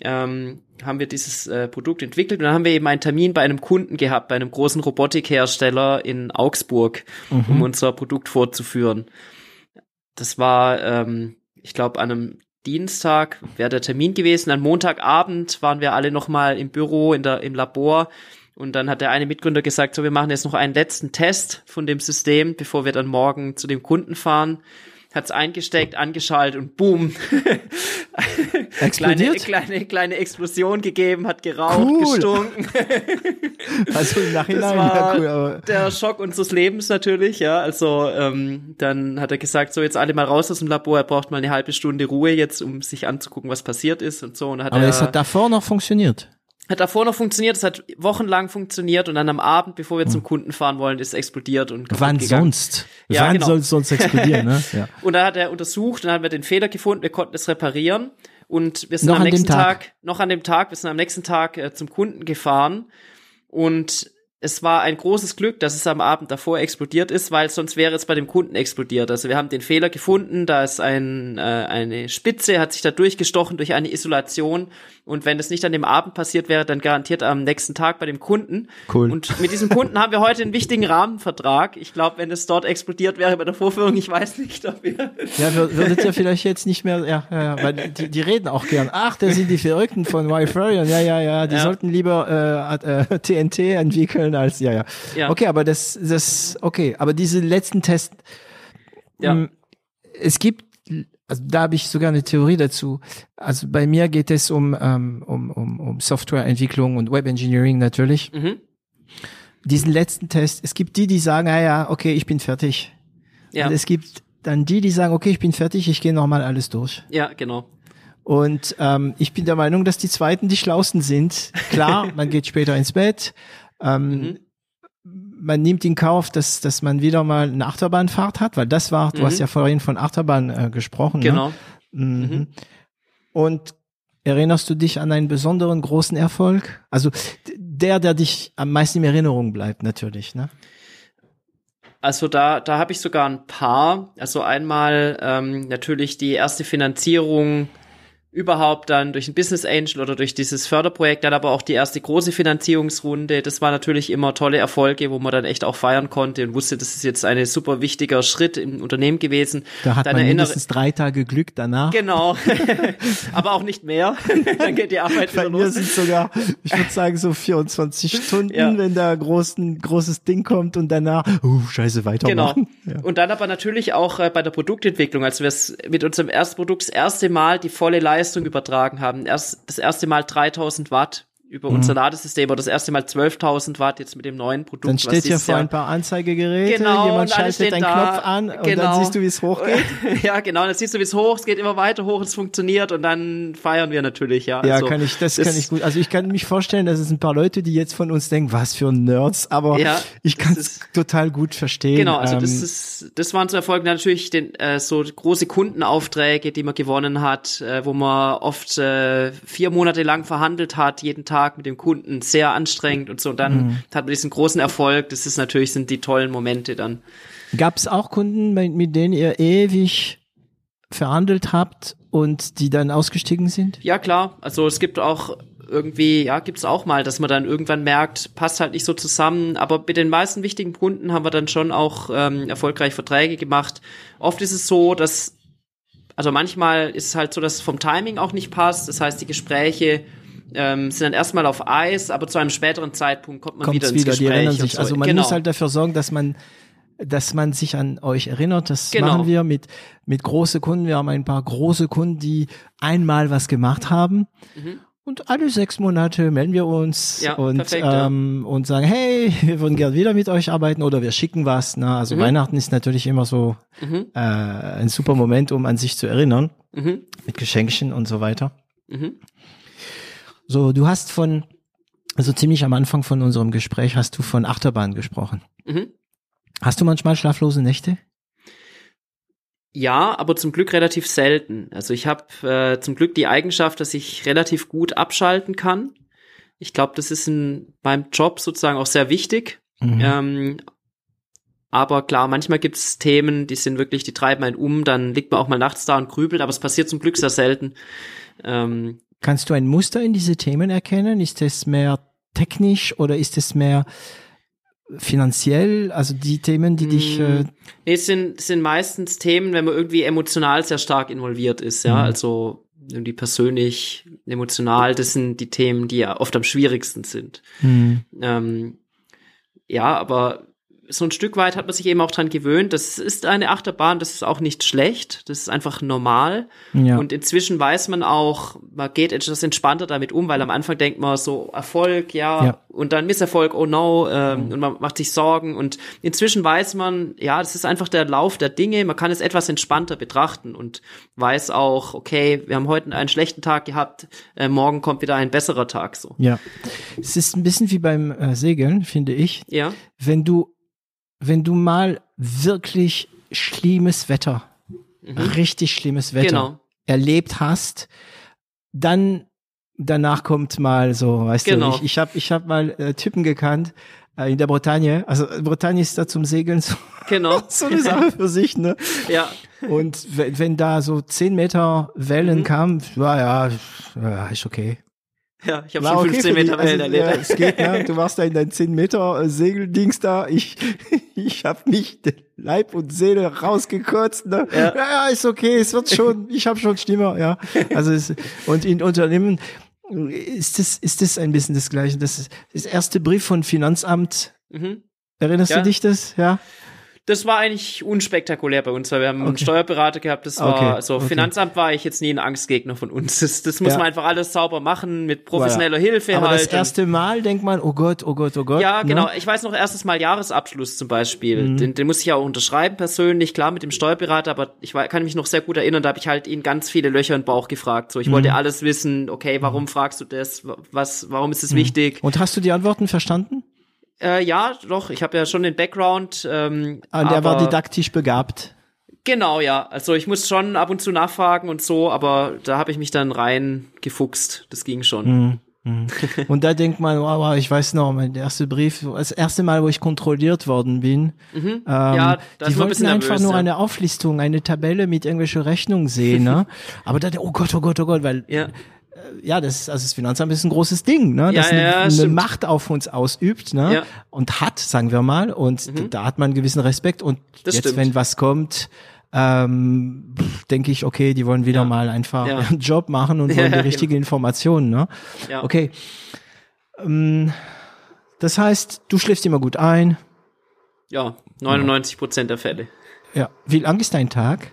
ähm, haben wir dieses äh, Produkt entwickelt und dann haben wir eben einen Termin bei einem Kunden gehabt, bei einem großen Robotikhersteller in Augsburg, mhm. um unser Produkt vorzuführen. Das war, ähm, ich glaube, an einem Dienstag wäre der Termin gewesen. Am Montagabend waren wir alle noch mal im Büro, in der, im Labor. Und dann hat der eine Mitgründer gesagt, so, wir machen jetzt noch einen letzten Test von dem System, bevor wir dann morgen zu dem Kunden fahren hat's eingesteckt, angeschaltet und boom. kleine, kleine, kleine Explosion gegeben, hat geraucht, cool. gestunken. also im Nachhinein war ja, cool, aber. der Schock unseres Lebens natürlich, ja. Also ähm, dann hat er gesagt, so jetzt alle mal raus aus dem Labor, er braucht mal eine halbe Stunde Ruhe jetzt, um sich anzugucken, was passiert ist und so. Und hat aber er, es hat davor noch funktioniert hat davor noch funktioniert, es hat wochenlang funktioniert und dann am Abend, bevor wir hm. zum Kunden fahren wollen, ist explodiert und Wann gegangen. sonst? Ja, Wann genau. soll es sonst explodieren, ne? Ja. und dann hat er untersucht und dann haben wir den Fehler gefunden, wir konnten es reparieren und wir sind noch am nächsten Tag. Tag. noch an dem Tag, wir sind am nächsten Tag äh, zum Kunden gefahren und es war ein großes Glück, dass es am Abend davor explodiert ist, weil sonst wäre es bei dem Kunden explodiert. Also wir haben den Fehler gefunden, da ist ein, äh, eine Spitze, hat sich da durchgestochen durch eine Isolation und wenn es nicht an dem Abend passiert wäre, dann garantiert am nächsten Tag bei dem Kunden. Cool. Und mit diesem Kunden haben wir heute einen wichtigen Rahmenvertrag. Ich glaube, wenn es dort explodiert wäre bei der Vorführung, ich weiß nicht, ob wir. Ja, würdet ihr vielleicht jetzt nicht mehr, ja, ja, ja weil die, die reden auch gern. Ach, das sind die Verrückten von Wildfire. Ja, ja, ja, die ja. sollten lieber äh, äh, TNT entwickeln als, ja, ja, ja. Okay, aber das, das, okay, aber diese letzten Tests, ja. Mh, mm, es gibt also da habe ich sogar eine Theorie dazu. Also bei mir geht es um, ähm, um, um, um Softwareentwicklung und Web Engineering natürlich. Mhm. Diesen letzten Test, es gibt die, die sagen, ah ja, okay, ich bin fertig. Ja. Und es gibt dann die, die sagen, okay, ich bin fertig, ich gehe nochmal alles durch. Ja, genau. Und ähm, ich bin der Meinung, dass die Zweiten die Schlausten sind. Klar, man geht später ins Bett. Ähm, mhm man nimmt in Kauf, dass, dass man wieder mal eine Achterbahnfahrt hat, weil das war, du hast mhm. ja vorhin von Achterbahn äh, gesprochen. Ne? Genau. Ne? Mhm. Und erinnerst du dich an einen besonderen großen Erfolg? Also der, der dich am meisten in Erinnerung bleibt, natürlich, ne? Also da, da habe ich sogar ein paar. Also einmal ähm, natürlich die erste Finanzierung überhaupt dann durch ein Business Angel oder durch dieses Förderprojekt, dann aber auch die erste große Finanzierungsrunde. Das war natürlich immer tolle Erfolge, wo man dann echt auch feiern konnte und wusste, das ist jetzt ein super wichtiger Schritt im Unternehmen gewesen. Da hat dann man mindestens drei Tage Glück danach. Genau, aber auch nicht mehr. dann geht die Arbeit Bei wieder mir los. sind sogar, ich würde sagen so 24 Stunden, ja. wenn da großen, großes Ding kommt und danach, uh, scheiße, weitermachen. Genau. Ja. Und dann aber natürlich auch äh, bei der Produktentwicklung, als wir es mit unserem ersten Produkt das erste Mal die volle Leistung Leistung übertragen haben. Erst das erste Mal 3000 Watt über mhm. unser Ladesystem oder das erste Mal 12.000 Watt jetzt mit dem neuen Produkt. Dann steht hier vor ein paar Anzeigegeräte, genau, jemand schaltet einen da, Knopf an genau. und dann genau. siehst du, wie es hochgeht. ja, genau, dann siehst du, wie es hoch, es geht immer weiter hoch, es funktioniert und dann feiern wir natürlich, ja. Ja, also, kann ich, das, das, kann ich gut. Also ich kann mich vorstellen, dass es ein paar Leute, die jetzt von uns denken, was für Nerds, aber ja, ich kann es total gut verstehen. Genau, also ähm, das ist, das waren so Erfolge natürlich den, äh, so große Kundenaufträge, die man gewonnen hat, äh, wo man oft äh, vier Monate lang verhandelt hat, jeden Tag Tag mit dem Kunden sehr anstrengend und so. Und dann mhm. hat man diesen großen Erfolg. Das ist natürlich, sind die tollen Momente dann. Gab es auch Kunden, mit denen ihr ewig verhandelt habt und die dann ausgestiegen sind? Ja, klar. Also es gibt auch irgendwie, ja, gibt's auch mal, dass man dann irgendwann merkt, passt halt nicht so zusammen. Aber mit den meisten wichtigen Kunden haben wir dann schon auch ähm, erfolgreich Verträge gemacht. Oft ist es so, dass, also manchmal ist es halt so, dass vom Timing auch nicht passt. Das heißt, die Gespräche ähm, sind dann erstmal auf Eis, aber zu einem späteren Zeitpunkt kommt man Kommt's wieder ins wieder, Gespräch. Die erinnern sich. So. Also man genau. muss halt dafür sorgen, dass man dass man sich an euch erinnert. Das genau. machen wir mit, mit große Kunden. Wir haben ein paar große Kunden, die einmal was gemacht haben. Mhm. Und alle sechs Monate melden wir uns ja, und, perfekt, ähm, ja. und sagen, hey, wir würden gerne wieder mit euch arbeiten oder wir schicken was. Na, ne? also mhm. Weihnachten ist natürlich immer so mhm. äh, ein super Moment, um an sich zu erinnern. Mhm. Mit Geschenkchen und so weiter. So, du hast von, also ziemlich am Anfang von unserem Gespräch hast du von Achterbahn gesprochen. Mhm. Hast du manchmal schlaflose Nächte? Ja, aber zum Glück relativ selten. Also ich habe äh, zum Glück die Eigenschaft, dass ich relativ gut abschalten kann. Ich glaube, das ist in meinem Job sozusagen auch sehr wichtig. Mhm. Ähm, aber klar, manchmal gibt es Themen, die sind wirklich, die treiben einen um, dann liegt man auch mal nachts da und grübelt, aber es passiert zum Glück sehr selten. Ähm, Kannst du ein Muster in diese Themen erkennen? Ist es mehr technisch oder ist es mehr finanziell? Also die Themen, die dich. Äh mm, nee, es sind, sind meistens Themen, wenn man irgendwie emotional sehr stark involviert ist, ja. Mhm. Also irgendwie persönlich, emotional, das sind die Themen, die ja oft am schwierigsten sind. Mhm. Ähm, ja, aber so ein Stück weit hat man sich eben auch dran gewöhnt. Das ist eine Achterbahn, das ist auch nicht schlecht, das ist einfach normal. Ja. Und inzwischen weiß man auch, man geht etwas entspannter damit um, weil am Anfang denkt man so Erfolg, ja, ja. und dann Misserfolg, oh no, ähm, mhm. und man macht sich Sorgen. Und inzwischen weiß man, ja, das ist einfach der Lauf der Dinge. Man kann es etwas entspannter betrachten und weiß auch, okay, wir haben heute einen schlechten Tag gehabt, äh, morgen kommt wieder ein besserer Tag. So. Ja, es ist ein bisschen wie beim äh, Segeln, finde ich. Ja. Wenn du wenn du mal wirklich schlimmes Wetter, mhm. richtig schlimmes Wetter genau. erlebt hast, dann danach kommt mal so, weißt genau. du, ich, ich habe ich hab mal äh, Typen gekannt äh, in der Bretagne, also Bretagne ist da zum Segeln so, genau. so eine Sache für sich, ne? ja. Und wenn, wenn da so zehn Meter Wellen mhm. kamen, war ja, ja, ist okay. Ja, ich habe schon okay 15 Meter Wellen also, erlebt. Ja, es geht, ne? Du warst da in dein 10 Meter äh, Segeldings da. Ich, ich habe mich Leib und Seele rausgekürzt. Ne? Ja. ja, ja, ist okay, es wird schon, ich habe schon Stimme, ja. Also es, und in Unternehmen ist das, ist das ein bisschen das Gleiche. Das ist das erste Brief von Finanzamt. Mhm. Erinnerst ja. du dich das? Ja das war eigentlich unspektakulär bei uns, weil wir haben okay. einen Steuerberater gehabt, das war, okay. so okay. Finanzamt war ich jetzt nie ein Angstgegner von uns. Das, das muss ja. man einfach alles sauber machen, mit professioneller voilà. Hilfe Aber halt. das erste Mal denkt man, oh Gott, oh Gott, oh Gott. Ja, genau. Ne? Ich weiß noch, erstes Mal Jahresabschluss zum Beispiel. Mhm. Den, den muss ich ja auch unterschreiben persönlich, klar mit dem Steuerberater, aber ich kann mich noch sehr gut erinnern, da habe ich halt ihn ganz viele Löcher in den Bauch gefragt. So, ich mhm. wollte alles wissen, okay, warum mhm. fragst du das? Was, warum ist es mhm. wichtig? Und hast du die Antworten verstanden? Äh, ja, doch, ich habe ja schon den Background. Ähm, und er war didaktisch begabt. Genau, ja. Also ich muss schon ab und zu nachfragen und so, aber da habe ich mich dann rein gefuchst. Das ging schon. Mhm. Und da denkt man, wow, ich weiß noch, mein erster Brief, das erste Mal, wo ich kontrolliert worden bin, mhm. ähm, ja, die wollten ein einfach nervös, nur ja. eine Auflistung, eine Tabelle mit irgendwelchen Rechnungen sehen, ne? Aber da, oh Gott, oh Gott, oh Gott, weil ja ja, das, also das Finanzamt ist ein großes Ding, ne? das ja, eine, eine Macht auf uns ausübt, ne? Ja. Und hat, sagen wir mal. Und mhm. da hat man einen gewissen Respekt. Und das jetzt, stimmt. wenn was kommt, ähm, denke ich, okay, die wollen wieder ja. mal einfach ja. ihren Job machen und wollen die richtige genau. Informationen, ne? Ja. Okay. Ähm, das heißt, du schläfst immer gut ein. Ja, 99 Prozent der Fälle. Ja. Wie lang ist dein Tag?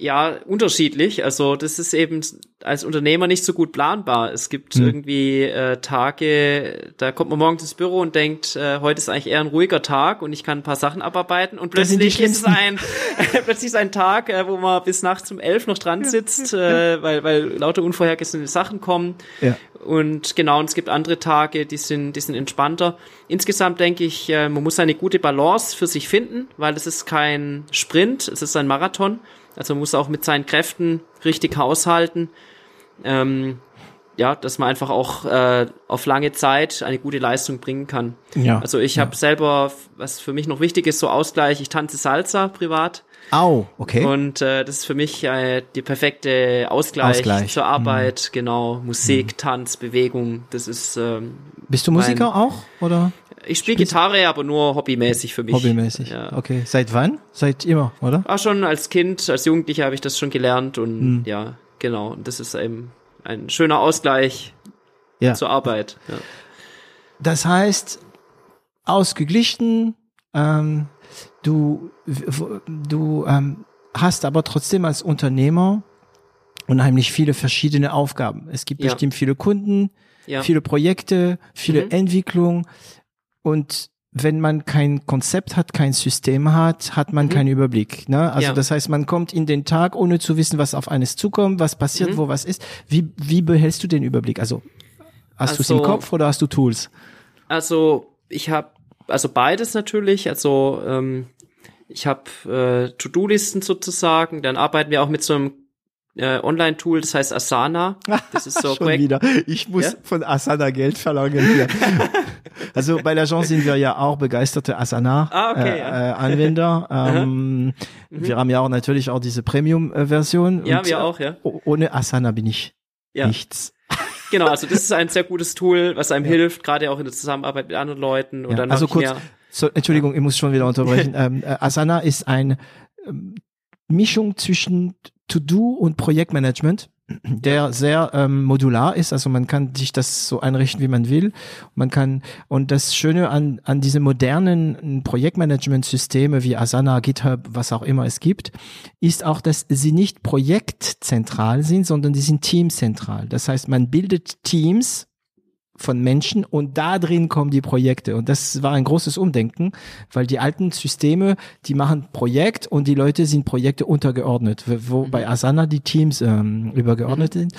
Ja, unterschiedlich. Also das ist eben als Unternehmer nicht so gut planbar. Es gibt mhm. irgendwie äh, Tage, da kommt man morgens ins Büro und denkt, äh, heute ist eigentlich eher ein ruhiger Tag und ich kann ein paar Sachen abarbeiten und plötzlich ist es ein plötzlich ist ein Tag, äh, wo man bis nachts um elf noch dran sitzt, äh, weil weil lauter unvorhergesehene Sachen kommen. Ja. Und genau, und es gibt andere Tage, die sind, die sind entspannter. Insgesamt denke ich, äh, man muss eine gute Balance für sich finden, weil es ist kein Sprint, es ist ein Marathon. Also man muss auch mit seinen Kräften richtig haushalten. Ähm, ja, dass man einfach auch äh, auf lange Zeit eine gute Leistung bringen kann. Ja. Also ich ja. habe selber, was für mich noch wichtig ist, so Ausgleich, ich tanze Salsa privat. Au, okay. Und äh, das ist für mich äh, die perfekte Ausgleich, Ausgleich. zur Arbeit, mhm. genau, Musik, mhm. Tanz, Bewegung, das ist ähm, Bist du Musiker mein, auch oder? Ich spiele Gitarre, aber nur hobbymäßig für mich. Hobbymäßig. Ja. Okay. Seit wann? Seit immer, oder? Ah, schon als Kind, als Jugendlicher habe ich das schon gelernt und mhm. ja, genau. Und das ist eben ein schöner Ausgleich ja. zur Arbeit. Ja. Das heißt, ausgeglichen, ähm, du, du ähm, hast aber trotzdem als Unternehmer unheimlich viele verschiedene Aufgaben. Es gibt ja. bestimmt viele Kunden, ja. viele Projekte, viele mhm. Entwicklungen. Und wenn man kein Konzept hat, kein System hat, hat man mhm. keinen Überblick. Ne? Also ja. das heißt, man kommt in den Tag, ohne zu wissen, was auf eines zukommt, was passiert, mhm. wo was ist. Wie, wie behältst du den Überblick? Also hast also, du es im Kopf oder hast du Tools? Also ich habe also beides natürlich. Also ähm, ich habe äh, To-Do-Listen sozusagen. Dann arbeiten wir auch mit so einem äh, Online-Tool, das heißt Asana. Das ist so Schon Projekt. wieder. Ich muss ja? von Asana Geld verlangen hier. Also bei der Chance sind wir ja auch begeisterte Asana-Anwender. Ah, okay, äh, Anwender. ähm, Wir haben ja auch natürlich auch diese Premium-Version. Ja, wir äh, auch, ja. oh- Ohne Asana bin ich Ja. nichts. Genau, also das ist ein sehr gutes Tool, was einem hilft, gerade auch in der Zusammenarbeit mit anderen Leuten. Und Ja, dann also kurz, so, Entschuldigung, ich muss schon wieder unterbrechen. ähm, äh, Asana ist eine ähm, Mischung zwischen To-Do und Projektmanagement, der sehr ähm, modular ist. Also man kann sich das so einrichten, wie man will. Man kann und das Schöne an an diese modernen Projektmanagement-Systeme wie Asana, GitHub, was auch immer es gibt, ist auch, dass sie nicht projektzentral sind, sondern die sind teamzentral. Das heißt, man bildet Teams von Menschen und da drin kommen die Projekte. Und das war ein großes Umdenken, weil die alten Systeme, die machen Projekt und die Leute sind Projekte untergeordnet, wo wo bei Asana die Teams ähm, übergeordnet sind.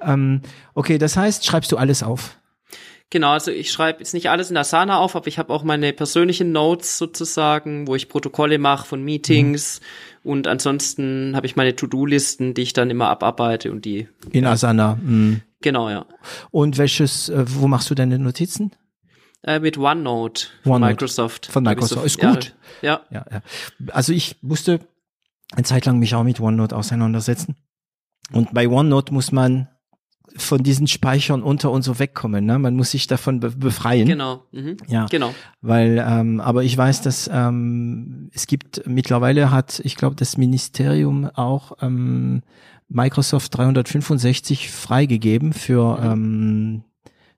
Ähm, okay, das heißt, schreibst du alles auf? genau, also ich schreibe jetzt nicht alles in Asana auf, aber ich habe auch meine persönlichen Notes sozusagen, wo ich Protokolle mache von Meetings und ansonsten habe ich meine To-Do-Listen, die ich dann immer abarbeite und die, In Asana. mm. genau, ja. Und welches, äh, wo machst du deine Notizen? Äh, mit OneNote von OneNote. Microsoft. Von hab ich Microsoft. Ist gut. Ja, Ja, ja. Also ich musste eine Zeit lang mich auch mit OneNote auseinandersetzen. Und bei OneNote muss man von diesen Speichern unter und so wegkommen. Ne? Man muss sich davon be befreien. genau. Mhm. Ja, Genau. weil, ähm, aber ich weiß, dass ähm, es gibt mittlerweile hat, ich glaube, das Ministerium auch ähm, Microsoft 365 freigegeben für ähm,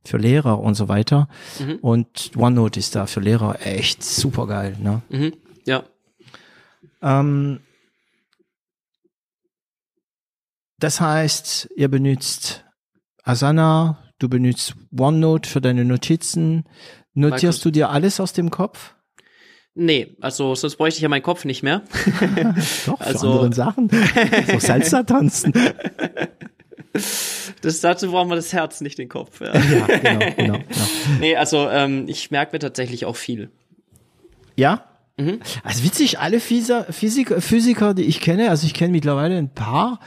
für Lehrer und so weiter. Mhm. Und OneNote ist da für Lehrer echt super geil. Ne? Mhm. Ja. Ähm, das heißt, ihr benutzt Asana, du benutzt OneNote für deine Notizen. Notierst du dir alles aus dem Kopf? Nee, also sonst bräuchte ich ja meinen Kopf nicht mehr. Doch, für Also- andere Sachen. so Salsa tanzen. Das, dazu brauchen wir das Herz, nicht den Kopf. Ja. ja, genau, genau, genau. Nee, also ähm, ich merke mir tatsächlich auch viel. Ja? Mhm. Also witzig, alle Physiker, Physiker, die ich kenne, also ich kenne mittlerweile ein paar,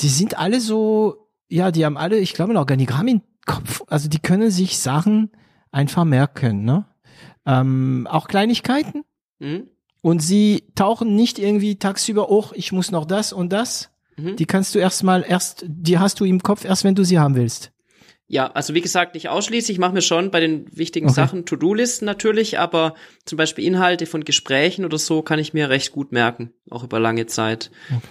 die sind alle so, ja, die haben alle, ich glaube, ein Organigramm im Kopf. Also die können sich Sachen einfach merken, ne? Ähm, auch Kleinigkeiten. Mhm. Und sie tauchen nicht irgendwie tagsüber, oh, ich muss noch das und das. Mhm. Die kannst du erstmal erst, die hast du im Kopf erst, wenn du sie haben willst. Ja, also wie gesagt, nicht ausschließlich. Ich mache mir schon bei den wichtigen Okay. Sachen To-Do-Listen natürlich, aber zum Beispiel Inhalte von Gesprächen oder so kann ich mir recht gut merken, auch über lange Zeit,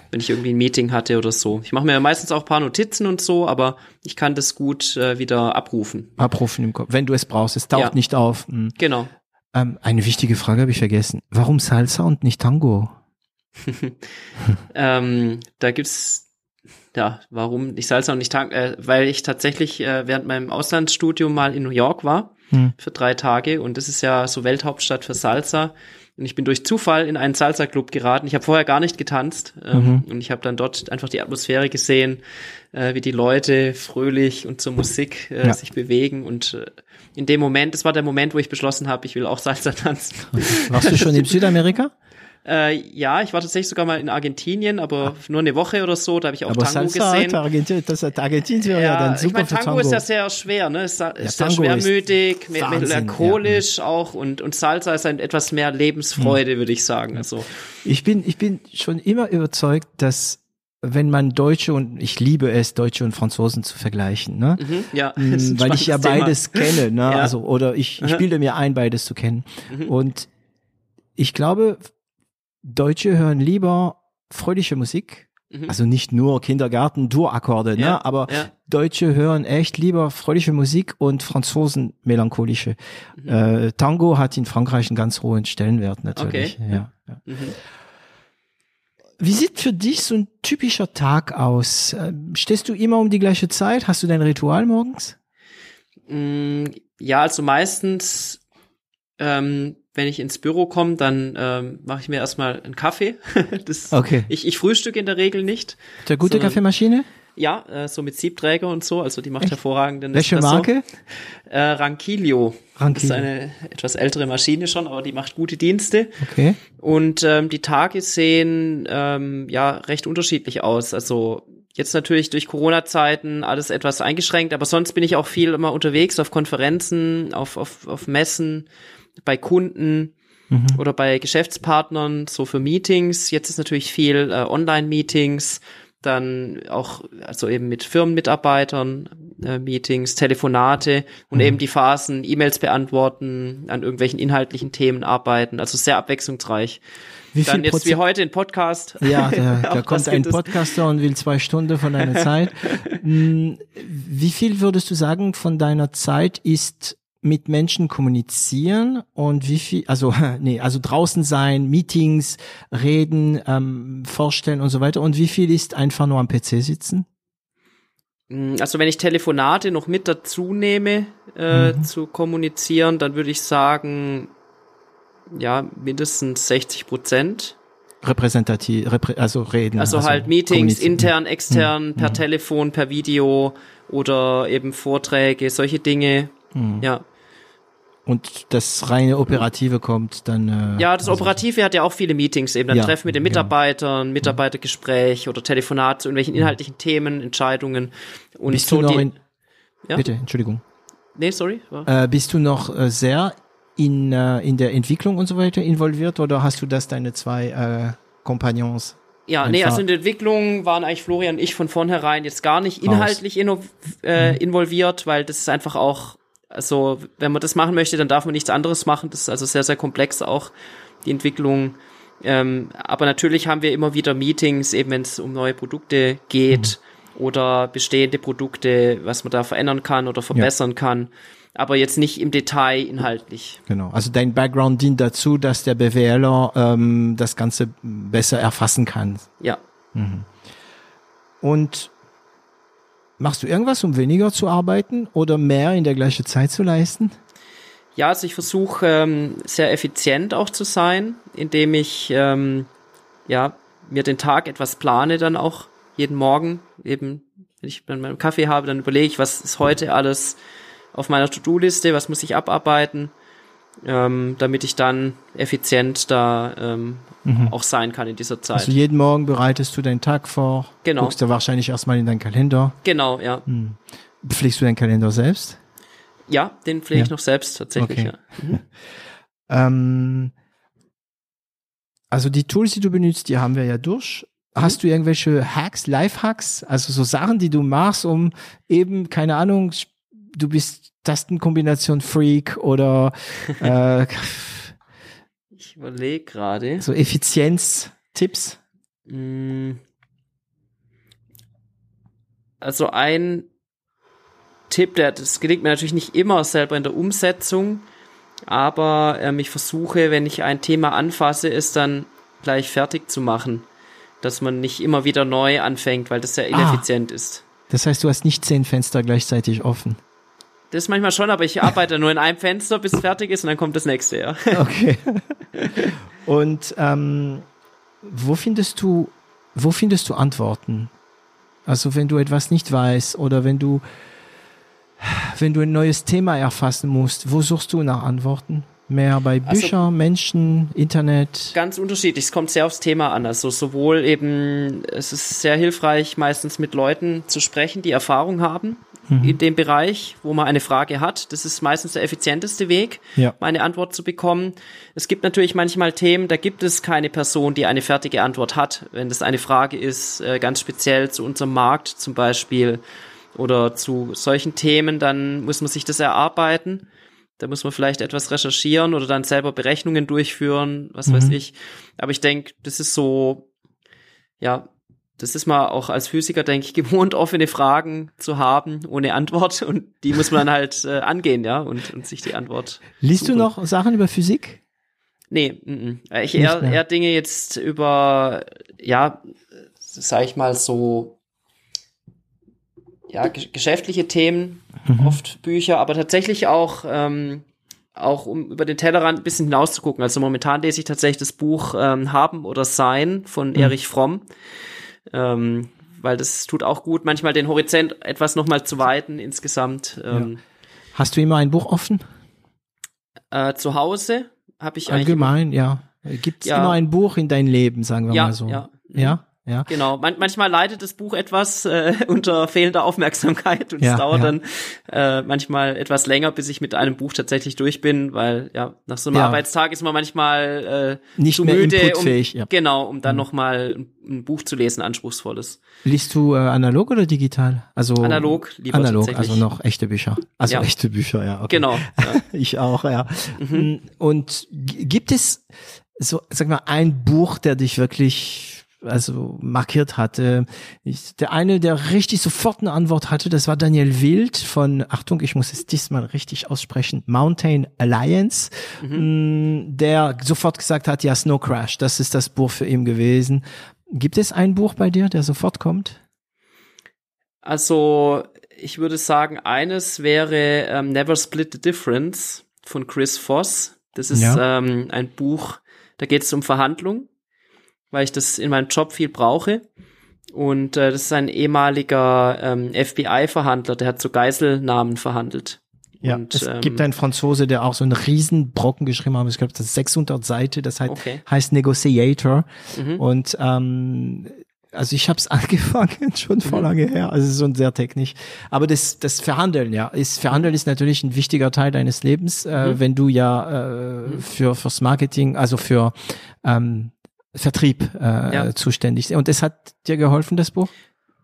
wenn ich irgendwie ein Meeting hatte oder so. Ich mache mir meistens auch ein paar Notizen und so, aber ich kann das gut äh, wieder abrufen. Abrufen im Kopf, wenn du es brauchst. Es taucht Ja. nicht auf. Hm. Genau. Ähm, eine wichtige Frage habe ich vergessen. Warum Salsa und nicht Tango? Ähm, da gibt's ja, warum nicht Salsa und nicht Tango? Äh, weil ich tatsächlich äh, während meinem Auslandsstudium mal in New York war Hm. für drei Tage und das ist ja so Welthauptstadt für Salsa. Und ich bin durch Zufall in einen Salsa-Club geraten. Ich habe vorher gar nicht getanzt ähm, Mhm. und ich habe dann dort einfach die Atmosphäre gesehen, äh, wie die Leute fröhlich und zur Musik äh, Ja. sich bewegen. Und äh, in dem Moment, das war der Moment, wo ich beschlossen habe, ich will auch Salsa tanzen. Warst du schon in Südamerika? Äh, ja, ich war tatsächlich sogar mal in Argentinien, aber nur eine Woche oder so. Da habe ich auch Aber Tango Salsa gesehen. hat Argentinien, das hat Argentinien wäre ja, dann ich super meine, für Tango, Tango. ist ja sehr schwer, ne? Ist, ist sehr ist schwermütig, me- Wahnsinn, melancholisch auch und, und Salsa ist ein etwas mehr Lebensfreude, Hm. würde ich sagen. Also, Ich bin, ich bin schon immer überzeugt, dass wenn man Deutsche und ich liebe es, Deutsche und Franzosen zu vergleichen, ne? mhm, ja, ist ein weil ich ja beides kenne, ne? Ja. Mhm. Also oder ich, ich bilde mir ein, beides zu kennen. Und ich glaube, Deutsche hören lieber fröhliche Musik. Mhm. Also nicht nur Kindergarten, Dur-Akkorde, Ja, ne? Aber ja. Deutsche hören echt lieber fröhliche Musik und Franzosen melancholische. Mhm. Äh, Tango hat in Frankreich einen ganz hohen Stellenwert natürlich. Okay. Ja, ja. Mhm. Wie sieht für dich so ein typischer Tag aus? Ähm, Stehst du immer um die gleiche Zeit? Hast du dein Ritual morgens? Mm, Ja, also meistens, ähm, wenn ich ins Büro komme, dann ähm, mache ich mir erstmal einen Kaffee. das, Okay. Ich, ich frühstücke in der Regel nicht. Der gute Sondern- Kaffeemaschine? Ja, äh, so mit Siebträger und so, also die macht Echt? hervorragenden Welche Espresso. Marke? Äh, Rankilio. Das ist Rankilio. eine etwas ältere Maschine schon, aber die macht gute Dienste. Okay. Und ähm, die Tage sehen ähm, ja recht unterschiedlich aus. Also Jetzt natürlich durch Corona-Zeiten alles etwas eingeschränkt, aber sonst bin ich auch viel immer unterwegs auf Konferenzen, auf, auf, auf Messen, bei Kunden mhm. oder bei Geschäftspartnern, so für Meetings. Jetzt ist natürlich viel äh, Online-Meetings, dann auch, also eben mit Firmenmitarbeitern, äh, Meetings, Telefonate und mhm. eben die Phasen, E-Mails beantworten, an irgendwelchen inhaltlichen Themen arbeiten, also sehr abwechslungsreich. Wie Dann jetzt Prozent? wie heute ein Podcast. Ja, da, da kommt ein Podcaster und will zwei Stunden von deiner Zeit. Hm, wie viel würdest du sagen von deiner Zeit ist mit Menschen kommunizieren und wie viel, also nee, also draußen sein, Meetings, reden, ähm, vorstellen und so weiter und wie viel ist einfach nur am PC sitzen? Hm, also wenn ich Telefonate noch mit dazu nehme, äh, mhm. zu kommunizieren, dann würde ich sagen, ja, mindestens 60 Prozent. Repräsentativ, reprä also reden. Also, also halt Meetings intern, extern, mhm. per mhm. Telefon, per Video oder eben Vorträge, solche Dinge. Mhm. Ja. Und das reine Operative kommt dann. Äh, ja, das also Operative hat ja auch viele Meetings eben. Dann ja, Treffen mit den Mitarbeitern, Mitarbeitergespräch oder Telefonat zu irgendwelchen inhaltlichen Themen, Entscheidungen. Und bist so du noch die, in, ja? Bitte, Entschuldigung. Nee, sorry. Äh, bist du noch äh, sehr in, äh, in der Entwicklung und so weiter involviert oder hast du das deine zwei äh, Kompagnons? Ja, einfach? nee, also in der Entwicklung waren eigentlich Florian und ich von vornherein jetzt gar nicht inhaltlich inno, äh, mhm. involviert, weil das ist einfach auch also, wenn man das machen möchte, dann darf man nichts anderes machen. Das ist also sehr, sehr komplex auch, die Entwicklung. Ähm, aber natürlich haben wir immer wieder Meetings, eben wenn es um neue Produkte geht mhm. oder bestehende Produkte, was man da verändern kann oder verbessern ja. kann. Aber jetzt nicht im Detail inhaltlich. Genau. Also dein Background dient dazu, dass der BWLer ähm, das Ganze besser erfassen kann. Ja. Mhm. Und Machst du irgendwas, um weniger zu arbeiten oder mehr in der gleichen Zeit zu leisten? Ja, also ich versuche ähm, sehr effizient auch zu sein, indem ich ähm, ja mir den Tag etwas plane, dann auch jeden Morgen eben, wenn ich dann meinen Kaffee habe, dann überlege ich, was ist heute alles auf meiner To-Do-Liste, was muss ich abarbeiten, ähm, damit ich dann effizient da ähm, mhm. auch sein kann in dieser Zeit. Also jeden Morgen bereitest du deinen Tag vor, genau. guckst du wahrscheinlich erstmal in deinen Kalender. Genau, ja. Mhm. Pflegst du deinen Kalender selbst? Ja, den pflege ja. ich noch selbst tatsächlich. Okay. Ja. Mhm. ähm, also die Tools, die du benutzt, die haben wir ja durch. Mhm. Hast du irgendwelche Hacks, Life-Hacks, also so Sachen, die du machst, um eben, keine Ahnung, du bist Tastenkombination-Freak oder äh, ich überlege gerade. So Effizienz-Tipps? Mm. Also ein Tipp, der, das gelingt mir natürlich nicht immer selber in der Umsetzung, aber ähm, ich versuche, wenn ich ein Thema anfasse, es dann gleich fertig zu machen. Dass man nicht immer wieder neu anfängt, weil das sehr ah. ineffizient ah, ist. Das heißt, du hast nicht zehn Fenster gleichzeitig offen. Das manchmal schon, aber ich arbeite nur in einem Fenster, bis es fertig ist und dann kommt das nächste, ja. Okay. Und ähm, wo findest du, wo findest du Antworten? Also wenn du etwas nicht weißt oder wenn du, wenn du ein neues Thema erfassen musst, wo suchst du nach Antworten? Mehr bei Büchern, also, Menschen, Internet? Ganz unterschiedlich. Es kommt sehr aufs Thema an. Also sowohl eben, es ist sehr hilfreich, meistens mit Leuten zu sprechen, die Erfahrung haben mhm. in dem Bereich, wo man eine Frage hat. Das ist meistens der effizienteste Weg, ja. eine Antwort zu bekommen. Es gibt natürlich manchmal Themen, da gibt es keine Person, die eine fertige Antwort hat. Wenn das eine Frage ist, äh, ganz speziell zu unserem Markt zum Beispiel oder zu solchen Themen, dann muss man sich das erarbeiten. Da muss man vielleicht etwas recherchieren oder dann selber Berechnungen durchführen, was mhm. weiß ich. Aber ich denke, das ist so, ja, das ist mal auch als Physiker, denke ich, gewohnt, offene Fragen zu haben, ohne Antwort. Und die muss man dann halt äh, angehen, ja, und, und sich die Antwort. Liest suchen. du noch Sachen über Physik? Nee, m -m. ich eher, eher Dinge jetzt über, ja, sag ich mal so, ja, geschäftliche Themen, mhm. oft Bücher, aber tatsächlich auch, ähm, auch um über den Tellerrand ein bisschen hinauszugucken. Also momentan lese ich tatsächlich das Buch ähm, Haben oder Sein von mhm. Erich Fromm ähm, weil das tut auch gut, manchmal den Horizont etwas nochmal zu weiten insgesamt. Ähm, ja. Hast du immer ein Buch offen? Äh, zu Hause habe ich allgemein, ja. Gibt es ja. immer ein Buch in dein Leben, sagen wir ja, mal so? Ja, ja, Ja. Genau. Man manchmal leidet das Buch etwas äh, unter fehlender Aufmerksamkeit und Ja, es dauert ja. dann äh, manchmal etwas länger, bis ich mit einem Buch tatsächlich durch bin, weil ja nach so einem. Arbeitstag ist man manchmal äh, Nicht zu mehr müde, inputfähig, um ja. genau, um dann noch mal ein, ein Buch zu lesen, anspruchsvolles. Liest du äh, analog oder digital? Also Analog, lieber analog, also noch echte Bücher. Also echte Bücher, ja. Okay. Genau. Ich auch, ja. Mhm. Und gibt es so, sag mal, ein Buch, der dich wirklich also markiert hatte. Ich, der eine, der richtig sofort eine Antwort hatte, das war Daniel Wild von, Achtung, ich muss es diesmal richtig aussprechen, Mountain Alliance, Mhm. mh, der sofort gesagt hat, ja, Snow Crash, das ist das Buch für ihn gewesen. Gibt es ein Buch bei dir, der sofort kommt? Also ich würde sagen, eines wäre ähm, Never Split the Difference von Chris Voss. Das ist Ja. ähm, ein Buch, da geht es um Verhandlung, weil ich das in meinem Job viel brauche. Und äh, das ist ein ehemaliger ähm, FBI-Verhandler, der hat zu Geiselnahmen verhandelt. Ja, Und, es ähm, gibt einen Franzose, der auch so einen riesen Brocken geschrieben hat. Ich glaube, das ist 600 Seiten. Das heißt, Okay. heißt Negotiator. Mhm. Und ähm, also ich habe es angefangen schon vor Mhm. lange her. Also es ist schon sehr technisch. Aber das das Verhandeln, ja, ist Verhandeln ist natürlich ein wichtiger Teil deines Lebens, äh, Mhm. wenn du ja äh, für fürs Marketing, also für ähm, Vertrieb äh, Ja. zuständig. Und es hat dir geholfen, das Buch?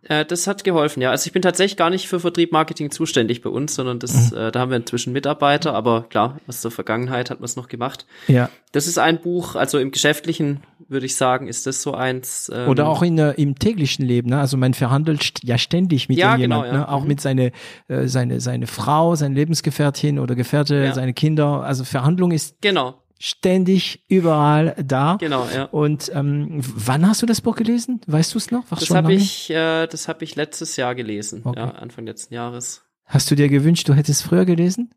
Äh, das hat geholfen, ja. Also ich bin tatsächlich gar nicht für Vertrieb Marketing zuständig bei uns, sondern das, Mhm. äh, da haben wir inzwischen Mitarbeiter, aber klar, aus der Vergangenheit hat man es noch gemacht. Ja. Das ist ein Buch, also im Geschäftlichen würde ich sagen, ist das so eins. Ähm, Oder auch in, der- im täglichen Leben, ne? Also man verhandelt st- ja ständig mit Ja, jemandem, genau, ja. ne? Auch Mhm. mit seine, äh, seine, seine Frau, seine Lebensgefährtin oder Gefährte, Ja. seine Kinder. Also Verhandlung ist Genau, ständig überall da. genau, ja. Und ähm, wann hast du das Buch gelesen? Weißt du es noch? Was Das habe ich, äh, das habe ich letztes Jahr gelesen, Okay. ja, Anfang letzten Jahres. Hast du dir gewünscht, du hättest früher gelesen?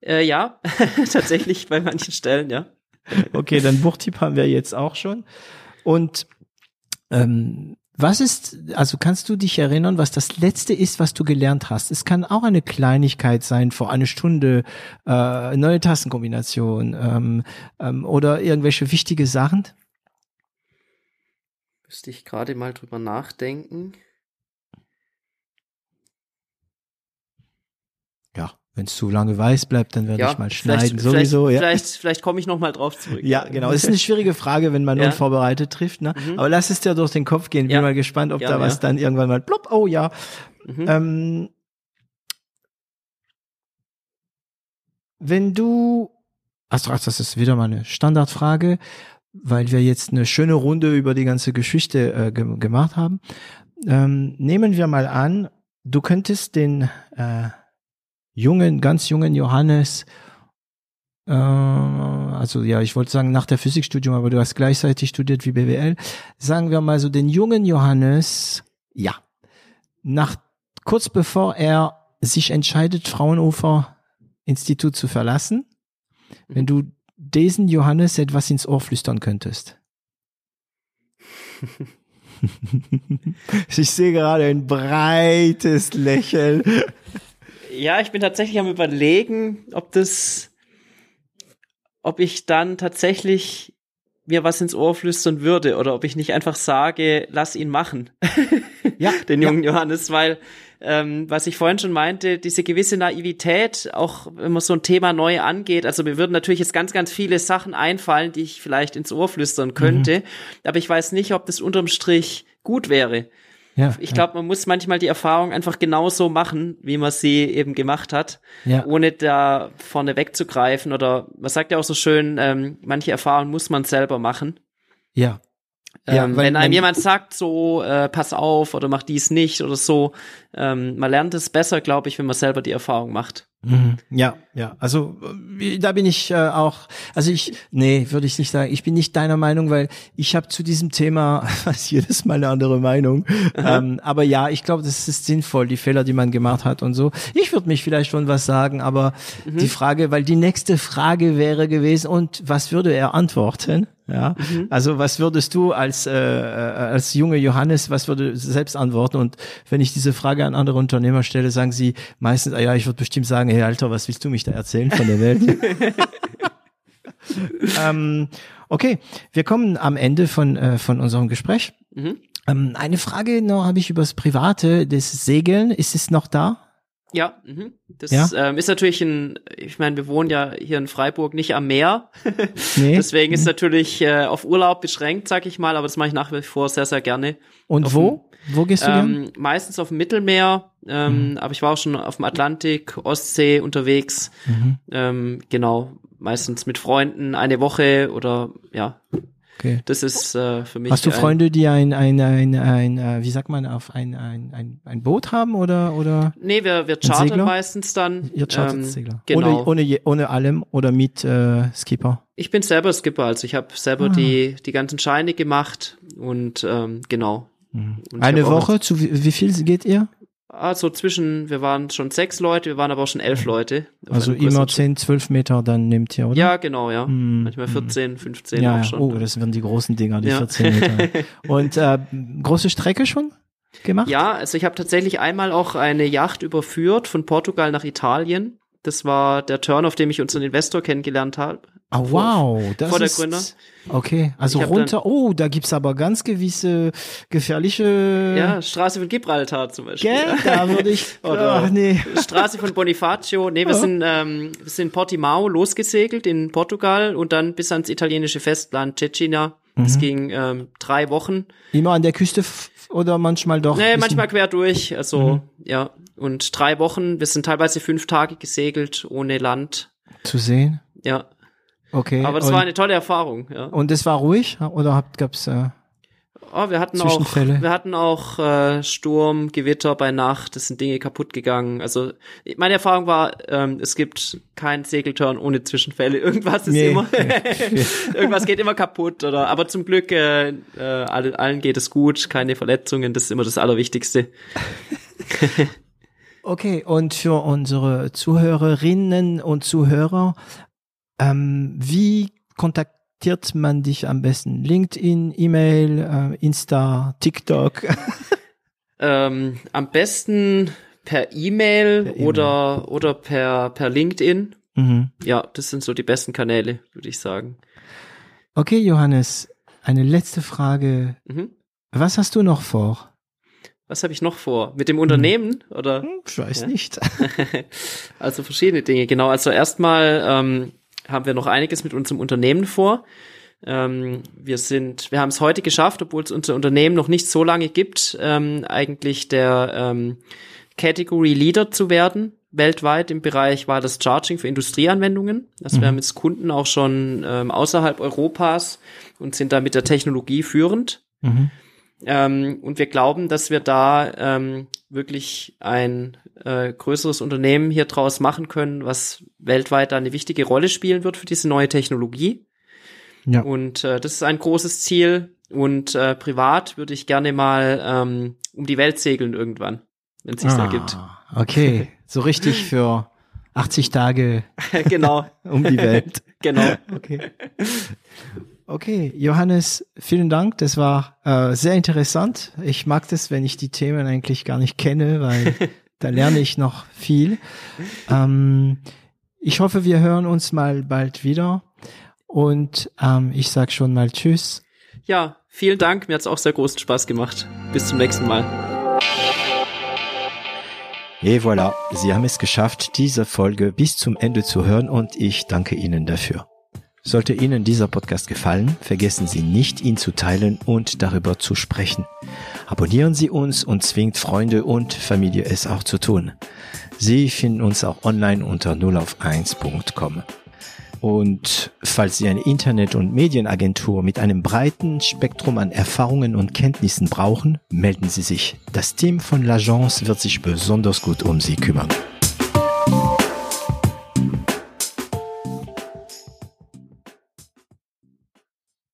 Äh, ja, tatsächlich bei manchen Stellen, ja. Okay, dann Buchtipp haben wir jetzt auch schon. Und ähm, was ist, also kannst du dich erinnern, was das letzte ist, was du gelernt hast? Es kann auch eine Kleinigkeit sein, vor einer Stunde, äh, neue Tastenkombination ähm, ähm, oder irgendwelche wichtige Sachen. Müsste ich gerade mal drüber nachdenken. Ja, wenn es zu lange weiß bleibt, dann werde ja, ich mal schneiden sowieso. Vielleicht, Ja. vielleicht, vielleicht komme ich noch mal drauf zurück. Ja, genau. Das ist eine schwierige Frage, wenn man Ja. unvorbereitet trifft. Ne? Mhm. Aber lass es dir durch den Kopf gehen. Bin Ja. mal gespannt, ob da was dann irgendwann mal plopp. Oh ja. Mhm. Ähm, wenn du, ach, das ist wieder mal eine Standardfrage, weil wir jetzt eine schöne Runde über die ganze Geschichte äh, ge gemacht haben. Ähm, nehmen wir mal an, du könntest den äh, jungen, ganz jungen Johannes, äh, also ja, ich wollte sagen nach der Physikstudium, aber du hast gleichzeitig studiert wie BWL. Sagen wir mal so den jungen Johannes, ja, nach kurz bevor er sich entscheidet, Fraunhofer Institut zu verlassen, wenn du diesen Johannes etwas ins Ohr flüstern könntest. ich sehe gerade ein breites Lächeln. Ja, ich bin tatsächlich am überlegen, ob das, ob ich dann tatsächlich mir was ins Ohr flüstern würde oder ob ich nicht einfach sage, lass ihn machen, Ja, den ja. jungen Johannes, weil ähm, was ich vorhin schon meinte, diese gewisse Naivität, auch wenn man so ein Thema neu angeht, also mir würden natürlich jetzt ganz, ganz viele Sachen einfallen, die ich vielleicht ins Ohr flüstern könnte, aber ich weiß nicht, ob das unterm Strich gut wäre. Ja, Ich glaube, man muss manchmal die Erfahrung einfach genauso machen, wie man sie eben gemacht hat, ja, ohne da vorne wegzugreifen. Oder man sagt ja auch so schön, ähm, manche Erfahrungen muss man selber machen. ja, Ja, ähm, weil wenn einem man- jemand sagt, so, äh, pass auf oder mach dies nicht oder so, ähm, man lernt es besser, glaube ich, wenn man selber die Erfahrung macht. Mhm. Ja, ja. Also äh, da bin ich äh, auch, also ich, nee, würde ich nicht sagen. Ich bin nicht deiner Meinung, weil ich habe zu diesem Thema fast jedes Mal eine andere Meinung. Ähm, aber ja, ich glaube, das ist sinnvoll, die Fehler, die man gemacht hat und so. Ich würde mich vielleicht schon was sagen, aber die Frage, weil die nächste Frage wäre gewesen, und was würde er antworten? Ja, also was würdest du als äh, äh, als junge Johannes, was würde selbst antworten? Und wenn ich diese Frage an andere Unternehmer stelle, sagen sie meistens, ah ja, ich würde bestimmt sagen, hey Alter, was willst du mich da erzählen von der Welt? ähm, okay, wir kommen am Ende von äh, von unserem Gespräch. Mhm. Ähm, eine Frage noch habe ich über das Private, das Segeln. Ist es noch da? Ja, mhm. das Ja? Ähm, ist natürlich ein, ich meine, wir wohnen ja hier in Freiburg nicht am Meer. Nee. Deswegen ist natürlich äh, auf Urlaub beschränkt, sag ich mal, aber das mache ich nach wie vor sehr, sehr gerne. Und auf wo? Wo gehst du gern? Ähm, meistens auf dem Mittelmeer, ähm, aber ich war auch schon auf dem Atlantik, Ostsee unterwegs. Mhm. Ähm, genau, meistens mit Freunden eine Woche oder ja, Okay. das ist äh, für mich. Hast du ein- Freunde, die ein, ein, ein, ein, äh, wie sagt man, auf ein, ein, ein, ein Boot haben oder, oder Nee, wir, wir Segler? chartern meistens dann. ihr chartert Ähm, Segler? Genau. Ohne, ohne, ohne allem oder mit äh, Skipper? Ich bin selber Skipper, also ich habe selber Ah. die, die ganzen Scheine gemacht und ähm, genau. Mhm. Eine Woche, zu wie, wie viel geht ihr? Also zwischen, wir waren schon sechs Leute, wir waren aber auch schon elf Leute. auf Also immer 10, 12 Meter dann nehmt ihr, oder? Ja, genau, ja. Hm, Manchmal hm. 14, 15 ja, auch schon. Oh, das werden die großen Dinger, die Ja. 14 Meter. Und äh, große Strecke schon gemacht? Ja, also ich habe tatsächlich einmal auch eine Yacht überführt von Portugal nach Italien. Das war der Turn, auf dem ich unseren Investor kennengelernt habe. Ah, wow, das vor der ist. Okay, also runter, oh, da gibt's aber ganz gewisse gefährliche, Ja, Straße von Gibraltar zum Beispiel. gell, da würde ich, Oder- ach nee. Straße von Bonifacio. Nee, wir sind, ähm, wir sind in Portimao losgesegelt in Portugal und dann bis ans italienische Festland Cecina. Das Mhm. ging ähm, drei Wochen. Immer an der Küste oder manchmal doch? Nee, manchmal quer durch. Also, Mhm. ja. Und drei Wochen. Wir sind teilweise fünf Tage gesegelt ohne Land. Zu sehen? Ja. Okay. Aber das und, war eine tolle Erfahrung, ja. und es war ruhig oder habt, gab's, äh, Oh, wir hatten auch, Zwischenfälle? wir hatten auch äh, Sturm, Gewitter bei Nacht, es sind Dinge kaputt gegangen. Also meine Erfahrung war, ähm, es gibt keinen Segelturn ohne Zwischenfälle. Irgendwas ist Nee. immer, irgendwas geht immer kaputt oder. Aber zum Glück äh, äh, alle, allen geht es gut, keine Verletzungen. Das ist immer das Allerwichtigste. Okay, und für unsere Zuhörerinnen und Zuhörer, ähm, wie kontaktiert man dich am besten? LinkedIn, E-Mail, äh, Insta, TikTok? Ähm, am besten per E-Mail E-Mail. oder oder per per LinkedIn. mhm. Ja, das sind so die besten Kanäle, würde ich sagen. Okay, Johannes, eine letzte Frage. Mhm. Was hast du noch vor? Was habe ich noch vor? Mit dem Unternehmen oder? Hm, Ich weiß Ja. nicht. Also verschiedene Dinge, genau. Also erstmal ähm, haben wir noch einiges mit unserem Unternehmen vor. Ähm, wir sind, wir haben es heute geschafft, obwohl es unser Unternehmen noch nicht so lange gibt, ähm, eigentlich der ähm, Category Leader zu werden weltweit im Bereich war das Charging für Industrieanwendungen. Also wir haben jetzt Kunden auch schon ähm, außerhalb Europas und sind da mit der Technologie führend. Mhm. Ähm, und wir glauben, dass wir da ähm, wirklich ein äh, größeres Unternehmen hier draus machen können, was weltweit da eine wichtige Rolle spielen wird für diese neue Technologie. Ja. Und äh, das ist ein großes Ziel. Und äh, privat würde ich gerne mal ähm, um die Welt segeln irgendwann, wenn es sich Ah, ergibt. Okay, so richtig für 80 Tage genau, um die Welt. genau. Okay. Okay, Johannes, vielen Dank. Das war äh, sehr interessant. Ich mag das, wenn ich die Themen eigentlich gar nicht kenne, weil da lerne ich noch viel. Ähm, ich hoffe, wir hören uns mal bald wieder. Und ähm, ich sag schon mal Tschüss. Ja, vielen Dank. Mir hat's auch sehr großen Spaß gemacht. Bis zum nächsten Mal. Et voilà, Sie haben es geschafft, diese Folge bis zum Ende zu hören und ich danke Ihnen dafür. Sollte Ihnen dieser Podcast gefallen, vergessen Sie nicht, ihn zu teilen und darüber zu sprechen. Abonnieren Sie uns und zwingt Freunde und Familie es auch zu tun. Sie finden uns auch online unter 0auf1.com. Und falls Sie eine Internet- und Medienagentur mit einem breiten Spektrum an Erfahrungen und Kenntnissen brauchen, melden Sie sich. Das Team von L'Agence wird sich besonders gut um Sie kümmern.